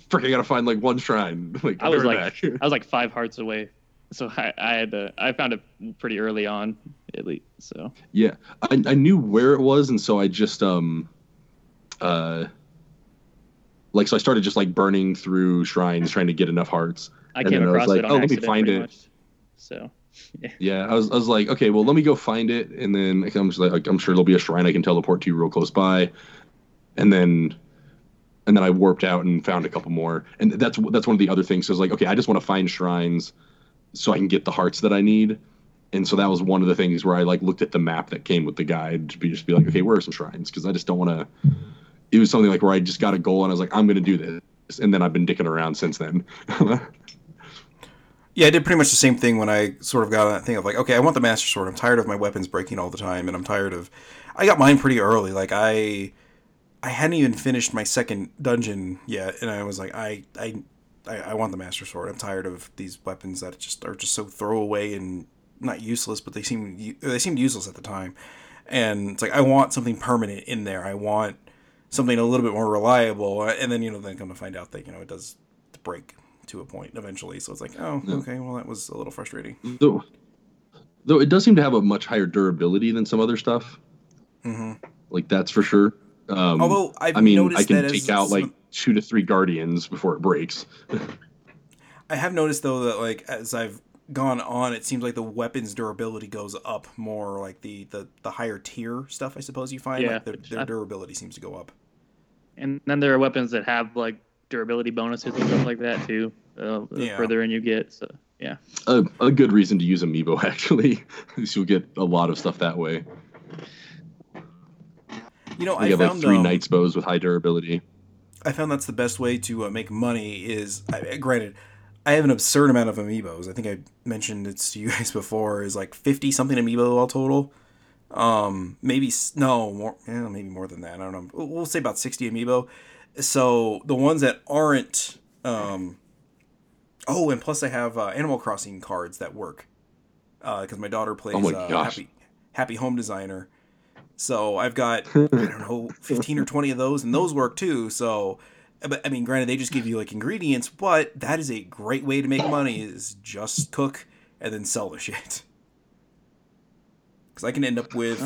"Frick! I gotta find like one shrine." like I was like, back. I was like five hearts away, so I, I had to. I found it pretty early on, at least. So Yeah, I, I knew where it was, and so I just um, uh, like so I started just like burning through shrines trying to get enough hearts. I And came then I was across like, it on oh, let me find it. Much. So Yeah, yeah, I was I was like, okay, well, let me go find it, and then I'm just like, I'm sure there'll be a shrine I can teleport to real close by, and then. And then I warped out and found a couple more, and that's that's one of the other things. So I was like, okay, I just want to find shrines, so I can get the hearts that I need, and so that was one of the things where I like looked at the map that came with the guide to be just be like, okay, where are some shrines? Because I just don't want to. It was something like where I just got a goal and I was like, I'm gonna do this, and then I've been dicking around since then. Yeah, I did pretty much the same thing when I sort of got that thing of like, okay, I want the Master Sword. I'm tired of my weapons breaking all the time, and I'm tired of. I got mine pretty early. Like I, I hadn't even finished my second dungeon yet, and I was like, I, I, I, I want the Master Sword. I'm tired of these weapons that just are just so throwaway and not useless, but they seem they seemed useless at the time. And it's like I want something permanent in there. I want something a little bit more reliable. And then you know, then come to find out that you know it does break to a point eventually. So it's like, oh, okay, well that was a little frustrating. though, though it does seem to have a much higher durability than some other stuff. hmm Like that's for sure. Um, Although I've I mean, noticed I can that take as out some- like two to three guardians before it breaks. I have noticed though that like as I've gone on, it seems like the weapons durability goes up more. Like the the, the higher tier stuff, I suppose you find Yeah, like their, their durability seems to go up. and then there are weapons that have like durability bonuses and stuff like that too. Uh, the Yeah. further in you get, so yeah. a, a good reason to use amiibo actually, is you'll get a lot of stuff that way. You know, We I have like found three um, knights bows with high durability. I found that's the best way to uh, make money. Is I, granted, I have an absurd amount of amiibos. I think I mentioned it to you guys before. Is like fifty something amiibo all total. Um, maybe no more. Yeah, maybe more than that. I don't know. We'll- say about sixty amiibo. So the ones that aren't. Um, oh, and plus I have uh, Animal Crossing cards that work. Because my daughter plays Oh my uh. Happy Happy Home Designer. So I've got I don't know fifteen or twenty of those, and those work too. So, but I mean, granted, they just give you like ingredients, but that is a great way to make money. Is just cook and then sell the shit. Because I can end up with.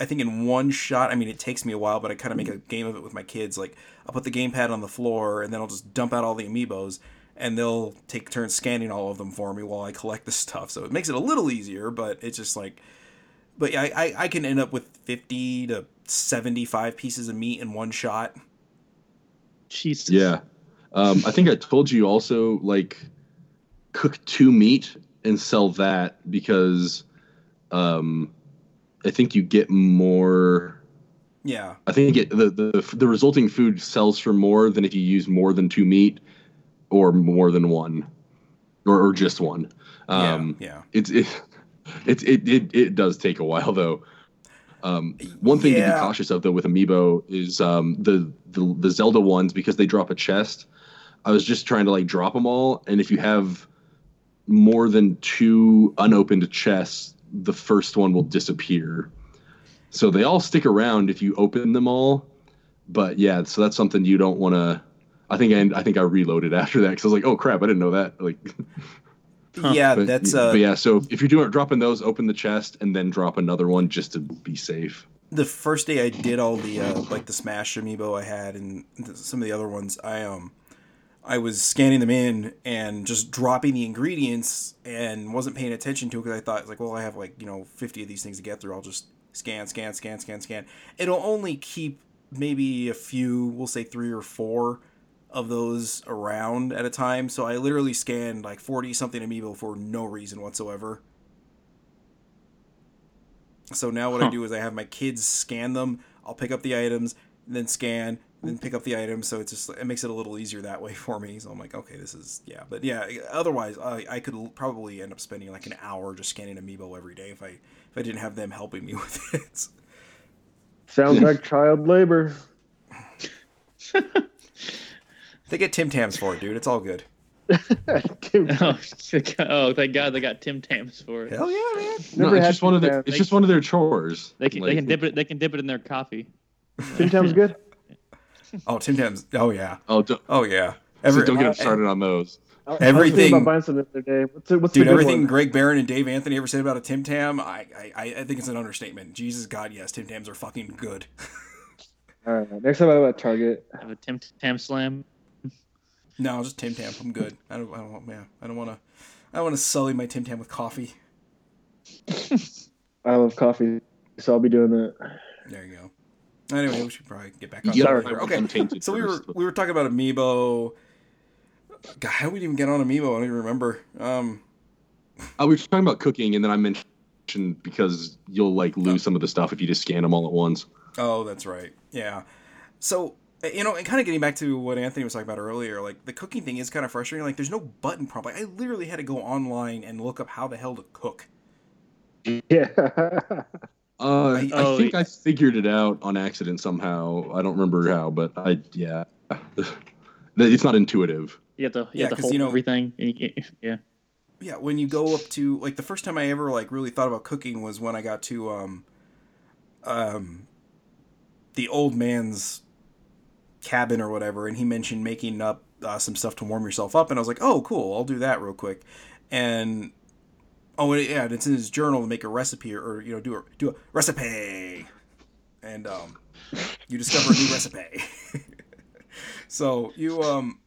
I think in one shot. I mean, it takes me a while, but I kind of make a game of it with my kids. Like I'll put the gamepad on the floor, and then I'll just dump out all the amiibos, and they'll take turns scanning all of them for me while I collect the stuff. So it makes it a little easier, but it's just like but yeah, I, I, I can end up with 50 to 75 pieces of meat in one shot. Jesus. Yeah. Um, I think I told you also like cook two meat and sell that because um, I think you get more. Yeah. I think it, the, the the resulting food sells for more than if you use more than two meat or more than one or, or just one. Um, yeah. Yeah. it's it, it's it, it it does take a while though. Um, one thing to be cautious of though with amiibo is um, the, the the Zelda ones because they drop a chest. I was just trying to like drop them all, and if you have more than two unopened chests, the first one will disappear. So they all stick around if you open them all, but yeah, so that's something you don't want to. I think I, I think I reloaded after that because I was like, oh crap, I didn't know that. Like, Yeah, but, that's uh, but yeah. So if you're doing dropping those, open the chest and then drop another one just to be safe. the first day I did all the uh, like the Smash amiibo I had and th- some of the other ones. I um I was scanning them in and just dropping the ingredients and wasn't paying attention to it because I thought like, well, I have like you know fifty of these things to get through. I'll just scan, scan, scan, scan, scan. It'll only keep maybe a few, we'll say three or four of those around at a time. So I literally scanned like forty something amiibo for no reason whatsoever. So now what I do is I have my kids scan them. I'll pick up the items, then scan, then pick up the items. So it's just it makes it a little easier that way for me. So I'm like, okay, this is yeah. But yeah, otherwise I, I could probably end up spending like an hour just scanning amiibo every day if I if I didn't have them helping me with it. Sounds like child labor. They get Tim Tams for it, dude. It's all good. Tim- oh, oh, thank God they got Tim Tams for it. Hell yeah, man. No, it's just one of their. Tim It's just one of their chores. They can they can dip it they can dip it in their coffee. Tim Tams good. Oh, Tim Tams. Oh yeah. Oh, don't, Oh yeah. Every, Every, don't get uh, started on those. I- I was Everything- about buying some the other day. What's, what's Dude, everything one? Greg Barron and Dave Anthony ever said about a Tim Tam, I, I, I I think it's an understatement. Jesus God, yes, Tim Tams are fucking good. All right, next time I go at Target. I Have a Tim Tam slam. No, just Tim Tam. I'm good. I don't. I don't. want. Yeah, I don't want to. I don't want to sully my Tim Tam with coffee. I love coffee, so I'll be doing that. There you go. Anyway, we should probably get back on You track gotta here. find Okay, so we were we were talking about Amiibo. God, how did we even get on Amiibo? I don't even remember. Um, Oh, we were talking about cooking, and then I mentioned because you'll like lose some of the stuff if you just scan them all at once. Oh, that's right. Yeah. So, you know, and kind of getting back to what Anthony was talking about earlier, like the cooking thing is kind of frustrating. Like, there's no button prompt. Like, I literally had to go online and look up how the hell to cook. Yeah. Uh, I, Oh, think I figured it out on accident somehow. I don't remember how, but I yeah, it's not intuitive. You have to you Yeah, have to 'cause, hold you know- everything. And you can't, yeah. Yeah, when you go up to like the first time I ever like really thought about cooking was when I got to um um the old man's cabin or whatever, and he mentioned making up uh, some stuff to warm yourself up, and I was like, oh, cool, I'll do that real quick, and oh yeah, and it's in his journal to make a recipe or, or you know do a do a recipe, and um you discover a new recipe. so you um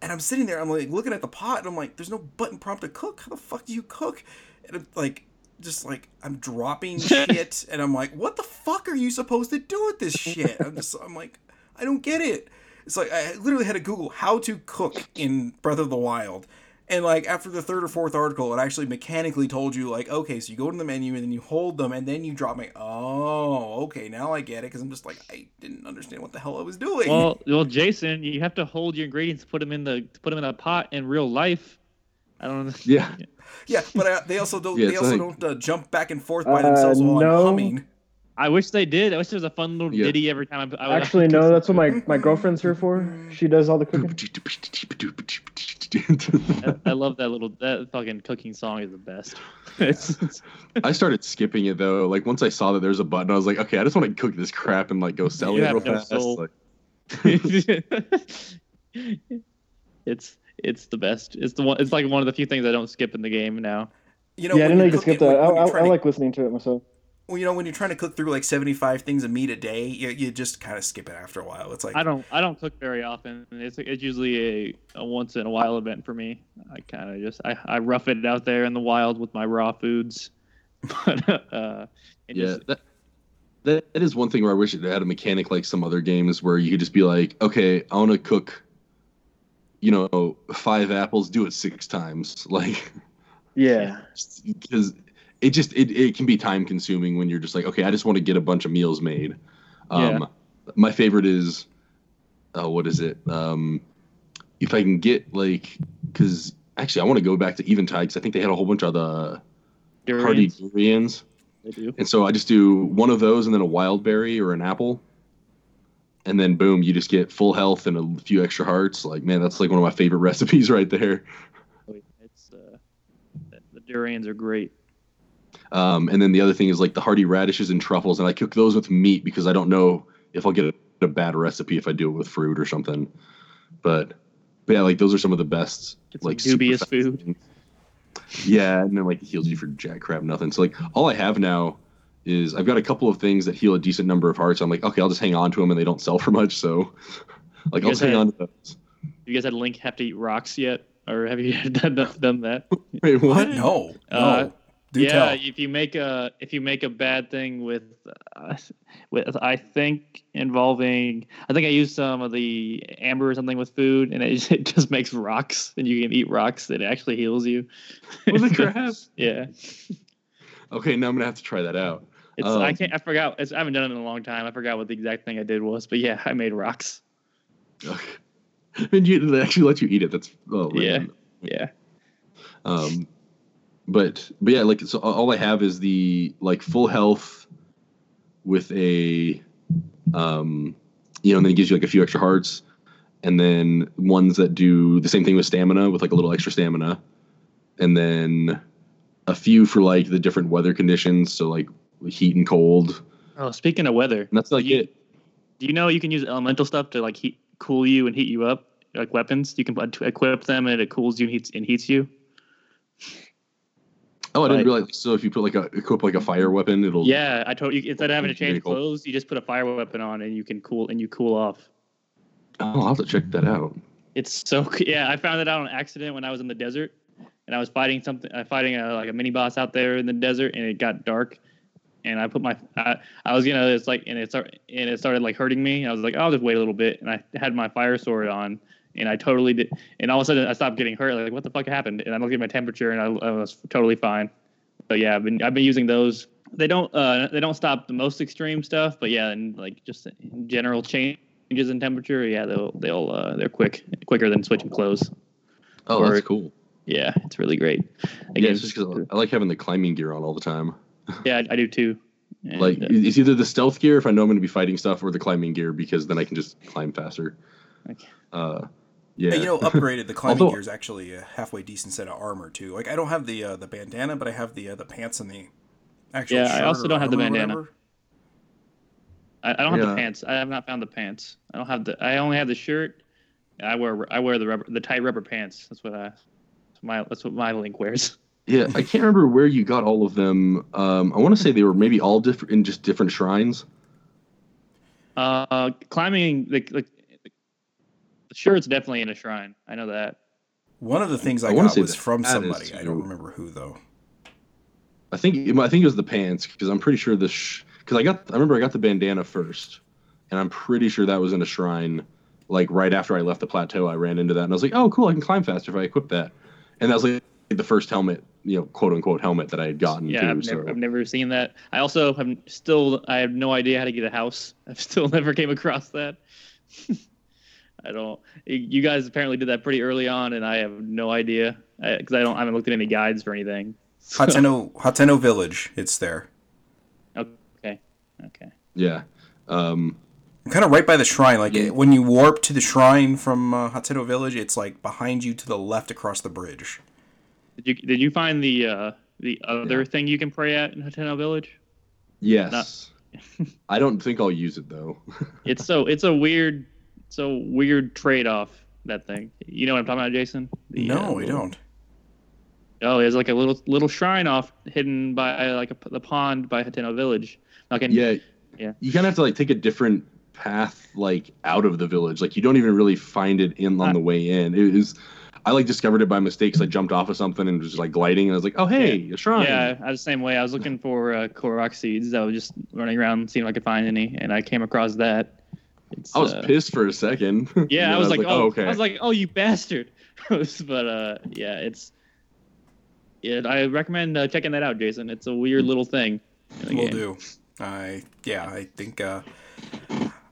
and I'm sitting there, I'm like looking at the pot, and I'm like, there's no button prompt to cook. How the fuck do you cook? And I'm like, just like I'm dropping shit, and I'm like, what the fuck are you supposed to do with this shit? I'm just, I'm like, I don't get it. It's like I literally had to Google how to cook in Breath of the Wild. And like after the third or fourth article, it actually mechanically told you like, okay, so you go to the menu and then you hold them and then you drop my. Oh, okay, now I get it because I'm just like I didn't understand what the hell I was doing. Well, well, Jason, you have to hold your ingredients, put them in the put them in a pot in real life. I don't know. Yeah, Yeah, but uh, they also don't. Yeah, they also like- don't uh, jump back and forth by Uh, themselves while no. I'm humming. I wish they did. I wish there was a fun little Yeah. ditty every time I, I would Actually, no. That's what my my girlfriend's here for. She does all the cooking. I, I love that little that fucking cooking song is the best. It's, it's- I started skipping it though. Like once I saw that there's a button, I was like, okay, I just want to cook this crap and like go sell You it have real no fast. soul. Like, it's it's the best. It's the one. It's like one of the few things I don't skip in the game now. You know, yeah, I didn't know you you skip that. I, I, I like listening to it myself. Well, you know, when you're trying to cook through like 75 things of meat a day, you, you just kind of skip it after a while. It's like, I don't I don't cook very often. It's it's usually a, a once in a while event for me. I kind of just I, I rough it out there in the wild with my raw foods. But uh, it yeah, just- that, that that is one thing where I wish it had a mechanic like some other games where you could just be like, okay, I want to cook, you know, five apples, do it six times, like Yeah. because it just it, it can be time consuming when you're just like, okay, I just want to get a bunch of meals made. Um, My favorite is, oh, what is it? Um, if I can get like, because actually I want to go back to Eventide because I think they had a whole bunch of the hearty durians, durians. they do. And so I just do one of those and then a wild berry or an apple. And then boom, you just get full health and a few extra hearts. Like, man, that's like one of my favorite recipes right there. It's uh, the durians are great. Um, and then the other thing is like the hearty radishes and truffles. And I cook those with meat because I don't know if I'll get a, a bad recipe if I do it with fruit or something. But, but yeah, like those are some of the best, Get some like super dubious food. things. Yeah, and then like it heals you for jack crap nothing. So like all I have now is I've got a couple of things that heal a decent number of hearts. I'm like, okay, I'll just hang on to them, and they don't sell for much. So like I'll guys just hang had- on to those. You guys had Link have to eat rocks yet, or have you done, done that? Wait, what? what? No, no. Do yeah, tell. if you make a if you make a bad thing with, uh, with I think involving I think I used some of the amber or something with food, and it, it just makes rocks, and you can eat rocks. It actually heals you. What the crap? yeah, Okay, now I'm gonna have to try that out. it's I Um, can't I forgot. It's, I haven't done it in a long time. I forgot what the exact thing I did was, but yeah, I made rocks. Okay. and you they actually let you eat it. That's oh Yeah. Yeah, Um, but but yeah, like so all I have is the like full health with a um, you know, and then it gives you like a few extra hearts, and then ones that do the same thing with stamina with like a little extra stamina, and then a few for like the different weather conditions, so like heat and cold. Oh, speaking of weather, And that's like You- it. do you know you can use elemental stuff to like heat, cool you and heat you up? Like weapons, you can equip them and it cools you and heats and heats you. Oh, I didn't realize. So if you put like a equip like a fire weapon, it'll Yeah, I told you instead of having to change clothes, you just put a fire weapon on and you can cool and you cool off. Oh, I'll have to check that out. It's so yeah. I found it out on accident when I was in the desert, and I was fighting something, uh, fighting a, like a mini boss out there in the desert, and it got dark, and I put my, I, I was you know it's like, and it started, and it started like hurting me. I was like, I'll just wait a little bit, and I had my fire sword on, and I totally did, and all of a sudden I stopped getting hurt. Like, what the fuck happened? And I looked at my temperature, and I, I was totally fine. But yeah, I've been, I've been using those. They don't, uh, they don't stop the most extreme stuff, but yeah, and like just general changes in temperature, yeah, they'll they'll uh, they're quick, quicker than switching clothes. Oh, Or- that's cool. Yeah, it's really great. Yeah, Again, it's just because I like having the climbing gear on all the time. yeah, I, I do too. And, like uh, it's either the stealth gear if I know I'm going to be fighting stuff, or the climbing gear because then I can just climb faster. Okay. Uh, yeah. But, you know, upgraded the climbing Although- gear is actually a halfway decent set of armor too. Like I don't have the uh, the bandana, but I have the uh, the pants and the actual. Yeah, I also don't have the bandana. I, I don't have Yeah. the pants. I have not found the pants. I don't have the. I only have the shirt. I wear I wear the rubber the tight rubber pants. That's what I. That's my that's what my link wears. yeah, I can't remember where you got all of them. Um, I want to say they were maybe all different in just different shrines. Uh, climbing the, the the it's definitely in a shrine. I know that. One of the things I, I got say was from somebody. I don't remember who though. I think I think it was the pants because I'm pretty sure the because I got I remember I got the bandana first, and I'm pretty sure that was in a shrine. Like right after I left the plateau, I ran into that and I was like, "Oh, cool! I can climb faster if I equip that." And that was like the first helmet, you know, quote unquote helmet that I had gotten Yeah, too. I've so never, I've never seen that. I also have still I have no idea how to get a house. I've still never came across that. I don't. You guys apparently did that pretty early on, and I have no idea because I, don't. I haven't looked at any guides for anything. So- Hateno Hateno Village. It's there. okay. Okay. yeah, um, kind of right by the shrine. Like Yeah. when you warp to the shrine from uh, Hateno Village, it's like behind you to the left across the bridge. Did you did you find the uh, the other Yeah. thing you can pray at in Hateno Village? yes. I don't think I'll use it though. It's so it's a weird so weird trade off that thing. You know what I'm talking about, Jason? The, uh, no, I little- don't. Oh, there's like a little little shrine off hidden by like a, the pond by Hateno Village. Like in, yeah, Yeah. You kind of have to like take a different path like out of the village. Like you don't even really find it in on Uh, the way in. It is. I like discovered it by mistake because I jumped off of something and was just like gliding and I was like, oh hey, a shrine. Yeah, I was the same way. I was looking for uh, Korok seeds. I was just running around seeing if I could find any, and I came across that. It's, I was uh, pissed for a second. Yeah, And I was, like, oh, okay. I was like, oh, you bastard. but uh, yeah, it's. Yeah, I recommend uh, checking that out, Jason. It's a weird little thing. in the Will do. I yeah, I think uh,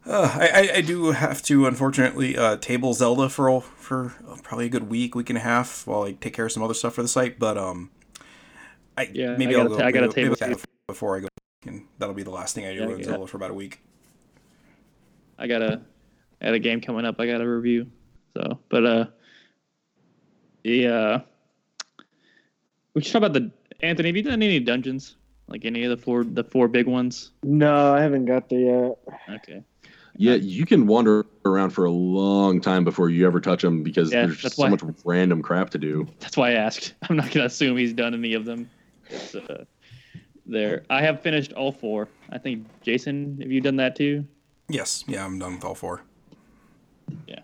uh, I, I I do have to unfortunately uh, table Zelda for a- for probably a good week, week and a half while I take care of some other stuff for the site. But um, I Yeah, maybe I will gotta go. ta- I gotta maybe, maybe table that before I go, and that'll be the last thing I do Yeah, on yeah. Zelda for about a week. I got a, I got a game coming up. I got a review. So, but uh, yeah. We should talk about the Anthony. Have you done any dungeons? Like any of the four, the four big ones? No, I haven't got there yet. Okay. yeah, you can wander around for a long time before you ever touch them because Yeah, there's that's just so why- much random crap to do. That's why I asked. I'm not gonna assume he's done any of them. Uh, there, I have finished all four. I think Jason, have you done that too? Yes, yeah, I'm done with all four. Yeah.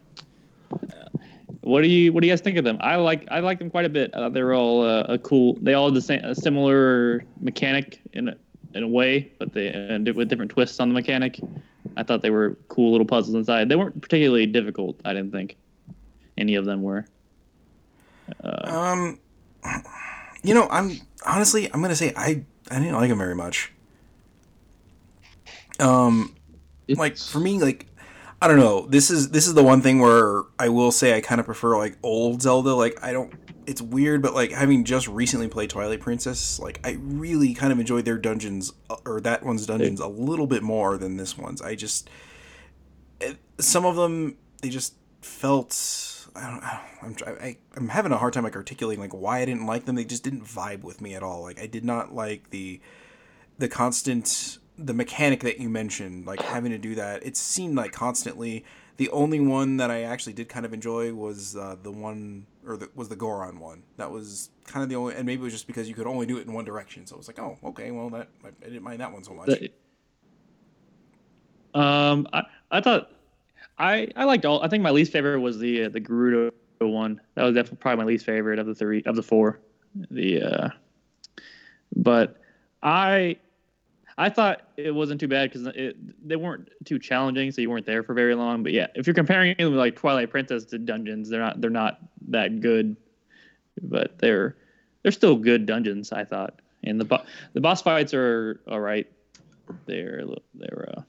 What do you What do you guys think of them? I like I like them quite a bit. Uh, they're all uh, a cool. They all have the same a similar mechanic in a, in a way, but they and with different twists on the mechanic. I thought they were cool little puzzles inside. They weren't particularly difficult. I didn't think any of them were. Um, you know, I'm honestly, I'm gonna say I I didn't like them very much. Um, like for me, like I don't know. This is this is the one thing where I will say I kind of prefer like old Zelda. Like I don't. It's weird, but like having just recently played Twilight Princess, like I really kind of enjoyed their dungeons uh, or that one's dungeons a little bit more than this one's. I just it, some of them they just felt I don't, I don't I'm I, I'm having a hard time like articulating like why I didn't like them. They just didn't vibe with me at all. Like I did not like the the constant the mechanic that you mentioned, like having to do that. It seemed like constantly. The only one that I actually did kind of enjoy was uh, the one, or the, was the Goron one. That was kind of the only, and maybe it was just because you could only do it in one direction. So it was like, oh, okay, well that I didn't mind that one so much. Um, I, I thought I I liked all. I think my least favorite was the uh, the Gerudo one. That was definitely probably my least favorite of the three of the four. The uh, but I I thought it wasn't too bad because they weren't too challenging, so you weren't there for very long. But yeah, if you're comparing them with like Twilight Princess to dungeons, they're not they're not that good, but they're they're still good dungeons. I thought, and the bo- the boss fights are all right. They're they're uh,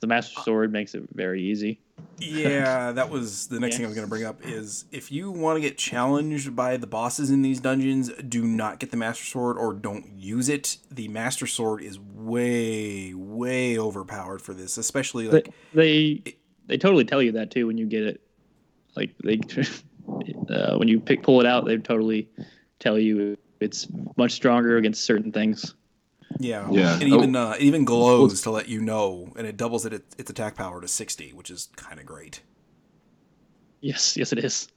the Master Sword makes it very easy. Yeah, that was the next Yeah. thing I was going to bring up is if you want to get challenged by the bosses in these dungeons, do not get the Master Sword or don't use it. The Master Sword is way, way overpowered for this, especially like They they totally tell you that too when you get it. Like they uh, when you pick pull it out, they totally tell you it's much stronger against certain things. Yeah, Yeah. It even uh, it even glows to let you know, and it doubles it its attack power to sixty, which is kind of great. Yes, yes, it is.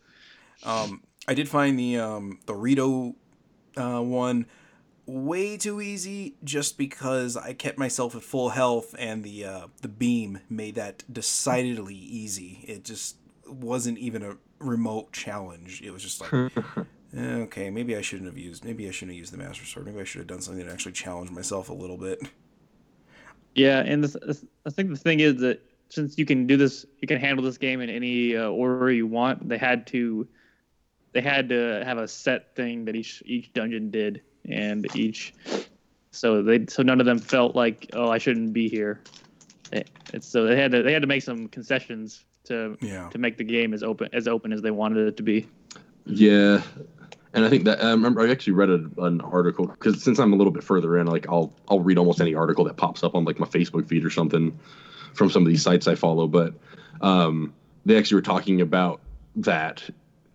Um, I did find the um, the Rito uh, one way too easy, just because I kept myself at full health, and the uh, the beam made that decidedly easy. It just wasn't even a remote challenge. It was just like, okay, maybe I shouldn't have used. Maybe I shouldn't have used the Master Sword. Maybe I should have done something that actually challenged myself a little bit. Yeah, and the, the, I think the thing is that since you can do this, you can handle this game in any uh, order you want. They had to, they had to have a set thing that each each dungeon did, and each, so they so none of them felt like oh I shouldn't be here. It, it's, so they had to they had to make some concessions to Yeah. to make the game as open as open as they wanted it to be. Yeah, and I think that I remember I actually read a, an article because since I'm a little bit further in, like I'll I'll read almost any article that pops up on like my Facebook feed or something from some of these sites I follow. But um, they actually were talking about that,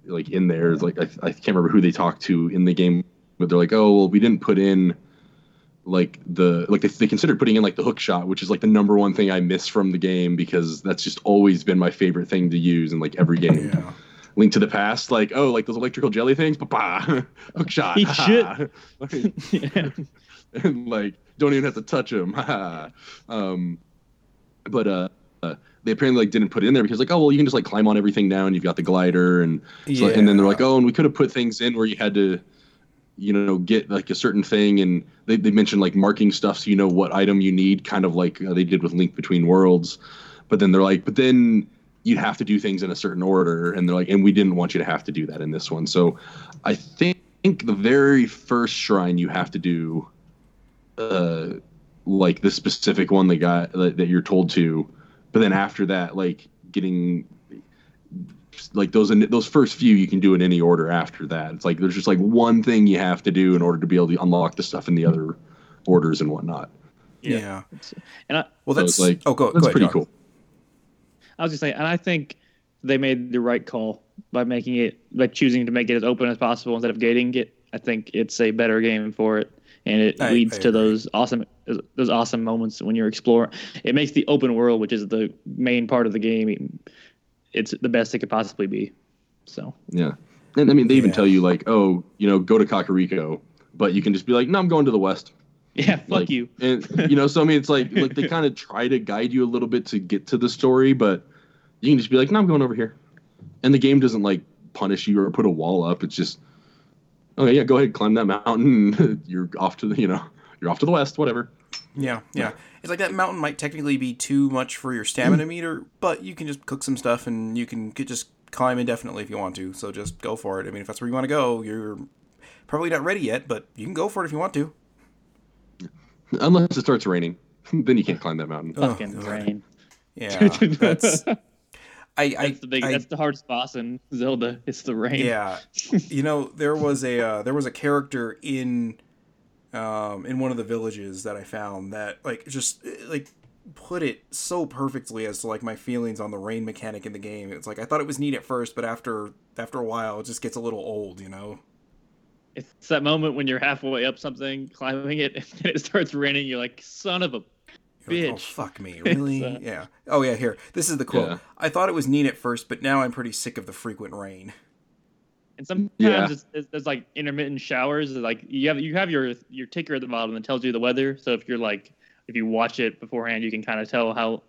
like in there. Like I, I can't remember who they talked to in the game, but they're like, oh well, we didn't put in like the like they, they considered putting in like the hook shot which is like the number one thing i miss from the game because that's just always been my favorite thing to use in like every game Yeah. Link to the Past, like oh, like those electrical jelly things, bah, hook shot. He ha-ha. yeah. and like don't even have to touch them. um, but uh, uh, they apparently like didn't put it in there because like oh well, you can just like climb on everything now, and you've got the glider, and so, and then they're like oh, and we could have put things in where you had to. You know, get like a certain thing, and they, they mentioned like marking stuff so you know what item you need, kind of like uh, they did with Link Between Worlds. But then they're like, but then you'd have to do things in a certain order and they're like and we didn't want you to have to do that in this one. So i think the very first shrine you have to do uh like the specific one that got that that you're told to but then after that like getting like those those first few you can do in any order after that. It's like there's just like one thing you have to do in order to be able to unlock the stuff in the other orders and whatnot. Yeah. And I, Well, that's it's like oh, go, that's go ahead, pretty John. cool I was just saying, and I think they made the right call by making it, by choosing to make it as open as possible instead of gating it. I think it's a better game for it, and it I- leads I to those awesome, those awesome moments when you're exploring. It makes the open world, which is the main part of the game, it's the best it could possibly be. So Yeah. And I mean, they even Yeah. tell you, like, oh, you know, go to Kakariko, but you can just be like, no, I'm going to the West. yeah, fuck like, you. And, you know, so I mean, it's like, like they kind of try to guide you a little bit to get to the story, but you can just be like, no, I'm going over here. And the game doesn't like punish you or put a wall up. It's just, okay, yeah, go ahead, climb that mountain. you're off to the, you know, you're off to the West, whatever. Yeah, yeah. It's like that mountain might technically be too much for your stamina mm. meter, but you can just cook some stuff and you can just climb indefinitely if you want to. So just go for it. I mean, if that's where you want to go, you're probably not ready yet, but you can go for it if you want to. Unless it starts raining. then you can't climb that mountain. Oh, Fucking God. rain. Yeah, that's I, I, That's the big. I that's the hardest boss in Zelda. It's the rain. yeah you know there was a uh, there was a character in um in one of the villages that i found that like just like put it so perfectly as to like my feelings on the rain mechanic in the game. It's like I thought it was neat at first, but after after a while, it just gets a little old, you know. It's that moment when you're halfway up something, climbing it, and then it starts raining. You're like, son of a You're like, oh fuck me, really? uh, yeah. Oh yeah, here. This is the quote. Yeah. I thought it was neat at first, but now I'm pretty sick of the frequent rain. And sometimes Yeah. it's, it's, there's like intermittent showers. Like you have you have your your ticker at the bottom that tells you the weather. So if you're like if you watch it beforehand, you can kind of tell how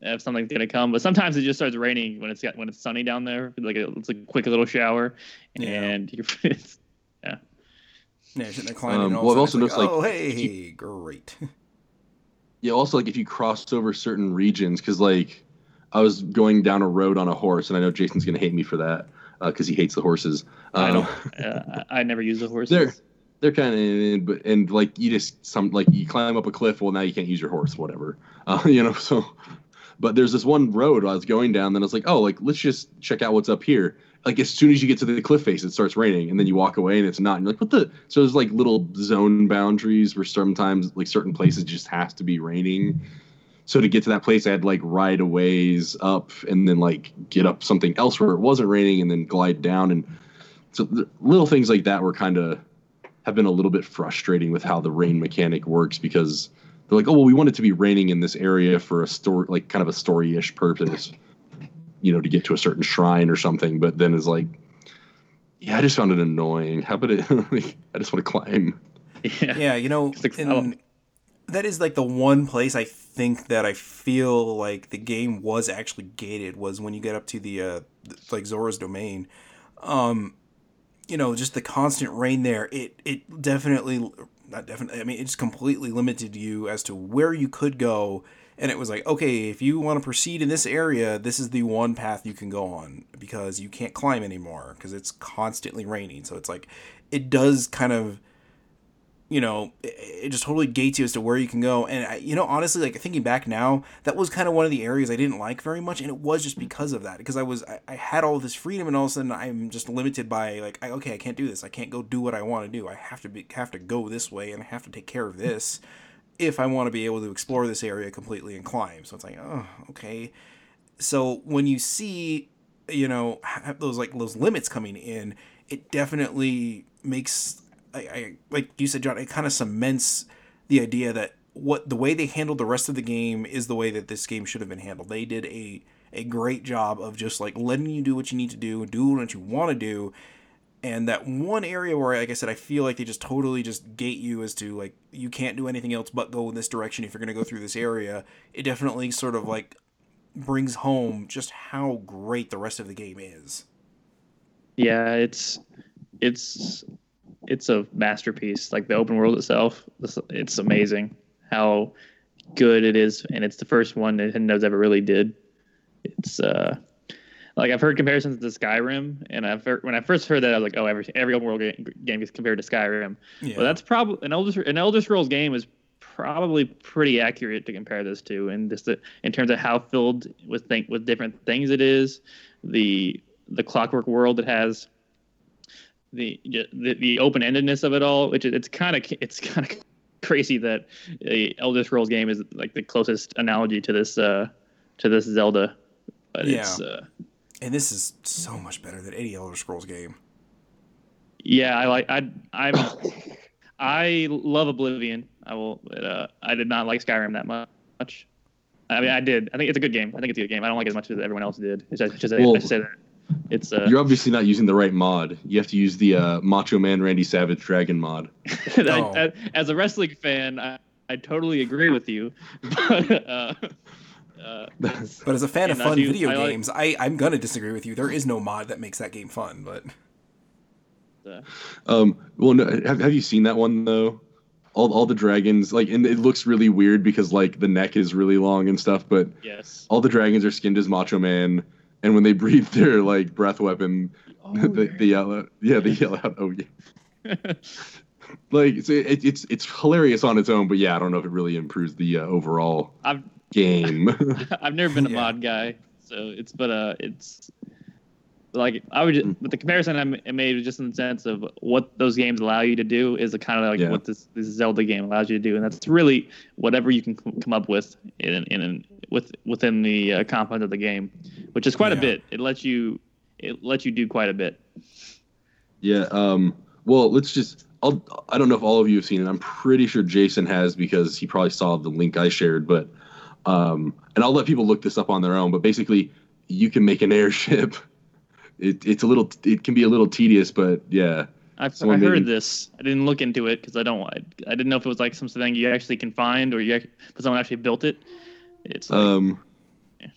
if something's gonna come. But sometimes it just starts raining when it's got when it's sunny down there. Like a, it's a quick little shower, Yeah. and you're it's, Yeah, you're sitting there. Um, well, of a I've sudden also it's noticed, like, like, oh if hey, great. Yeah, also like if you cross over certain regions, because like I was going down a road on a horse, and I know Jason's gonna hate me for that because he hates the horses. I Um, don't uh, I I never use the horses. They're they're kind of but and like you just some like you climb up a cliff. Well, now you can't use your horse, whatever. Uh, you know, so. But there's this one road I was going down. Then I was like, oh, like let's just check out what's up here. Like as soon as you get to the cliff face, it starts raining, and then you walk away and it's not. And you're like, what the? So there's like little zone boundaries where sometimes like certain places just has to be raining. So to get to that place, I had to like ride a ways up and then like get up something else where it wasn't raining and then glide down. And so little things like that were kind of have been a little bit frustrating with how the rain mechanic works because they're like, oh well, we want it to be raining in this area for a story, like kind of a story-ish purpose, you know, to get to a certain shrine or something. But then it's like, yeah, I just found it annoying. How about it? like, I just want to climb. yeah. yeah, you know, It's and that is like the one place I think that I feel like the game was actually gated was when you get up to the uh like Zora's domain. Um you know, just the constant rain there, it it definitely not definitely I mean it just completely limited you as to where you could go and it was like, okay, if you want to proceed in this area, this is the one path you can go on because you can't climb anymore because it's constantly raining. So it's like it does kind of you know, it, it just totally gates you as to where you can go. And I, you know, honestly, like thinking back now, that was kind of one of the areas I didn't like very much, and it was just because of that. Because I was, I, I had all this freedom, and all of a sudden, I'm just limited by like, I, okay, I can't do this. I can't go do what I want to do. I have to be, have to go this way, and I have to take care of this if I want to be able to explore this area completely and climb. So it's like, oh, okay. So when you see, you know, those like those limits coming in, it definitely makes I, I like you said, John. It kind of cements the idea that what the way they handled the rest of the game is the way that this game should have been handled. They did a a great job of just like letting you do what you need to do, do what you want to do. And that one area where, like I said, I feel like they just totally just gate you as to like you can't do anything else but go in this direction if you're going to go through this area. It definitely sort of like brings home just how great the rest of the game is. Yeah, it's it's it's a masterpiece. Like the open world itself, it's, amazing how good it is, and it's the first one that nintendo's ever really did. It's uh, like I've heard comparisons to Skyrim, and I've heard, when I first heard that, I was like, oh, every every open world game, game gets compared to Skyrim. Yeah. Well, that's probably an Elder an Elder Scrolls game is probably pretty accurate to compare this to, and just the, in terms of how filled with think with different things it is, the the clockwork world it has, the the, the open endedness of it all, which is it's kind of it's kind of crazy that a Elder Scrolls game is like the closest analogy to this uh to this Zelda, but it's uh, and this is so much better than any Elder Scrolls game. Yeah, I like I I'm I love Oblivion. I will. Uh, I did not like Skyrim that much. I mean, I did. I think it's a good game. I think it's a good game. I don't like it as much as everyone else did. It's just, it's just Well- I should say that. It's uh, You're obviously not using the right mod. You have to use the uh, Macho Man Randy Savage Dragon mod. I- Oh. as, as a wrestling fan, I, I totally agree with you. But uh, But as a fan of fun do- video I like- games, I, I'm gonna disagree with you. There is no mod that makes that game fun, but Um, well, no, have, have you seen that one though? All, all the dragons like and it looks really weird because like the neck is really long and stuff but yes. all the dragons are skinned as macho man and when they breathe their like breath weapon they, they yell out yeah they yell out oh yeah like it's, it, it's it's hilarious on its own but yeah i don't know if it really improves the uh, overall I've game I've never been a Yeah. mod guy, so it's but uh, it's like I would, Mm. just, but the comparison I made was just in the sense of what those games allow you to do is the kind of like Yeah. what this, this Zelda game allows you to do, and that's really whatever you can come up with in in, in with within the uh, confines of the game, which is quite a bit. It lets you it lets you do quite a bit. Yeah. Um. Well, let's just. I'll. I don't know if all of you have seen it. I'm pretty sure Jason has because he probably saw the link I shared. But, um, and I'll let people look this up on their own. But basically, you can make an airship. It, it's a little. It can be a little tedious, but yeah. I've I heard this. I didn't look into it because I don't. I, I didn't know if it was like some something you actually can find or you, but someone actually built it. It's like, Um. It,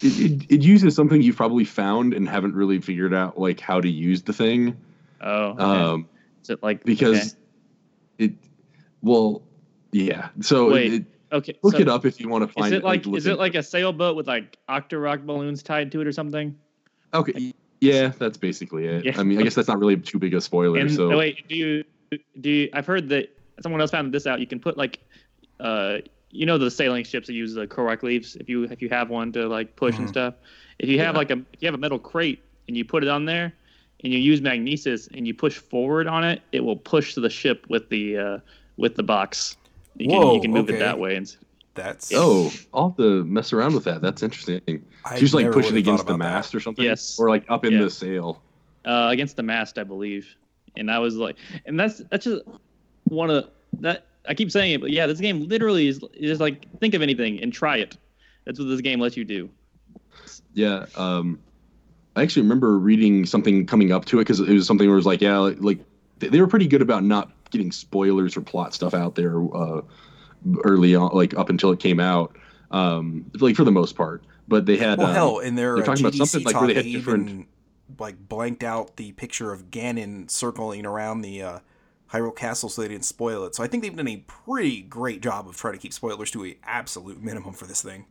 it, it uses something you've probably found and haven't really figured out like how to use the thing. oh, okay. Um. is it like Because okay. it. Well. Yeah. So Wait, it, okay look so- it up if you want to find Is it like look is it into like a sailboat with like Octorok balloons tied to it or something? Okay. Yeah, that's basically it. Yeah. I mean, I guess that's not really too big a spoiler. And so oh, wait, do you do you? I've heard that someone else found this out. You can put like, uh, you know, the sailing ships that use the Korok leaves. If you if you have one to like push and Mhm. stuff. If you have Yeah. like a if you have a metal crate and you put it on there, and you use magnesis and you push forward on it, it will push the ship with the uh, with the box. You can, Whoa, you can move okay. it that way. And That's oh, I'll have to mess around with that. That's interesting. I So like never push it would've thought against the about that. mast or something. Yes. Or like up in Yeah. the sail. uh, against the mast, I believe. And I was like, and that's that's just one of that. I keep saying it, but yeah, this game literally is, is just like think of anything and try it. That's what this game lets you do. Yeah. Um, I actually remember reading something coming up to it because it was something where it was like, yeah, like, like they, they were pretty good about not getting spoilers or plot stuff out there uh, early on, like up until it came out, um, like for the most part. But they had Well, um, hell, in their they're uh, talking about something like where they had different- even like blanked out the picture of Ganon circling around the uh, Hyrule Castle so they didn't spoil it. So I think they've done a pretty great job of trying to keep spoilers to a absolute minimum for this thing.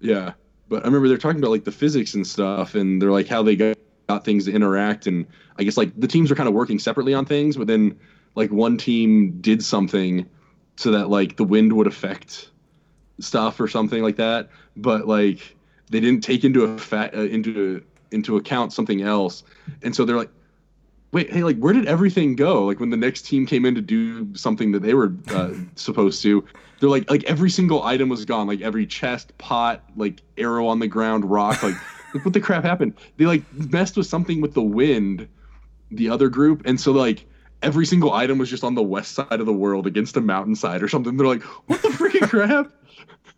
Yeah, but I remember they're talking about like the physics and stuff, and they're like how they got, got things to interact, and I guess like the teams are kind of working separately on things, but then like one team did something so that like the wind would affect stuff or something like that, but like they didn't take into a fa- uh, into into account something else, and so they're like. Wait, hey, like, where did everything go? Like, when the next team came in to do something that they were uh, supposed to, they're like like every single item was gone like every chest pot like arrow on the ground rock like what the crap happened they like messed with something with the wind the other group and so like every single item was just on the west side of the world against a mountainside or something. They're like what the freaking crap?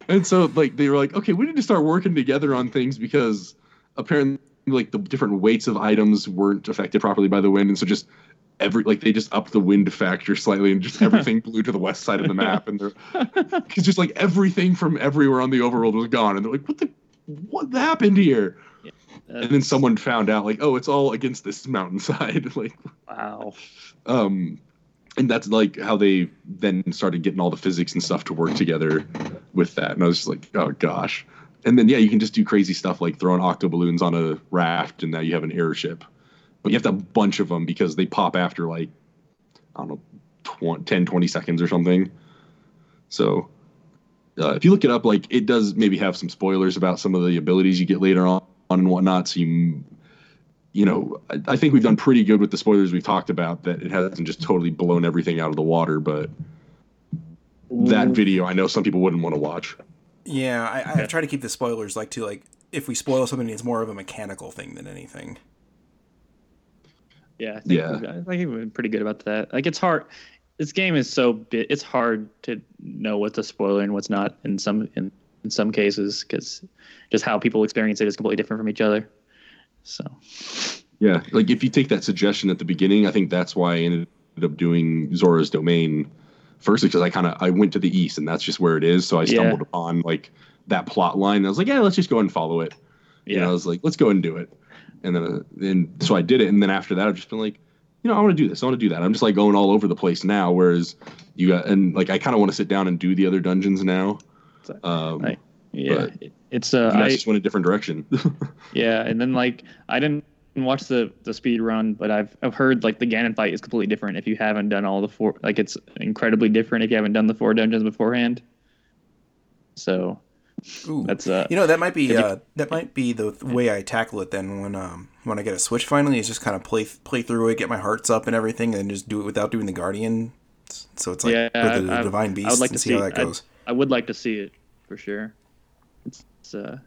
And so like they were like okay we need to start working together on things because apparently like the different weights of items weren't affected properly by the wind. And so just every like they just upped the wind factor slightly and just everything blew to the west side of the map. And they're because just like everything from everywhere on the overworld was gone. And they're like what the what happened here and then someone found out like oh it's all against this mountainside like wow. um and that's like how they then started getting all the physics and stuff to work together with that. And i was just like oh gosh. And then yeah you can just do crazy stuff like throwing octo balloons on a raft and now you have an airship. But you have to have a bunch of them because they pop after like i don't know 20, 10 20 seconds or something. So uh, if you look it up like it does maybe have some spoilers about some of the abilities you get later on and whatnot so you you know, I, I think we've done pretty good with the spoilers we've talked about. That it hasn't just totally blown everything out of the water, but that video, I know some people wouldn't want to watch. Yeah, I, I Okay. try to keep the spoilers like to like if we spoil something, it's more of a mechanical thing than anything. Yeah, I think, Yeah. I think we've been pretty good about that. Like it's hard. This game is so bit. It's hard to know what's a spoiler and what's not in some in, in some cases because just how people experience it is completely different from each other. So Yeah, like if you take that suggestion at the beginning, I think that's why I ended up doing Zora's Domain first because I kind of I went to the east and that's just where it is. So I Yeah. stumbled upon like that plot line. And I was like, yeah, let's just go and follow it. yeah, know, I was like, let's go and do it. And then, uh, and so I did it. And then after that, I've just been like, you know, I want to do this. I want to do that. I'm just like going all over the place now. Whereas you got, and like, I kind of want to sit down and do the other dungeons now. So, Um, Right. yeah. it's uh, I I, just went a different direction. yeah, and then like I didn't watch the the speed run, but I've I've heard like the Ganon fight is completely different if you haven't done all the four. Like it's incredibly different if you haven't done the four dungeons beforehand. So Ooh. that's uh You know, that might be If you- uh, that might be the th- way I tackle it then when um when I get a Switch finally is just kind of play play through it, get my hearts up and everything, and just do it without doing the Guardian. So it's like Yeah, or the I- Divine I Beast would like and to see, see. how that I- goes. I would like to see it for sure. It's, it's uh,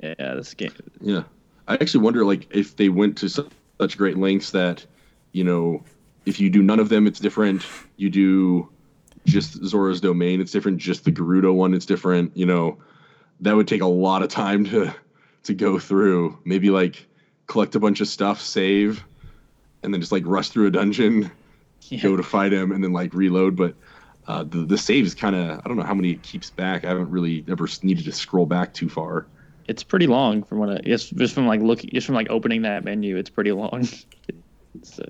yeah, this game. Yeah, I actually wonder like if they went to su- such great lengths that, you know, if you do none of them, it's different. You do just Zora's Domain, it's different. Just the Gerudo one, it's different. You know, that would take a lot of time to to go through. Maybe like collect a bunch of stuff, save, and then just like rush through a dungeon, Yeah. go to fight him, and then like reload. But uh, the the save is kind of I don't know how many it keeps back. I haven't really ever needed to scroll back too far. It's pretty long from what I just just from like looking just from like opening that menu. It's pretty long. It's, uh,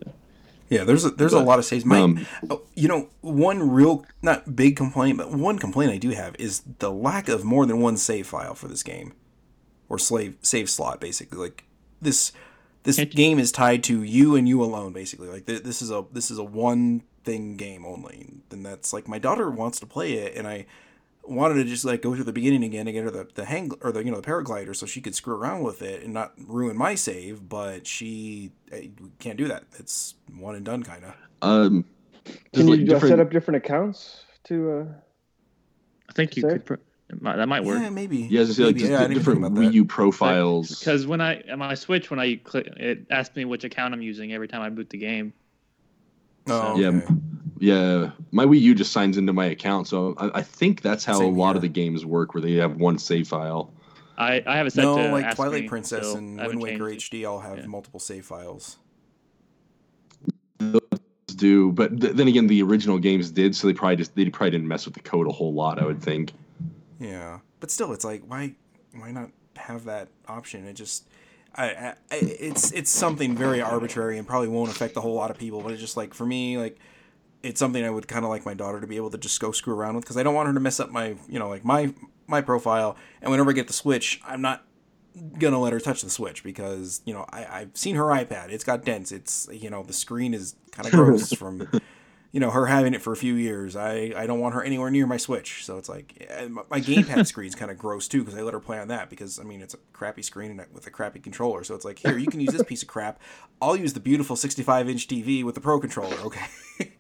Yeah, there's a, there's a lot of saves. My, um, oh, you know, one real not big complaint, but one complaint I do have is the lack of more than one save file for this game, or slave save slot. Basically, like this this game is tied to you and you alone. Basically, like th- this is a this is a one thing game only, and that's like my daughter wants to play it, and I wanted to just like go through the beginning again to get her the, the hang or the you know the paraglider so she could screw around with it and not ruin my save but she can't do that it's one and done kind of Um, Can you like, different- set up different accounts to? Uh... I think you Save? could. Pr- might- that might work. yeah maybe Yeah, as I say, like Maybe. just Yeah, I di- didn't different think about that. Wii U profiles. Because when I on my Switch, when I click, it asks me which account I'm using every time I boot the game. Oh, Yeah, okay. yeah, my Wii U just signs into my account, so I, I think that's how Same a lot here. of the games work, where they have one save file. I, I have it set no to like ask twilight me princess still. and wind waker changed it. hd all have Yeah. multiple save files Do but th- then again, the original games did, so they probably just they probably didn't mess with the code a whole lot. I would think. yeah but still it's like why why not have that option it just I, I it's it's something very arbitrary and probably won't affect a whole lot of people but it's just like for me like it's something I would kind of like my daughter to be able to just go screw around with because I don't want her to mess up my you know like my my profile and whenever I get the Switch I'm not gonna let her touch the Switch because you know I I've seen her iPad. It's got dents. It's you know the screen is kind of gross from you know her having it for a few years I I don't want her anywhere near my Switch so it's like eh, and my, my gamepad screen's kind of gross too because I let her play on that because I mean it's a crappy screen and uh, with a crappy controller so it's like here you can use this piece of crap I'll use the beautiful 65 inch TV with the Pro controller okay.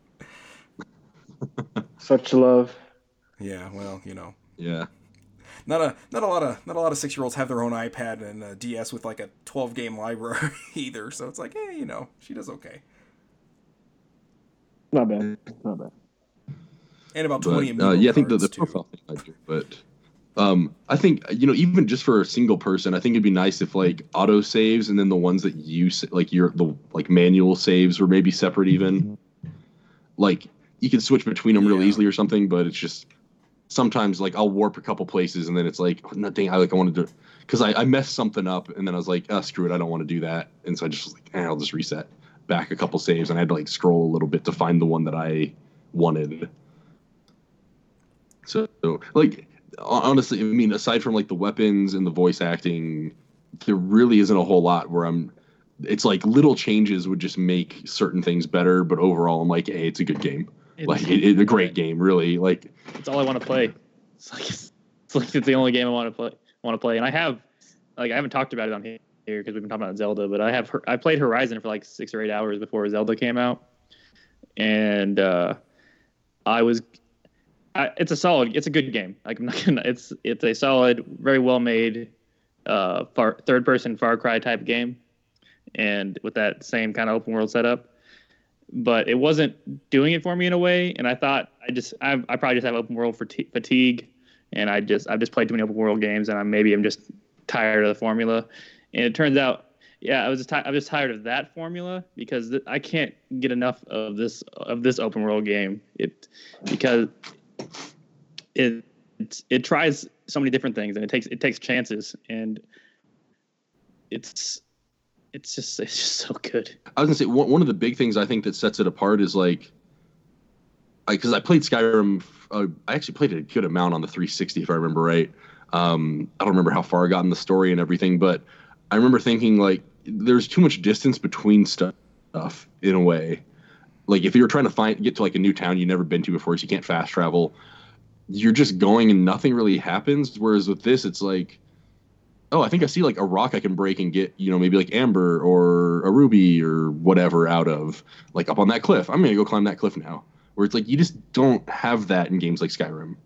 Such love. Yeah, well, you know, Yeah, not a not a lot of not a lot of six year olds have their own iPad and a DS with like a twelve game library either. So it's like, hey, you know, she does okay. Not bad. Not bad. And about but twenty. uh, yeah, I think the, cards, the too. profile thing I do, but um, I think you know even just for a single person, I think it'd be nice if like auto saves and then the ones that you sa- like your the like manual saves were maybe separate even. Like you could switch between them real easily or something, but it's just sometimes like I'll warp a couple places and then it's like oh, no dang I like I wanted to because I, I messed something up and then I was like oh screw it I don't want to do that and so I just was like eh, I'll just reset back a couple saves and I had to like scroll a little bit to find the one that I wanted. So like honestly, I mean aside from like the weapons and the voice acting, there really isn't a whole lot where I'm. It's like little changes would just make certain things better, but overall I'm like, hey, it's a good game. It's, like it, it's a great game, really. Like it's all I want to play. It's like it's, like it's the only game I want to play. Want to play, and I have like I haven't talked about it on here because we've been talking about Zelda, but I have I played Horizon for like six or eight hours before Zelda came out, and uh, I was. I, it's a solid. It's a good game. Like I'm not gonna. It's it's a solid, very well made, uh, far, third person Far Cry type game, and with that same kind of open world setup. But it wasn't doing it for me in a way, and I thought I just I, I probably just have open world fati- fatigue, and I just I've just played too many open world games, and I maybe I'm just tired of the formula. And it turns out, yeah, I was just ti- I'm just tired of that formula because th- I can't get enough of this of this open world game. It because it it tries so many different things and it takes it takes chances and it's it's just it's just so good. I was gonna say one, one of the big things I think that sets it apart is like, because I, played Skyrim. Uh, I actually played a good amount on the 360, if I remember right. Um, I don't remember how far I got in the story and everything, but I remember thinking like there's too much distance between stuff in a way. Like if you're trying to find get to like a new town you've never been to before, so you can't fast travel, you're just going and nothing really happens. Whereas with this, it's like oh, I think I see like a rock I can break and get, you know, maybe like amber or a ruby or whatever out of, like up on that cliff. I'm gonna go climb that cliff now. Where it's like you just don't have that in games like Skyrim.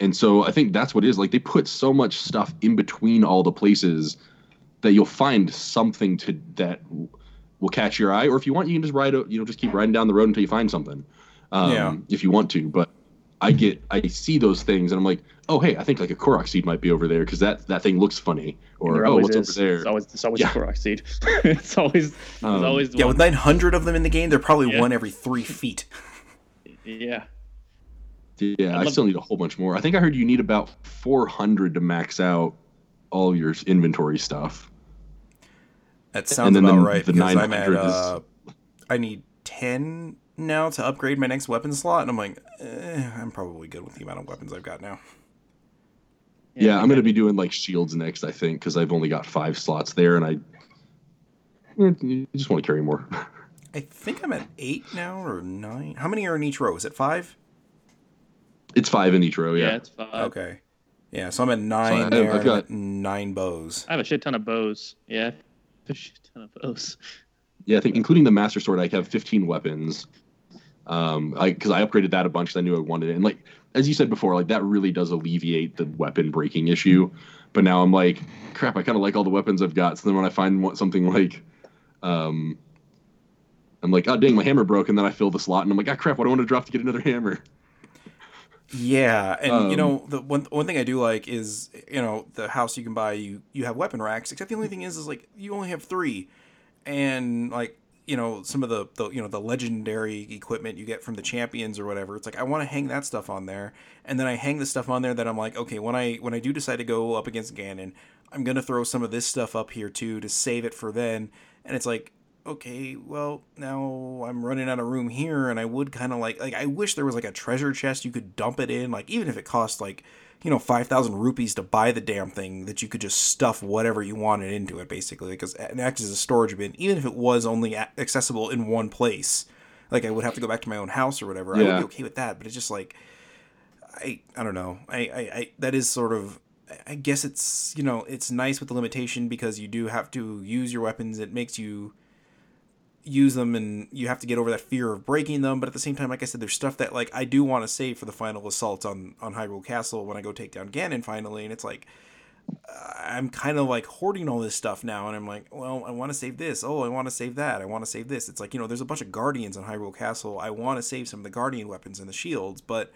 And so I think that's what it is. Like they put so much stuff in between all the places that you'll find something to that will catch your eye. Or if you want, you can just ride, you know, just keep riding down the road until you find something. Um, Yeah. If you want to, but I get, I see those things and I'm like, oh hey, I think like a Korok seed might be over there because that that thing looks funny. Or oh, what's is. over there? It's always it's always Yeah. a Korok seed. it's always it's Um, always Yeah, one. with 900 of them in the game, they're probably Yeah. one every three feet. yeah. Yeah, I I, still need a whole bunch more. I think I heard you need about 400 to max out all your inventory stuff. That sounds about the- right the because I'm at 900 is- uh, I need 10 now to upgrade my next weapon slot, and I'm like, eh, I'm probably good with the amount of weapons I've got now. Yeah, I'm going to be doing like shields next, I think, because I've only got five slots there, and I eh, you just want to carry more. I think I'm at eight now or nine. How many are in each row? Is it five? It's five in each row. Yeah, Yeah, it's five. Okay. Yeah, so I'm at nine I've- there. I've got- nine bows. I have a shit ton of bows. Yeah, I a shit ton of bows. yeah. I think including the master sword, I have 15 weapons. Um, I because I upgraded that a bunch. 'cause I knew I wanted it, and like as you said before, like that really does alleviate the weapon breaking issue. But now I'm like, crap. I kind of like all the weapons I've got. So then when I find something like, um, I'm like, oh dang, my hammer broke, and then I fill the slot, and I'm like, ah crap, what do I want to drop to get another hammer? Yeah, and you Um, know the one one thing I do like is you know the house you can buy you you have weapon racks. Except the only thing is is like you only have three, and like you know some of the, the you know the legendary equipment you get from the champions or whatever. It's like I want to hang that stuff on there, and then I hang the stuff on there that I'm like okay when I when I do decide to go up against Ganon, I'm gonna throw some of this stuff up here too to save it for then. And it's like okay, well, now I'm running out of room here, and I would kind of like, like, I wish there was like a treasure chest you could dump it in, like, even if it cost like, you know, 5,000 rupees to buy the damn thing, that you could just stuff whatever you wanted into it, basically, because it acts as a storage bin, even if it was only accessible in one place. Like, I would have to go back to my own house or whatever. I would be okay with that, but it's just like, I, I don't know. I, I, I, that is sort of, I guess it's, you know, it's nice with the limitation because you do have to use your weapons. It makes you, use them and you have to get over that fear of breaking them but at the same time like i said there's stuff that like i do want to save for the final assault on on hyrule castle when i go take down ganon finally and it's like uh, i'm kind of like hoarding all this stuff now and i'm like well i want to save this. Oh i want to save that. I want to save this. It's like you know there's a bunch of guardians on hyrule castle. I want to save some of the guardian weapons and the shields but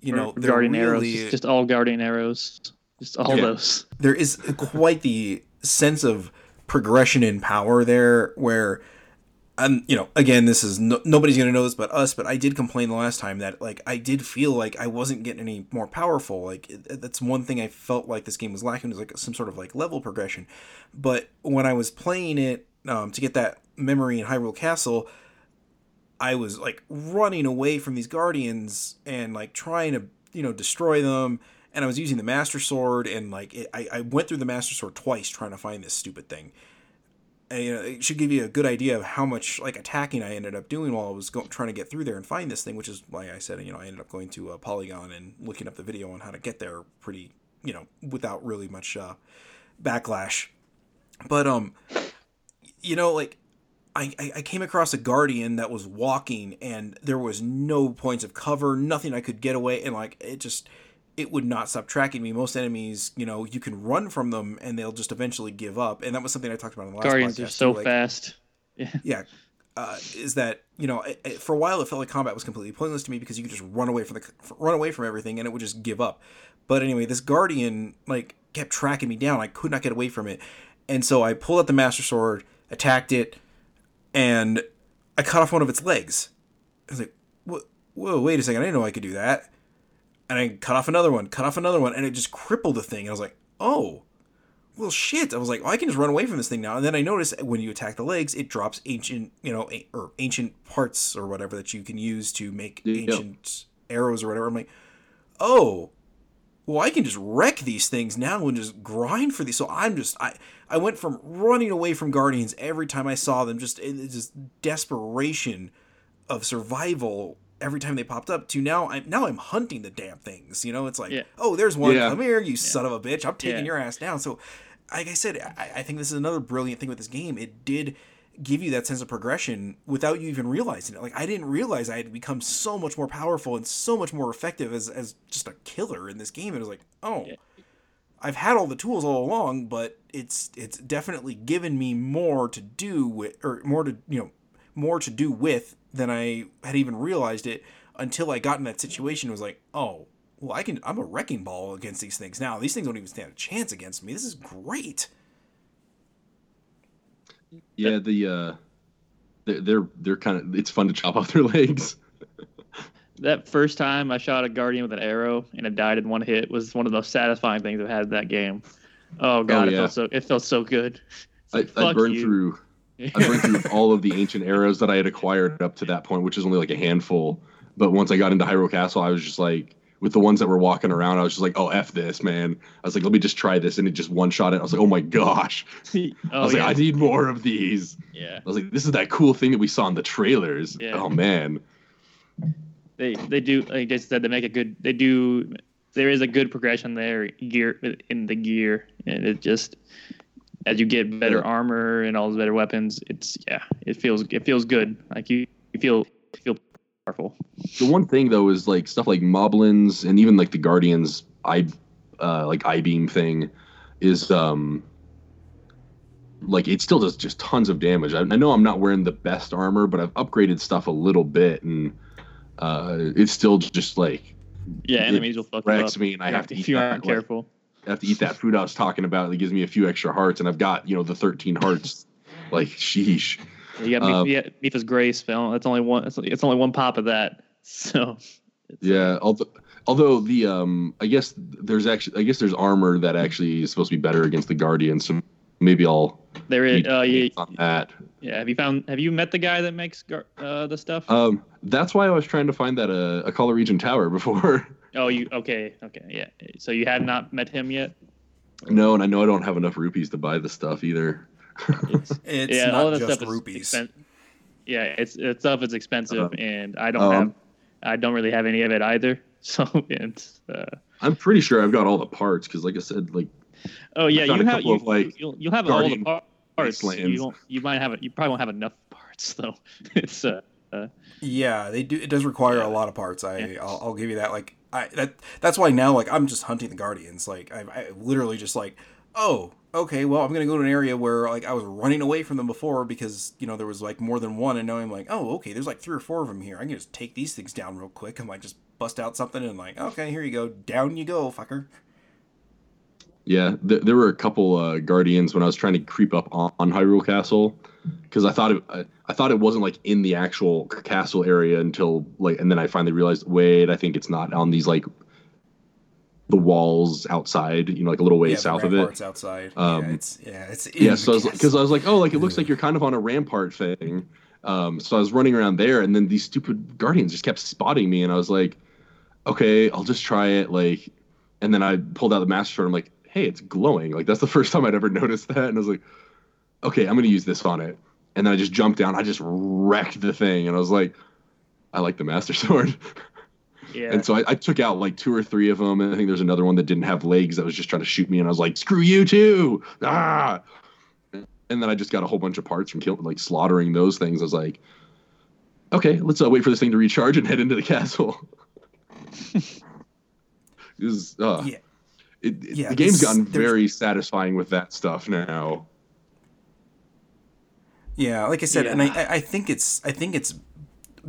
you know they're guardian arrows, really- just, just all guardian arrows, just all Yeah. those. there is quite the sense of progression in power there where and you know again this is no, nobody's gonna know this but us but i did complain the last time that like i did feel like i wasn't getting any more powerful. Like it- that's one thing i felt like this game was lacking was like some sort of like level progression. But when i was playing it um, to get that memory in hyrule castle i was like running away from these guardians and like trying to you know destroy them. And I was using the Master Sword, and like it, I, I went through the Master Sword twice trying to find this stupid thing. You know, it should give you a good idea of how much like attacking I ended up doing while I was going trying to get through there and find this thing, which is why I said you know I ended up going to uh, Polygon and looking up the video on how to get there pretty you know without really much uh, backlash. But um, you know like I I came across a guardian that was walking and there was no points of cover, nothing I could get away, and like it just it would not stop tracking me. Most enemies, you know, you can run from them and they'll just eventually give up. And that was something I talked about in the last Guardians podcast. are so like, fast. yeah uh, is that you know it, it- for a while it felt like combat was completely pointless to me because you could just run away from the run away from everything and it would just give up but anyway this guardian like kept tracking me down i could not get away from it and so i pulled out the master sword attacked it and i cut off one of its legs i was like whoa, whoa wait a second i didn't know i could do that and i cut off another one cut off another one and it just crippled the thing. And i was like oh well shit. I was like well, i can just run away from this thing now. And then i noticed when you attack the legs it drops ancient you know a, or ancient parts or whatever that you can use to make ancient arrows or whatever. I'm like oh well i can just wreck these things now and just grind for these. So i'm just i i went from running away from guardians every time i saw them just in just desperation of survival every time they popped up to now I'm now I'm hunting the damn things. You know, it's like, Yeah. oh, there's one. Yeah. Come here, you son of a bitch. I'm taking Yeah. your ass down. So, like I said, I, I think this is another brilliant thing with this game. It did give you that sense of progression without you even realizing it. Like I didn't realize I had become so much more powerful and so much more effective as as just a killer in this game. It was like, oh. Yeah. I've had all the tools all along, but it's it's definitely given me more to do with, or more to you know, more to do with than I had even realized it until I got in that situation. It was like, oh, well, I can. I'm a wrecking ball against these things now. These things don't even stand a chance against me. This is great. Yeah, the uh, they're they're, they're kind of it's fun to chop off their legs. That first time I shot a guardian with an arrow and it died in one hit was one of the most satisfying things I've had in that game. Oh god, it yeah. felt so it felt so good. It's I, I burned you. through I burned through all of the ancient arrows that I had acquired up to that point, which is only like a handful. But once I got into Hyrule Castle, I was just like, with the ones that were walking around, I was just like, oh f this, man. I was like, let me just try this, and it just one shot it. I was like, oh my gosh. Oh, I oh was yeah, like, I need more of these. yeah. I was like, this is that cool thing that we saw in the trailers. Yeah. Oh man. They they do like I said they make a good they do there is a good progression there gear in the gear and it just as you get better armor and all those better weapons it's yeah it feels it feels good like you, you feel you feel powerful. The one thing though is like stuff like Moblins and even like the Guardians I uh like I beam thing is um like it still does just tons of damage. I, I know I'm not wearing the best armor, but I've upgraded stuff a little bit and uh it's still just like Yeah, enemies will fuck you wrecks up me and I have to if you aren't careful. I have to eat that food I was talking about. It gives me a few extra hearts and I've got, you know, the 13 hearts. like sheesh. You got uh, Mif- Grace, Phil. That's only one. It's, only one pop of that. So it's, uh, Yeah, although although the um I guess there's actually I guess there's armor that actually is supposed to be better against the Guardians, so maybe I'll there is. need Uh, to yeah, on that. yeah. Have you found? Have you met the guy that makes gar- uh, the stuff? Um that's why I was trying to find that uh, Akkala Region Tower before. oh, you okay? Okay, yeah. So you have not met him yet. no, and I know I don't have enough rupees to buy the stuff either. It's, It's yeah, not all that just stuff rupees. is expen- yeah, it's it's stuff is expensive, Um, and I don't um, have, I don't really have any of it either. So it's. Uh, I'm pretty sure I've got all the parts because, like I said, like oh yeah, you have you, of, like, you'll, you'll have all the parts. You, Wastelands. won't, you might have it. You probably won't have enough parts though. It's uh, Yeah, they do. It does require Yeah. a lot of parts. I Yeah. I'll, I'll give you that. Like I that that's why now like I'm just hunting the guardians. Like I, I literally just like oh okay well I'm gonna go to an area where like I was running away from them before because you know there was like more than one and now I'm like oh okay there's like three or four of them here. I can just take these things down real quick and like just bust out something and like okay here you go down you go fucker. Yeah, th- there were a couple uh, guardians when I was trying to creep up on, on Hyrule Castle because I thought it I, I thought it wasn't like in the actual castle area until like and then I finally realized wait I think it's not on these like the walls outside you know like a little way yeah, south of it. outside. Um, yeah, it's yeah it's yeah so I because I was like oh like it looks like you're kind of on a rampart thing. Um so I was running around there and then these stupid guardians just kept spotting me and I was like okay I'll just try it like and then I pulled out the master sword I'm like hey it's glowing. Like that's the first time I'd ever noticed that. And I was like okay I'm gonna use this on it. And then I just jumped down. I just wrecked the thing. And I was like I like the master sword. Yeah. and so I, I took out like two or three of them. And I think there's another one that didn't have legs that was just trying to shoot me. And I was like screw you too! Ah! And then I just got a whole bunch of parts from kill, like slaughtering those things. I was like okay let's uh, wait for this thing to recharge and head into the castle. This is, uh, Yeah. It, it- Yeah, the game's gotten very satisfying with that stuff now Yeah, like I said, and Yeah. I, I- I think it's I think its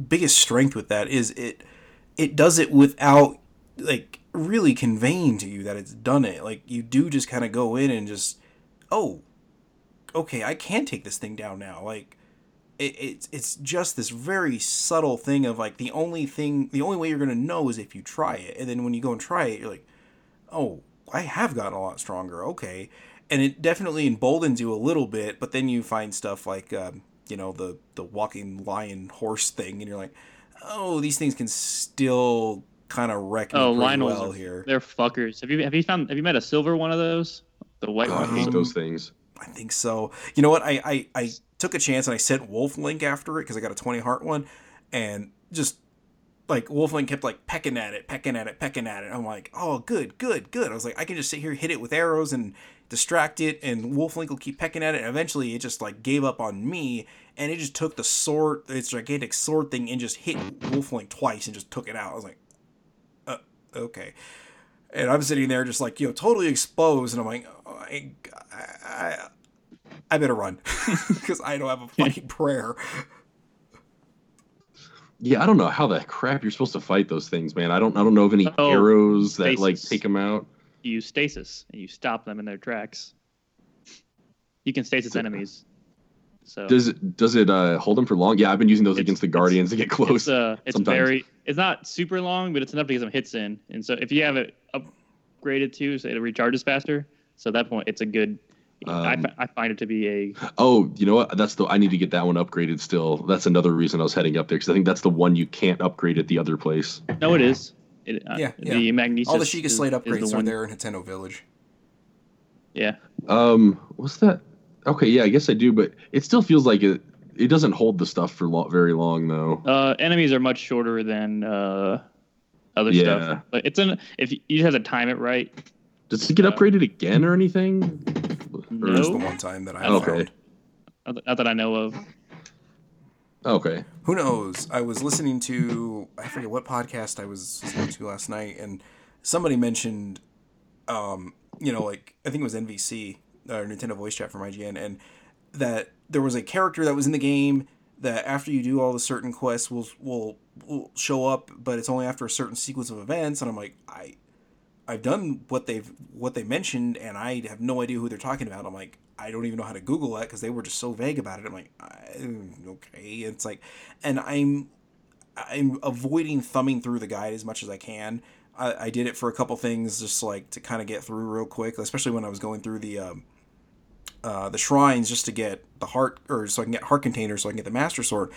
biggest strength with that is it it does it without like really conveying to you that it's done it. Like you do just kind of go in and just oh, okay, I can take this thing down now. Like it, it's it's just this very subtle thing of like the only thing the only way you're gonna know is if you try it, and then when you go and try it, you're like, oh, I have gotten a lot stronger. Okay, and it definitely emboldens you a little bit. But then you find stuff like, um, you know, the the walking lion horse thing, and you're like, oh, these things can still kind of wreck me oh, pretty Lynels well are, here. they're fuckers. Have you have you found have you met a silver one of those? The white I one. hate Um, those things I think so. You know what? I I, I took a chance and I sent Wolf Link after it because I got a twenty heart one, and just like Wolf Link kept like pecking at it, pecking at it, pecking at it. I'm like, oh, good, good, good. I was like, I can just sit here, hit it with arrows, and distract it, and Wolf Link will keep pecking at it. And eventually, it just like gave up on me, and it just took the sword, its gigantic sword thing, and just hit Wolf Link twice and just took it out. I was like, uh, okay. And I'm sitting there just like you know totally exposed, and I'm like, oh, I, I, I better run because I don't have a fucking prayer. Yeah, I don't know how the crap you're supposed to fight those things, man. I don't I don't know of any Oh, arrows that like take them out. You use stasis and you stop them in their tracks. You can stasis So- enemies. So Does it does it uh, hold them for long? Yeah, I've been using those against the guardians to get close. it's uh it's sometimes. very it's not super long, but it's enough to get some hits in. And so if you have it upgraded to, so it recharges faster. So at that point, it's a good. I, Um, fi- I find it to be a Oh, you know what? That's the I need to get that one upgraded still. That's another reason I was heading up there because I think that's the one you can't upgrade at the other place. no, it is. It, uh, Yeah, The yeah. Magnesis. All the Sheikah is- Slate is the upgrades are one- there in Hateno Village. Yeah, Um, what's that? Okay, yeah, I guess I do, but it still feels like it. It doesn't hold the stuff for lo- very long though. uh, enemies are much shorter than uh, other Yeah. stuff. But it's an if you you just have to time it right. Does it get Uh, upgraded again or anything? Or Just the one time that I Okay. found. Not that- not that I know of. Okay. Who knows? I was listening to I forget what podcast I was listening to last night, and somebody mentioned, um, you know, like I think it was NVC or Nintendo Voice Chat from IGN, and that there was a character that was in the game that after you do all the certain quests will will will show up, but it's only after a certain sequence of events, and I'm like, I. I've done what they've what they mentioned, and I have no idea who they're talking about. I'm like, I don't even know how to Google that because they were just so vague about it. I'm like, okay, it's like, and I'm I'm avoiding thumbing through the guide as much as I can. I, I did it for a couple things just like to kind of get through real quick, especially when I was going through the um, uh, the shrines just to get the heart or so I can get heart containers so I can get the master sword.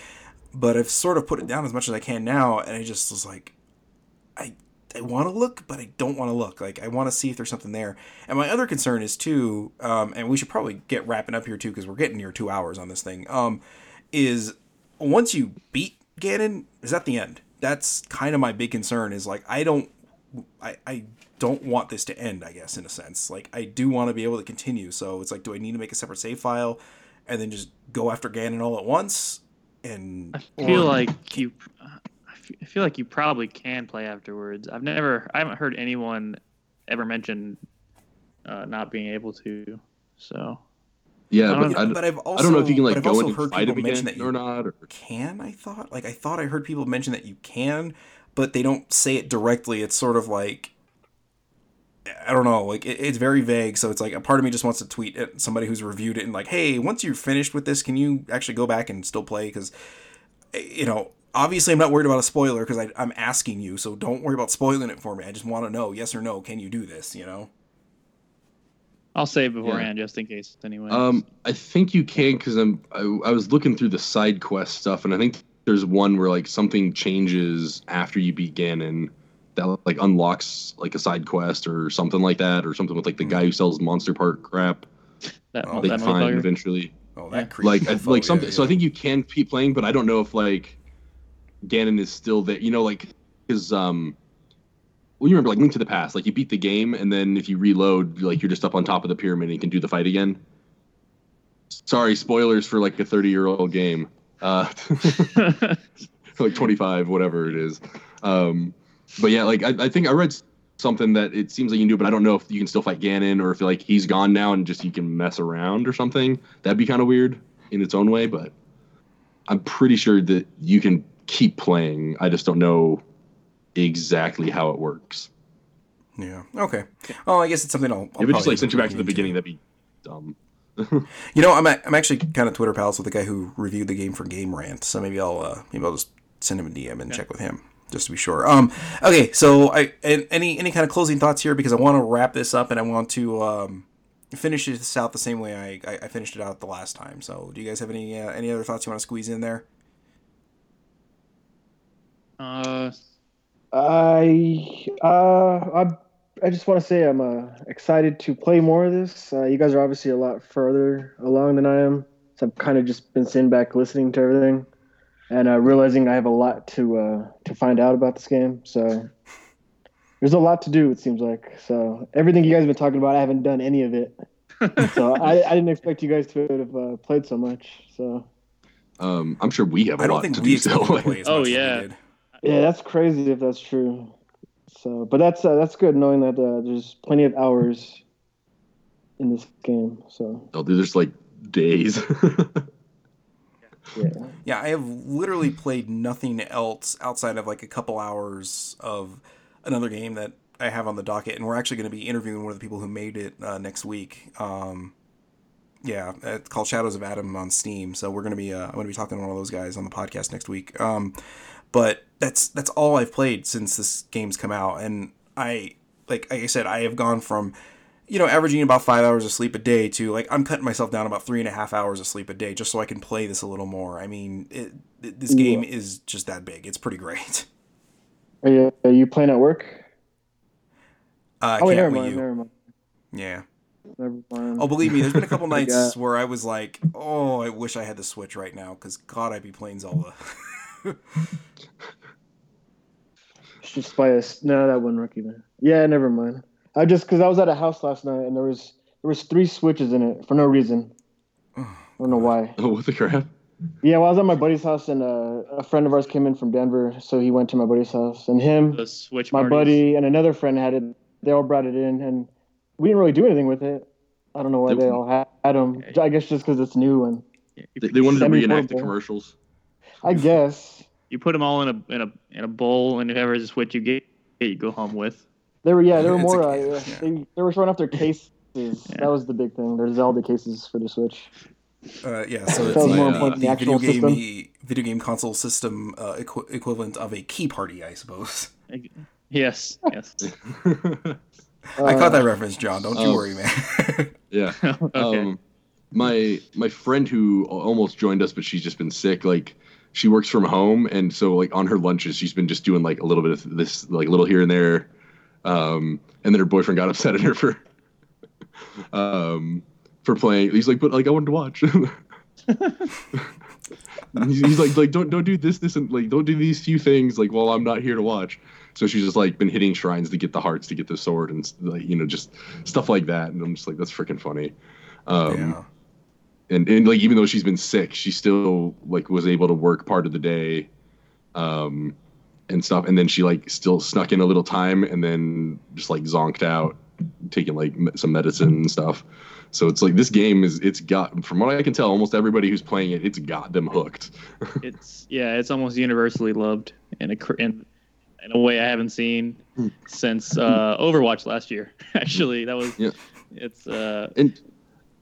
But I've sort of put it down as much as I can now, and I just was like, I I want to look, but I don't want to look. Like I want to see if there's something there. And my other concern is too, um, and we should probably get wrapping up here too because we're getting near two hours on this thing. Um, is once you beat Ganon, is that the end? That's kind of my big concern. Is like I don't, I I don't want this to end. I guess in a sense, like I do want to be able to continue. So it's like, do I need to make a separate save file, and then just go after Ganon all at once? And I feel or- like you. I feel like you probably can play afterwards. I've never. I haven't heard anyone ever mention uh, not being able to. So Yeah, I but know. I, but I've also I don't know if you can like go also in and heard fight him people mention again that you or not. Or, can i thought like i thought i heard people mention that you can but they don't say it directly it's sort of like i don't know like it, it's very vague so it's like a part of me just wants to tweet at somebody who's reviewed it and like hey once you're finished with this can you actually go back and still play because you know obviously i'm not worried about a spoiler because i'm asking you so don't worry about spoiling it for me i just want to know yes or no can you do this you know I'll save beforehand just in case. Anyway. um, I think you can because I'm. I, I was looking through the side quest stuff, and I think there's one where like something changes after you beat Ganon that like unlocks like a side quest or something like that, or something with like the guy who sells monster Park crap that, oh, that that find eventually. oh Yeah. that creepy like I, like something. yeah, So I think you can keep playing, but I don't know if like Ganon is still there. You know, like his um. Well, you remember like Link to the Past, like you beat the game, and then if you reload, like you're just up on top of the pyramid and you can do the fight again. Sorry, spoilers for like a 30 year old game. Uh, like 25, whatever it is. Um, but yeah, like I, I think I read something that it seems like you can do, but I don't know if you can still fight Ganon or if like he's gone now and just you can mess around or something. That'd be kind of weird in its own way, but I'm pretty sure that you can keep playing. I just don't know exactly how it works. yeah okay oh i guess it's something i'll, I'll if it just like sent you back to the look into. beginning, that'd be dumb. You know, I'm a, I'm actually kind of Twitter pals with the guy who reviewed the game for Game Rant, so maybe I'll uh, maybe I'll just send him a DM and check with him just to be sure. Um, okay, so I any any kind of closing thoughts here because I want to wrap this up and I want to um, finish this out the same way I, I, I finished it out the last time. So, do you guys have any uh, any other thoughts you want to squeeze in there? Uh, I uh I I just want to say I'm uh, excited to play more of this. Uh, you guys are obviously a lot further along than I am, so I've kind of just been sitting back listening to everything. and uh, realizing I have a lot to uh, to find out about this game. So there's a lot to do. It seems like so everything you guys have been talking about, I haven't done any of it. so I, I didn't expect you guys to have uh, played so much. So Um, I'm sure we have a I don't lot think to we do still. expected to play as Oh, much as we yeah. Did. yeah, that's crazy if that's true. So, but that's uh, that's good knowing that uh, there's plenty of hours in this game. So oh, dude, there's like days. yeah, Yeah, I have literally played nothing else outside of like a couple hours of another game that I have on the docket, and we're actually going to be interviewing one of the people who made it uh, next week. Um, yeah, it's called Shadows of Adam on Steam. So we're going to be uh, I'm going to be talking to one of those guys on the podcast next week. Um, but that's that's all I've played since this game's come out, and I like like I said, I have gone from you know, averaging about five hours of sleep a day to like I'm cutting myself down about three and a half hours of sleep a day just so I can play this a little more. I mean, it, it, this game is just that big. It's pretty great. are you are you playing at work? Uh, oh, wait, never mind, never mind, Yeah. never mind. Oh, believe me, there's been a couple nights got- where I was like, oh, I wish I had the Switch right now because God, I'd be playing Zelda. Just by a s- no, that wasn't rookie man. Yeah, never mind. I just because I was at a house last night and there was there was three switches in it for no reason. I don't know why. oh, what the crap? Yeah, well, I was at my buddy's house and uh, a friend of ours came in from Denver, so he went to my buddy's house and him, The Switch my parties. buddy, and another friend had it. They all brought it in and we didn't really do anything with it. I don't know why They- they all had, had them. I guess just because it's new and They, they wanted to Semi-portable. reenact the commercials. I guess You put them all in a in a in a bowl, and whoever Switch you get, you go home with. There were. Yeah, they were more. a- uh, yeah. they, they were showing off their cases. That was the big thing. Their Zelda cases for the Switch. Uh, yeah, so it's was like, more uh, important the than the video game system. video game console system uh, equi- equivalent of a key party, I suppose. Yes, yes. I Uh, caught that reference, John. Don't you oh. worry, man. yeah. okay. Um, my my friend who almost joined us, but she's just been sick. Like she works from home, and so like on her lunches, she's been just doing like a little bit of this, like a little here and there. Um, and then her boyfriend got upset at her for, um, for playing. He's like, but like I wanted to watch. he's, he's like, like don't don't do this, this, and like don't do these few things like while I'm not here to watch. So she's just like been hitting shrines to get the hearts to get the sword and like you know just stuff like that. And I'm just like that's freaking funny. Um, yeah. And and like even though she's been sick, she still like was able to work part of the day, um, and stuff. And then she like still snuck in a little time, and then just like zonked out, taking like me- some medicine and stuff. So it's like this game is it's got from what I can tell, almost everybody who's playing it, it's got them hooked. it's yeah, it's almost universally loved in a cr- in, in a way I haven't seen Hmm. since uh, Overwatch last year. Actually, that was Yeah. it's uh And.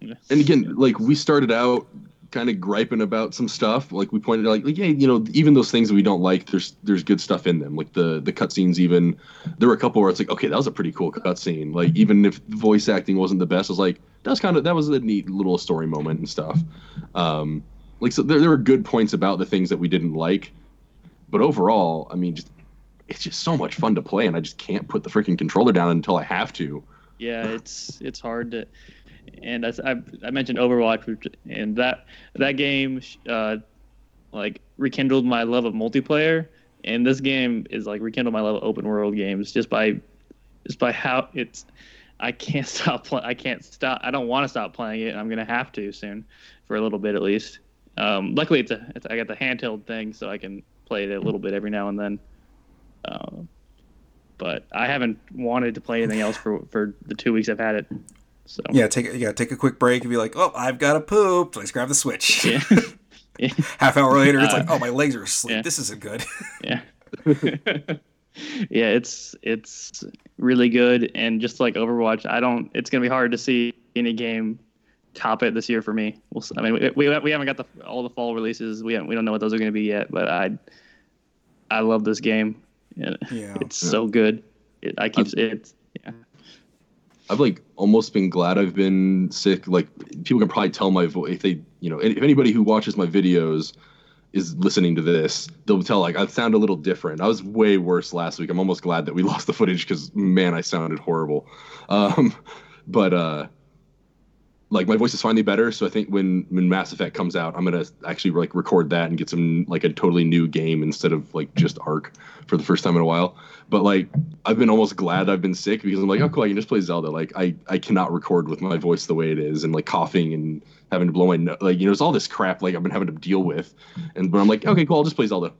And again, like we started out kind of griping about some stuff. Like we pointed out, like, like yeah, you know, even those things that we don't like, there's there's good stuff in them. Like the the cutscenes, even there were a couple where it's like, okay, that was a pretty cool cutscene. Like even if voice acting wasn't the best, I was like, that was kind of that was a neat little story moment and stuff. Um, like so, there there were good points about the things that we didn't like, but overall, I mean, just it's just so much fun to play, and I just can't put the freaking controller down until I have to. yeah, it's it's hard to. And as I, I mentioned Overwatch, and that that game, uh, like rekindled my love of multiplayer. And this game is like rekindled my love of open world games just by, just by how it's. I can't stop playing. I can't stop. I don't want to stop playing it. I'm gonna have to soon, for a little bit at least. Um, luckily, it's a. It's, I got the handheld thing, so I can play it a little bit every now and then. Um, but I haven't wanted to play anything else for for the two weeks I've had it. So Yeah, take a, yeah, take a quick break and be like, "Oh, I've got to poop. Let's grab the Switch." yeah, yeah, Half hour later, it's Uh, like, "Oh, my legs are asleep. yeah. This isn't good." yeah. yeah, it's it's really good, and just like Overwatch, I don't. It's gonna be hard to see any game top it this year for me. We'll, I mean, we, we, we haven't got the all the fall releases. We haven't, we don't know what those are gonna be yet, but I I love this game. Yeah, Yeah. it's so good. It, I keep it. I've like almost been glad I've been sick. Like people can probably tell my voice if they, you know, if anybody who watches my videos is listening to this, they'll tell like I sound a little different. I was way worse last week. I'm almost glad that we lost the footage because man, I sounded horrible. Um, but uh, like my voice is finally better. So I think when when Mass Effect comes out, I'm gonna actually like record that and get some like a totally new game instead of like just Ark for the first time in a while. But like I've been almost glad I've been sick because I'm like, oh cool, I can just play Zelda. Like I I cannot record with my voice the way it is and like coughing and having to blow my nose. Like you know, it's all this crap like I've been having to deal with. And but I'm like, okay, cool, I'll just play Zelda.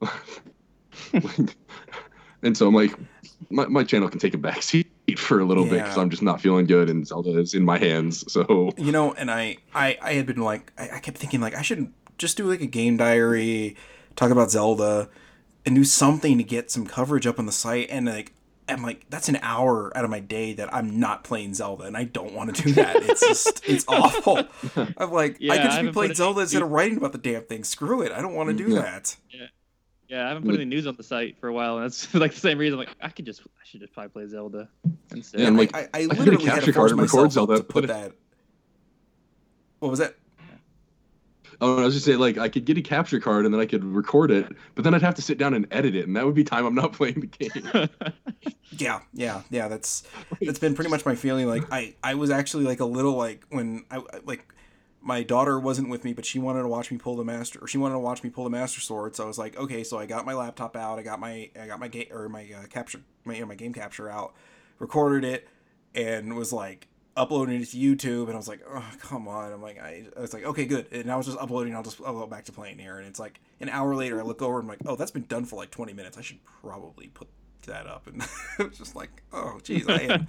and so I'm like, my, my channel can take a backseat for a little bit because I'm just not feeling good and Zelda is in my hands. So You know, and I, I, I had been like, I, I kept thinking like I should just do like a game diary, talk about Zelda, and do something to get some coverage up on the site. And like, I'm like, that's an hour out of my day that I'm not playing Zelda, and I don't want to do that. It's just, it's awful. I'm like, Yeah, I I could just be playing Zelda instead of writing about the damn thing. Screw it. I don't want to do Yeah. that. Yeah, I haven't put any news on the site for a while, and that's like the same reason. Like, I could just, I should just probably play Zelda instead. Yeah, and, like, I, I, I could get a had capture to force card and record myself Zelda, to put put that. What was that? Oh, I was just saying, like, I could get a capture card and then I could record it, but then I'd have to sit down and edit it, and that would be time I'm not playing the game. Yeah, yeah, yeah. That's that's been pretty much my feeling. Like I, I was actually like a little like when I I- like my daughter wasn't with me, but she wanted to watch me pull the master, or she wanted to watch me pull the master sword. So I was like, okay, so I got my laptop out, I got my I got my game or my uh, capture my my game capture out, recorded it, and was like uploading it to YouTube, and I was like, oh come on. I'm like I, I was like okay good, and I was just uploading. I'll just I'll go back to playing here, and it's like an hour later. I look over and I'm like, oh that's been done for like 20 minutes. I should probably put that up and it was just like oh geez i am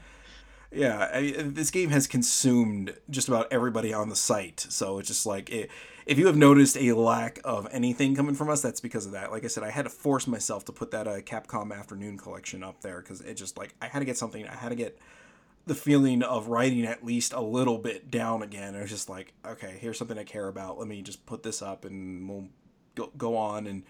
yeah I, this game has consumed just about everybody on the site so it's just like it, if you have noticed a lack of anything coming from us that's because of that. Like i said i had to force myself to put that uh, capcom afternoon collection up there because it just like i had to get something i had to get the feeling of writing at least a little bit down again it was just like okay here's something i care about let me just put this up and we'll go, go on and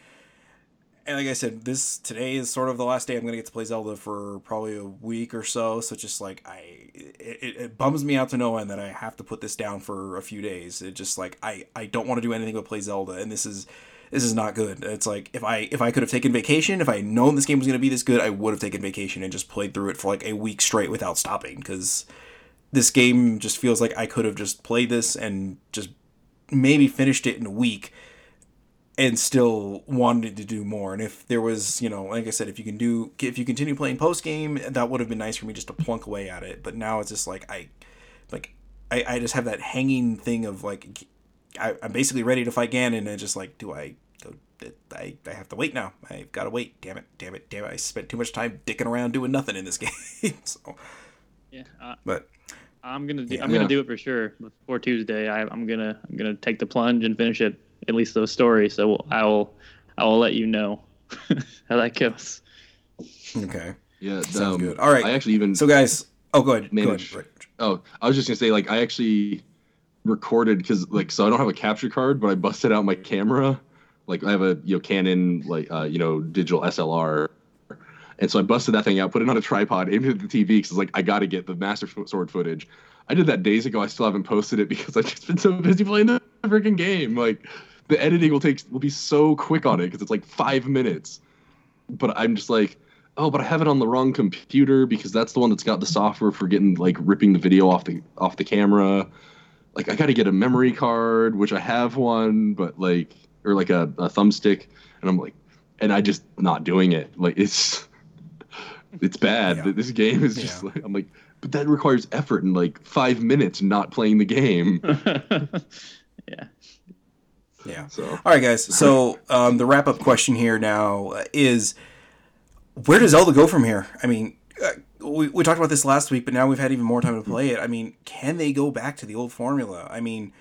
and like I said, this today is sort of the last day I'm gonna get to play Zelda for probably a week or so. So just like I, it, it, bums me out to no end that I have to put this down for a few days. It just like I, I don't want to do anything but play Zelda, and this is this is not good. It's like if I if I could have taken vacation, if I had known this game was gonna be this good, I would have taken vacation and just played through it for like a week straight without stopping because this game just feels like I could have just played this and just maybe finished it in a week and still wanted to do more. And if there was, you know, like I said, if you can do, if you continue playing post game, that would have been nice for me just to plunk away at it. But now it's just like I, like I, I just have that hanging thing of like, I, I'm basically ready to fight Ganon, and just like, do I go? I, I have to wait now. I've got to wait. Damn it! Damn it! Damn it! I spent too much time dicking around doing nothing in this game. so, yeah, uh, but I'm gonna do, Yeah. I'm gonna Yeah. do it for sure before Tuesday. I, I'm gonna I'm gonna take the plunge and finish it at least those stories. So I will I will let you know how that goes. okay. yeah, Sounds um, good. All right. I actually even So guys, oh, go ahead. Go ahead. Oh, I was just gonna say, like, I actually recorded because, like, so I don't have a capture card, but I busted out my camera. Like, I have a you know Canon, like, uh, you know, digital SLR, and so I busted that thing out, put it on a tripod, aimed it at the TV because, it's like, I got to get the Master Sword footage. I did that days ago. I still haven't posted it because I've just been so busy playing the freaking game. Like, the editing will take will be so quick on it because it's like five minutes. But I'm just like, oh, but I have it on the wrong computer because that's the one that's got the software for getting like ripping the video off the off the camera. Like I got to get a memory card, which I have one, but like or like a, a thumbstick, and I'm like, and I just not doing it. Like it's it's bad. Yeah. This game is just Yeah. like I'm like, but that requires effort and like five minutes not playing the game. yeah. Yeah. So All right, guys. So um, the wrap up question here now is where does Zelda go from here? I mean, uh, we, we talked about this last week, but now we've had even more time to play it. I mean, can they go back to the old formula? I mean,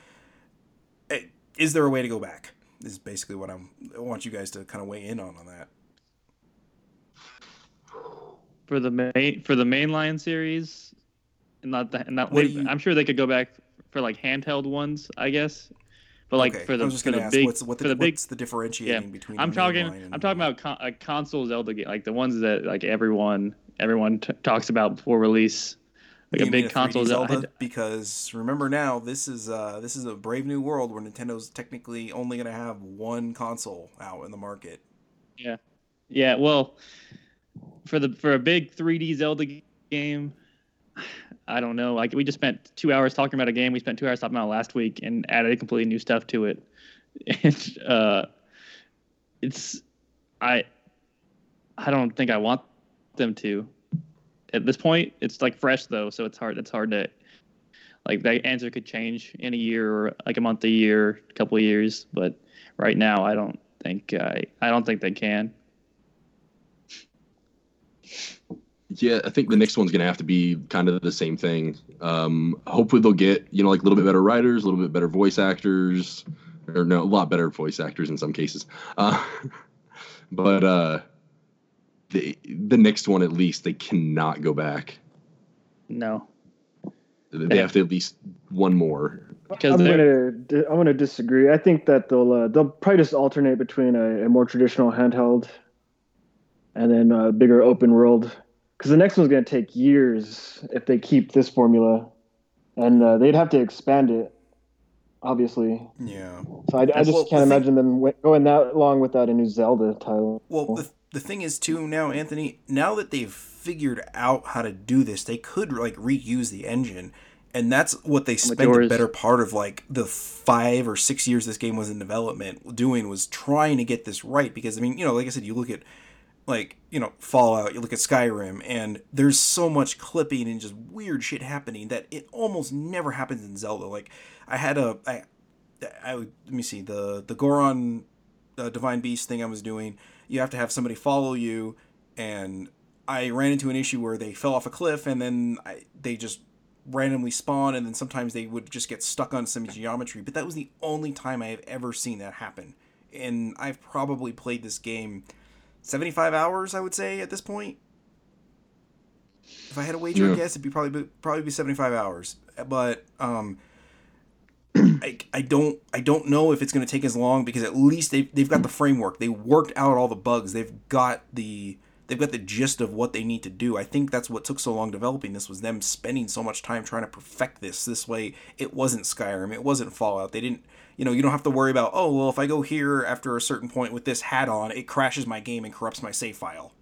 eh, is there a way to go back? Is basically what I'm, I want you guys to kind of weigh in on on that. For the main for the mainline series, and not the not What you- I'm sure they could go back for like handheld ones, I guess. But like okay. for the I was just for the ask big what's what for the, the big what's the differentiating between I'm the talking. and- I'm talking about con- a console Zelda game, like the ones that like everyone everyone t- talks about before release, like You a big 3D console Zelda. Zelda because remember now this is uh this is a brave new world where Nintendo's technically only gonna have one console out in the market. Yeah, yeah. well, for the for a big 3D Zelda game, I don't know. Like we just spent two hours talking about a game we spent two hours talking about last week and added completely new stuff to it. And uh, it's I I don't think I want them to. At this point, it's like fresh though, so it's hard. It's hard to like that answer could change in a year or like a month, a year, a couple of years. But right now, I don't think I I don't think they can. Yeah, I think the next one's gonna have to be kind of the same thing. Um, hopefully they'll get you know like a little bit better writers, a little bit better voice actors, or no, a lot better voice actors in some cases. Uh, but uh, the the next one at least they cannot go back. No, They have to at least one more. because I'm gonna I'm gonna disagree. I think that they'll uh, they'll probably just alternate between a, a more traditional handheld and then a bigger open world. Because the next one's gonna take years if they keep this formula, and uh, they'd have to expand it, obviously. Yeah. So I, I just what- can't the thing- imagine them going that long without a new Zelda title. Well, the, the thing is too now, Anthony. Now that they've figured out how to do this, they could like reuse the engine, and that's what they spent the yours. better part of like the five or six years this game was in development doing was trying to get this right. Because I mean, you know, like I said, you look at like you know Fallout, you look at Skyrim, and there's so much clipping and just weird shit happening that it almost never happens in Zelda. Like I had a I I let me see the the Goron uh, divine beast thing I was doing. You have to have somebody follow you, and I ran into an issue where they fell off a cliff and then I, they just randomly spawn, and then sometimes they would just get stuck on some geometry. But that was the only time I have ever seen that happen, and I've probably played this game seventy five hours. I would say at this point. If I had a wager, Yeah. guess it'd be probably be, probably be seventy five hours. But um, I, I don't I don't know if it's going to take as long because at least they they've got the framework. They worked out all the bugs. They've got the they've got the gist of what they need to do. I think that's what took so long developing this was them spending so much time trying to perfect this. This way it wasn't Skyrim, it wasn't Fallout. They didn't you know, you don't have to worry about, oh, well, if I go here after a certain point with this hat on, it crashes my game and corrupts my save file.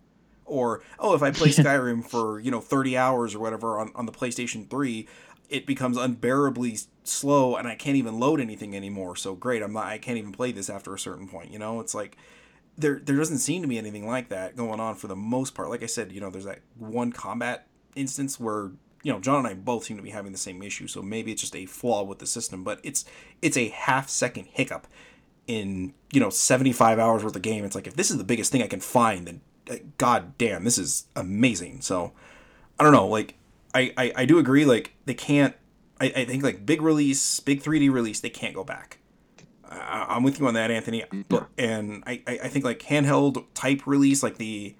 Or, oh, if I play Skyrim for, you know, 30 hours or whatever on, on the PlayStation 3, it becomes unbearably slow and I can't even load anything anymore. So great, I'm not I can't even play this after a certain point, you know? It's like there there doesn't seem to be anything like that going on for the most part. Like I said, you know, there's that one combat instance where you know John and I both seem to be having the same issue. So maybe it's just a flaw with the system, but it's it's a half second hiccup in you know 75 hours worth of game. It's like if this is the biggest thing I can find, then uh, god damn, this is amazing. So I don't know, like I I, I do agree. Like they can't. I, I think like big release, big 3D release, they can't go back. I, I'm with you on that, Anthony. But and I, I I think like handheld type release, like the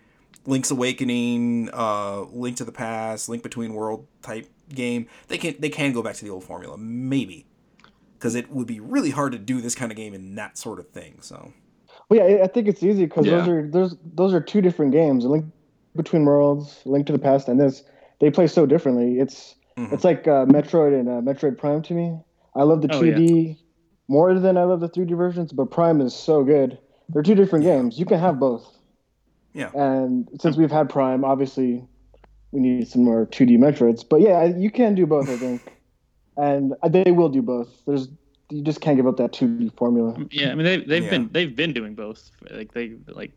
Link's Awakening, uh, Link to the Past, Link Between World type game, they can they can go back to the old formula, maybe, because it would be really hard to do this kind of game in that sort of thing. So Well, yeah, I- I think it's easy because Yeah. those are those those are two different games. Link Between Worlds, Link to the Past, and this they play so differently. It's Mhm. it's like uh, Metroid and uh, Metroid Prime to me. I love the Oh, 2D more than I love the 3D versions, but Prime is so good. They're two different games. You can have both. Yeah. And since we've had Prime, obviously we need some more 2D Metroids. But yeah, you can do both, I think. And they will do both. There's you just can't give up that 2D formula. Yeah, I mean they they've Yeah. been they've been doing both. Like they like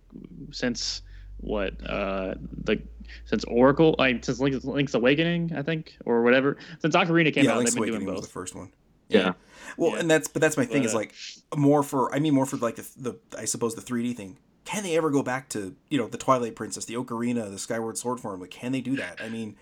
since what uh like since Oracle like since Link's, Link's Awakening I think or whatever since Ocarina came yeah, out Link's they've been Awakening doing was the first one. Yeah. Well, Yeah. and that's but that's my thing But, is uh, like more for I mean more for like the, the I suppose the 3D thing. Can they ever go back to you know the Twilight Princess, the Ocarina, the Skyward Sword form? Like, can they do that? I mean,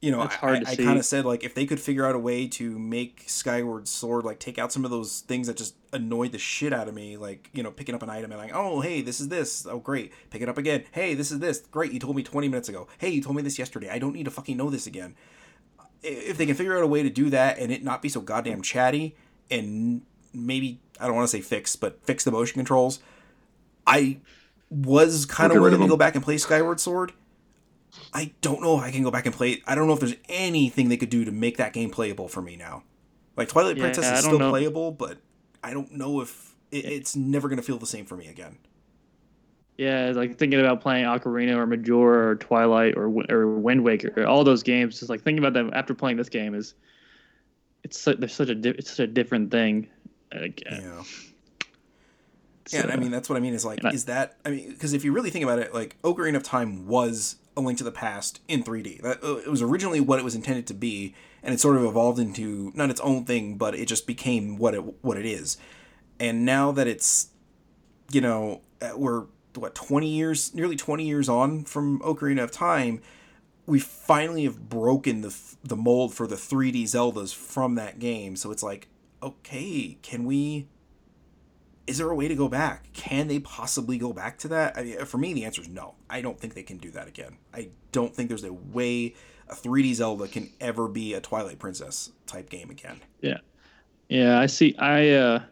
you know, I, I, I kind of said like if they could figure out a way to make Skyward Sword like take out some of those things that just annoyed the shit out of me, like you know picking up an item and like oh hey this is this. Oh great. Pick it up again. Hey this is this. Great. You told me 20 minutes ago. Hey you told me this yesterday. I don't need to fucking know this again. If they can figure out a way to do that and it not be so goddamn chatty and maybe I don't want to say fix, but fix the motion controls. I was kind Get of rid willing to go back and play Skyward Sword. I don't know if I can go back and play it. I don't know if there's anything they could do to make that game playable for me now. Like Twilight Yeah, Princess is still know. playable, but I don't know if it, it's never going to feel the same for me again. Yeah, like thinking about playing Ocarina or Majora or Twilight or or Wind Waker, all those games. Just like thinking about them after playing this game is, it's so, there's such a di- it's such a different thing. Like, uh, Yeah. Yeah, and I mean that's what I mean is like is that I mean because if you really think about it, like Ocarina of Time was a Link to the Past in 3D. That uh, it was originally what it was intended to be, and it sort of evolved into not its own thing, but it just became what it what it is. And now that it's, you know, uh, we're what 20 years, nearly 20 years on from Ocarina of Time, we finally have broken the the mold for the 3D Zeldas from that game. So it's like, okay, can we? Is there a way to go back? Can they possibly go back to that? I mean, for me, the answer is no. I don't think they can do that again. I don't think there's a way a 3D Zelda can ever be a Twilight Princess type game again. Yeah, yeah. I see. I uh,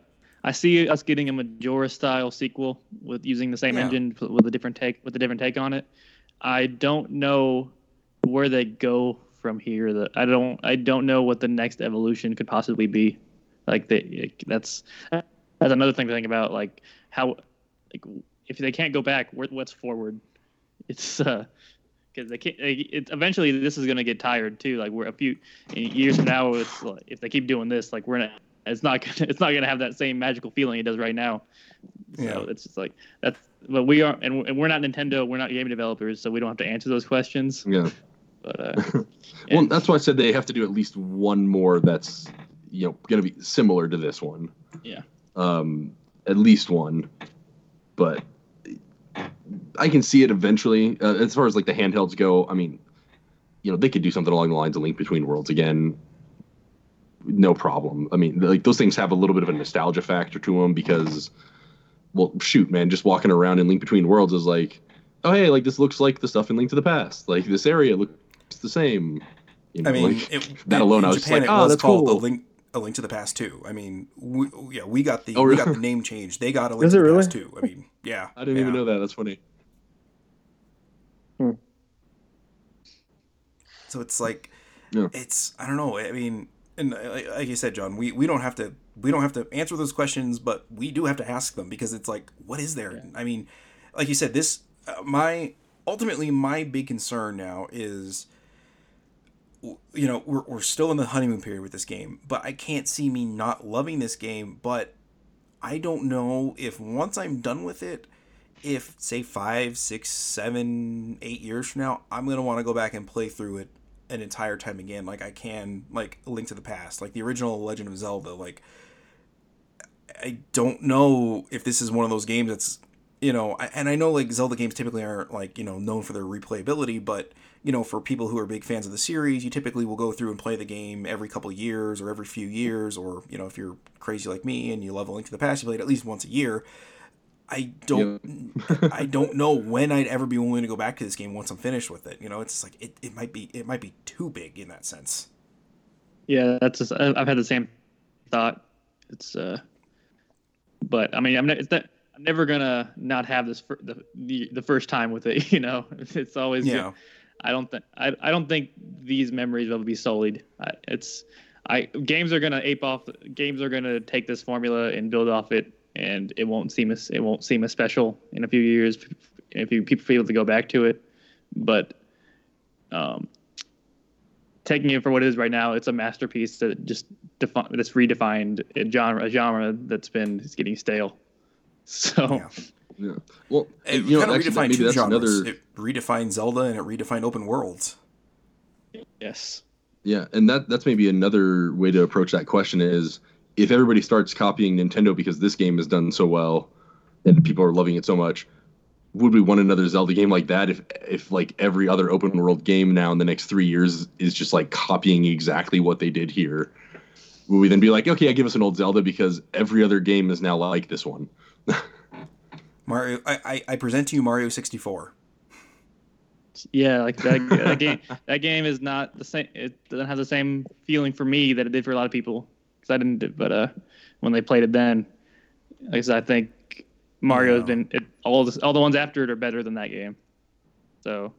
I see us getting a Majora style sequel with using the same Yeah. engine with a different take with a different take on it. I don't know where they go from here. That I don't. I don't know what the next evolution could possibly be. Like they, that's that's another thing to think about. Like how, like if they can't go back, what's forward? It's uh because they can't. It, eventually, this is gonna get tired too. Like we're a few years from now, it's like, if they keep doing this, like we're not. It's not. Gonna, it's not gonna have that same magical feeling it does right now. So Yeah. it's just like that's. But we are, and, and we're not Nintendo. We're not game developers, so we don't have to answer those questions. Yeah. But uh, Well, and- that's why I said they have to do at least one more that's you know going to be similar to this one. Yeah. Um, at least one, but I can see it eventually. Uh, as far as like the handhelds go, I mean, you know, they could do something along the lines of Link Between Worlds again. No problem. I mean, like those things have a little bit of a nostalgia factor to them because, well, shoot, man, just walking around in Link Between Worlds is like, oh hey, like this looks like the stuff in Link to the Past. Like this area looks the same. You know, I mean, like, it, that alone, I was just Japan, like, oh, that's called cool. a link, a link to the past too. I mean, we, yeah, we got the Oh, we got the name change. They got a link Is to the really? past too. I mean, yeah, I didn't yeah. even know that. That's funny. So it's like, Yeah. it's I don't know. I mean, and uh, like, like you said, John, we we don't have to we don't have to answer those questions, but we do have to ask them because it's like, what is there? I mean, like you said, this uh, my ultimately my big concern now is. You know, we're, we're still in the honeymoon period with this game, but I can't see me not loving this game. But I don't know if once I'm done with it, if say five, six, seven, eight years from now, I'm gonna want to go back and play through it an entire time again, like I can like Link to the Past, like the original Legend of Zelda. Like I don't know if this is one of those games that's you know, and I know like Zelda games typically aren't like you know known for their replayability, but you know for people who are big fans of the series, you typically will go through and play the game every couple of years or every few years, or you know if you're crazy like me and you love A Link to the Past, you play it at least once a year. I don't I don't know when I'd ever be willing to go back to this game once I'm finished with it. You know, it's just like it, it might be it might be too big in that sense. yeah, that's just, I- I've had the same thought. It's uh, but I mean, I'm not. It's not I'm never gonna not have this fir- the, the the first time with it. You know, it's always Yeah. I don't think I, don't think these memories will be sullied. I, it's I games are gonna ape off. Games are gonna take this formula and build off it, and it won't seem as it won't seem as special in a few years if you people feel to go back to it. But um, taking it for what it is right now, it's a masterpiece that just defi- that's redefined a genre a genre that's been is getting stale. So Yeah. Yeah. Well, It you know, kind of actually, redefined maybe two that's genres. another. It redefined Zelda and it redefined open worlds. yes, Yeah, and that that's maybe another way to approach that question is if everybody starts copying Nintendo because this game has done so well and people are loving it so much, would we want another Zelda game like that if if like every other open world game now in the next 3 years is just like copying exactly what they did here? Would we then be like, okay, I give us an old Zelda because every other game is now like this one? Mario, I, I, I present to you Mario 64. yeah, like that, that game. That game is not the same. It doesn't have the same feeling for me that it did for a lot of people because I didn't. do- But uh, when they played it then, like I said, I think Mario has been it, all the all the ones after it are better than that game. So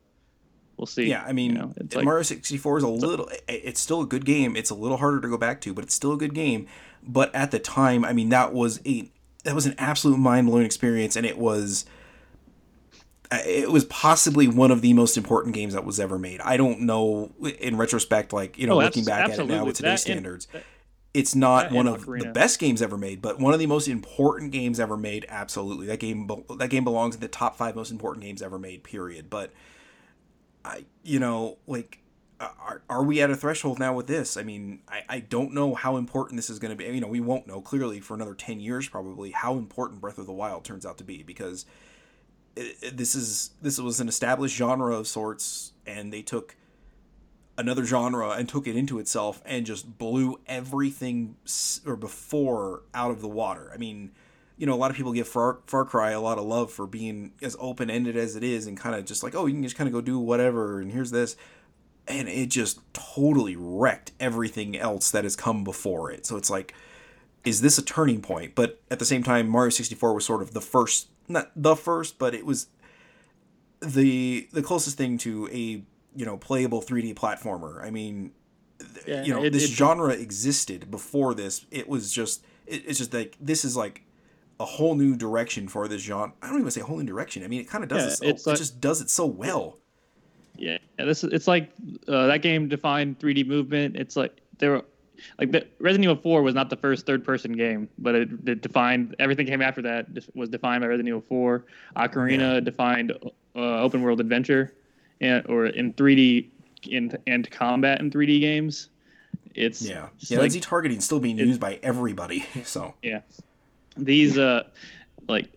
we'll see. Yeah, I mean, you know, it's like Mario 64 is a little. it- It's still a good game. It's a little harder to go back to, but it's still a good game. But at the time, I mean, that was a that was an absolute mind blowing experience, and it was uh, it was possibly one of the most important games that was ever made. I don't know in retrospect, like you know, Oh, looking back at it now with today's That and- standards, that- it's not one of the best games ever made, but one of the most important games ever made. Absolutely, that game that game belongs in the top five most important games ever made. Period. But I, you know, like. Are, are we at a threshold now with this? I mean, I, I don't know how important this is going to be. You know, we won't know clearly for another 10 years probably how important Breath of the Wild turns out to be because it, it- this is this was an established genre of sorts and they took another genre and took it into itself and just blew everything s- or before out of the water. I mean, you know, a lot of people give Far, Far Cry a lot of love for being as open ended as it is and kind of just like, oh, you can just kind of go do whatever and here's this. And it just totally wrecked everything else that has come before it. So it's like, is this a turning point? But at the same time, Mario 64 was sort of the first, not the first, but it was the the closest thing to a you know playable 3D platformer. I mean, Yeah, you know, it- this it- genre existed before this. It was just it, it's just like this is like a whole new direction for this genre. I don't even say whole new direction. I mean, it kind of does Yeah, it. So, it's it just does it so well. Yeah, this is it's like uh, that game defined 3D movement. It's like there were like the, Resident Evil 4 was not the first third person game, but it, it defined everything came after that was defined by Resident Evil 4. Ocarina defined uh, open world adventure and or in 3D in and combat in 3D games. It's Yeah, yeah. like- targeting still being used by everybody. So yeah these uh like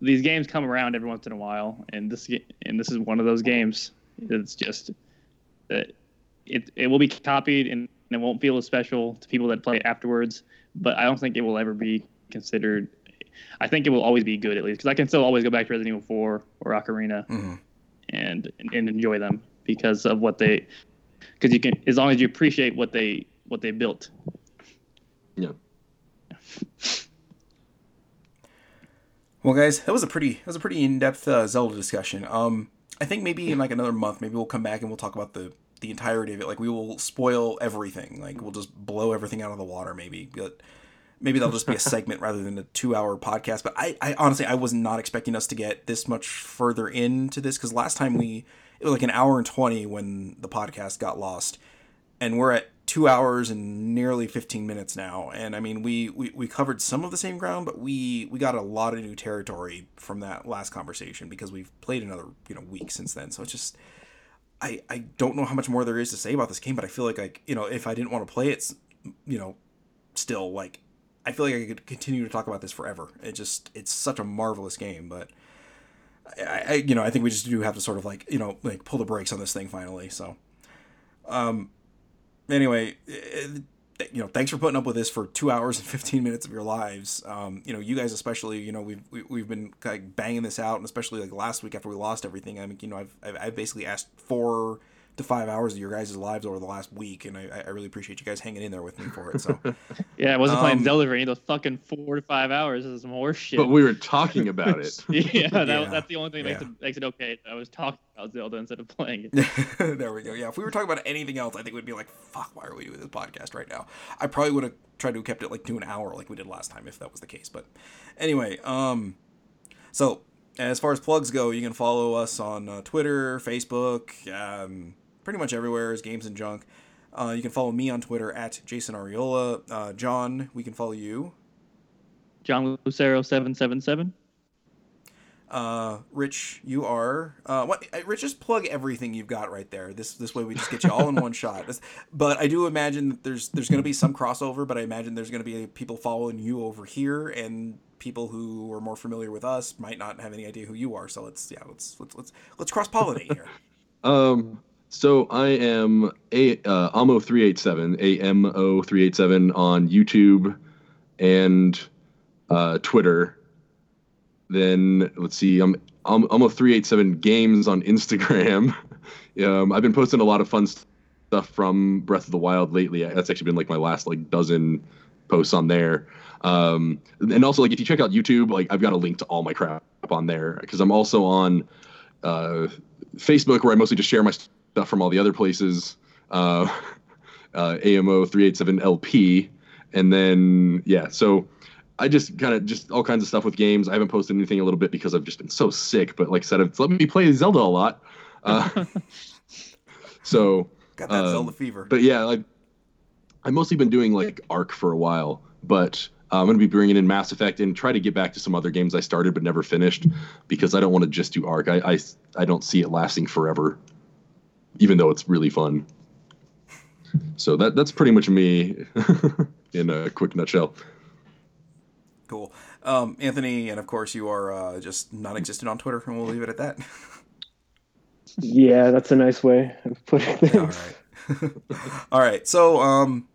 these games come around every once in a while and this and this is one of those games it's just that it it will be copied and it won't feel as special to people that play it afterwards but i don't think it will ever be considered i think it will always be good at least because i can still always go back to resident evil 4 or ocarina mhm. and and enjoy them because of what they because you can as long as you appreciate what they what they built Yeah. Well, guys, that was a pretty that was a pretty in depth uh, Zelda discussion. Um, I think maybe in like another month, maybe we'll come back and we'll talk about the the entirety of it. Like we will spoil everything. Like we'll just blow everything out of the water. Maybe, but maybe that'll just be a segment rather than a two hour podcast. But I, I honestly I was not expecting us to get this much further into this because last time we it was like an hour and twenty when the podcast got lost, and we're at two hours and nearly 15 minutes now. And i mean we, we we covered some of the same ground but we we got a lot of new territory from that last conversation because we've played another you know week since then. So it's just i i don't know how much more there is to say about this game but i feel like like you know if i didn't want to play it you know still like i feel like i could continue to talk about this forever. It just it's such a marvelous game but I, I you know i think we just do have to sort of like you know like pull the brakes on this thing finally so. Um anyway, eh, you know, thanks for putting up with this for two hours and 15 minutes of your lives. Um, you know, you guys especially, you know, we've, we, we've been like banging this out and especially like last week after we lost everything. I mean, you know, I've, I've, I've basically asked four to five hours of your guys' lives over the last week. And I, I really appreciate you guys hanging in there with me for it. So Yeah, I wasn't playing Um, Zelda for any of those fucking four to five hours. This is some horse shit. But we were talking about it. yeah, that, Yeah, that's the only thing that makes yeah. it makes it okay. I was talking about Zelda instead of playing it. there we go. Yeah, if we were talking about anything else, I think we'd be like, "Fuck, why are we doing this podcast right now?" I probably would have tried to have kept it like to an hour, like we did last time, if that was the case. But anyway, um, so as far as plugs go, you can follow us on uh, Twitter, Facebook, um, pretty much everywhere is Games and Junk. Uh, you can follow me on Twitter at Jason Ariola. Uh, John, we can follow you. John Lucero seven seven seven. Uh, Rich, you are uh, what? uh, Rich, just plug everything you've got right there. This this way we just get you all in one shot. But I do imagine that there's there's going to be some crossover. But I imagine there's going to be people following you over here, and people who are more familiar with us might not have any idea who you are. So let's yeah let's let's let's let's cross pollinate here. Um, so I am a uh, Amo three eight seven A M O three eight seven on YouTube and uh, Twitter. Then let's see, I'm Amo three eight seven games on Instagram. um, I've been posting a lot of fun stuff from Breath of the Wild lately. That's actually been like my last like dozen posts on there. Um, and also like if you check out YouTube, like I've got a link to all my crap on there because I'm also on uh, Facebook where I mostly just share my stuff from all the other places. Uh, uh, AMO three eight seven LP, and then yeah, so I just kind of just all kinds of stuff with games. I haven't posted anything a little bit because I've just been so sick. But like I said, it's let me play Zelda a lot. Uh, so Got that Um, Zelda fever. but yeah, like I've mostly been doing like Arc for a while, but uh, I'm gonna be bringing in Mass Effect and try to get back to some other games I started but never finished because I don't want to just do Arc. I, I I don't see it lasting forever, even though it's really fun. So that that's pretty much me in a quick nutshell. Cool. Um, Anthony, and of course you are uh, just non-existent on Twitter, and we'll leave it at that. Yeah, that's a nice way of putting All things. right. All right. So, um,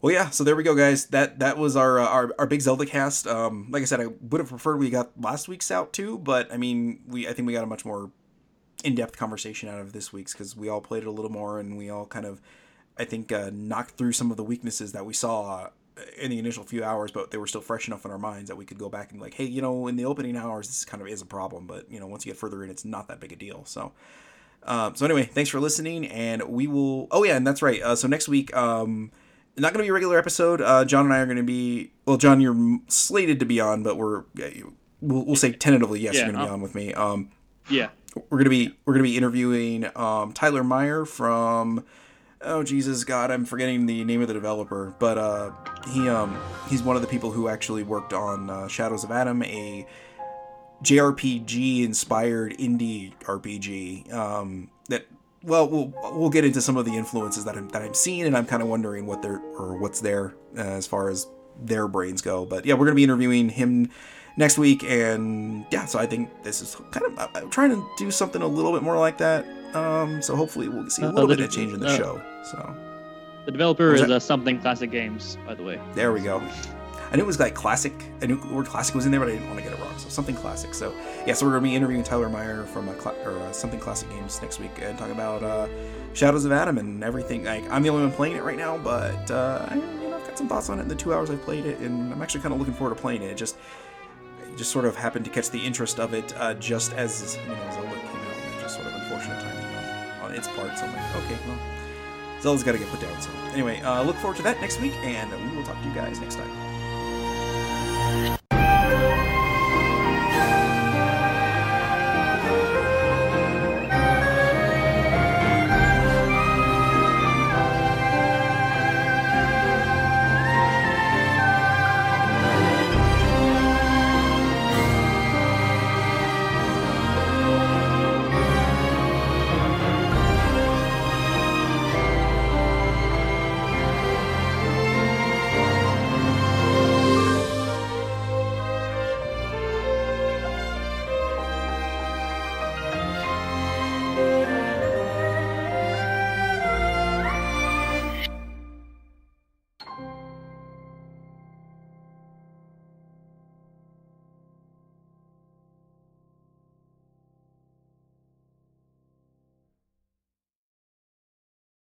well, yeah. So there we go, guys. That that was our uh, our, our big Zelda cast. Um, like I said, I would have preferred we got last week's out too, but I mean, we I think we got a much more in depth conversation out of this week's because we all played it a little more and we all kind of, I think, uh, knocked through some of the weaknesses that we saw in the initial few hours, but they were still fresh enough in our minds that we could go back and like, hey, you know, in the opening hours, this kind of is a problem, but you know, once you get further in, it's not that big a deal. So. Um, so anyway, thanks for listening, and we will. Oh yeah, and that's right. Uh, so next week, um, not going to be a regular episode. Uh, John and I are going to be. Well, John, you're slated to be on, but we're we'll, we'll say tentatively yes, Yeah, you're going to be on with me. Um, Yeah. We're gonna be we're gonna be interviewing um, Tyler Meyer from oh Jesus God I'm forgetting the name of the developer but uh, he um he's one of the people who actually worked on uh, Shadows of Adam a JRPG inspired indie RPG um, that well we'll we'll get into some of the influences that I'm that I'm seeing and I'm kind of wondering what they're or what's there uh, as far as their brains go but yeah we're gonna be interviewing him next week and yeah so i think this is kind of I- i'm trying to do something a little bit more like that um so hopefully we'll see a Uh, little the bit of change in the uh, show so. The developer is uh, something classic games, by the way. there we go. I knew it was like classic i knew the word classic was in there but i didn't want to get it wrong so something classic so yeah so we're gonna be interviewing tyler meyer from a cla- or uh, something classic games next week and talk about uh shadows of adam and everything like i'm the only one playing it right now but uh I, you know, i've got some thoughts on it in the two hours i've played it and i'm actually kind of looking forward to playing it it just it just sort of happened to catch the interest of it uh, just as you know Zelda came out. And just sort of unfortunate timing on, its part. So I'm like, okay, well, Zelda's got to get put down. So anyway, uh, look forward to that next week, and we will talk to you guys next time.